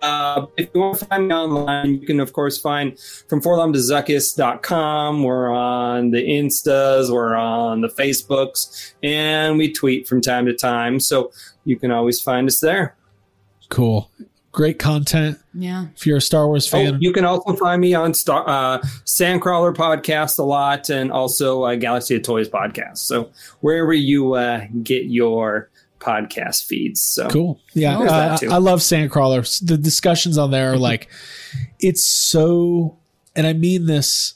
uh, if you want to find me online, you can, of course, find from Forlom to Zuckus.com. We're on the Instas, we're on the Facebooks, and we tweet from time to time. So you can always find us there. Cool. Great content. Yeah. If you're a Star Wars Oh, fan, you can also find me on Star uh, Sandcrawler podcast a lot, and also uh, Galaxy of Toys podcast. So wherever you uh, get your podcast feeds. So Cool. Yeah, uh, too. I love Sandcrawler. The discussions on there are like, it's so, and I mean this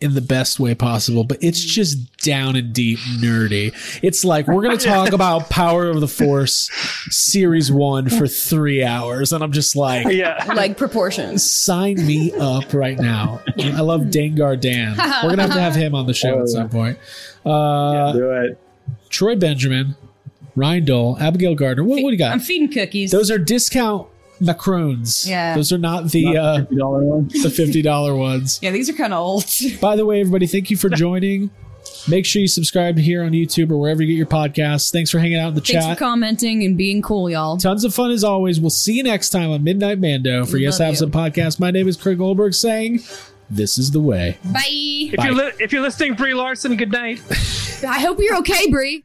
in the best way possible, but it's just down and deep nerdy. It's like we're gonna talk about Power of the Force Series One for three hours, and I'm just like, Yeah. Like proportions. sign me up right now. I love Dangar Dan. We're gonna have to have him on the show at some point. Uh, do it. Troy Benjamin, Ryan Dole, Abigail Gardner. What, what do you got? I'm feeding cookies. Those are discount macaroons. Yeah. Those are not the uh, $50 one. the fifty dollar ones. yeah, these are kind of old. By the way, everybody, thank you for joining. Make sure you subscribe here on YouTube or wherever you get your podcasts. Thanks for hanging out in the Thanks for chat. commenting and being cool, y'all. Tons of fun as always. We'll see you next time on Midnight Mando for Yes Love Have you. Some Podcast. My name is Craig Goldberg saying, This is the way. Bye. If you're li- if you're listening, Brie Larson, good night. I hope you're okay, Brie.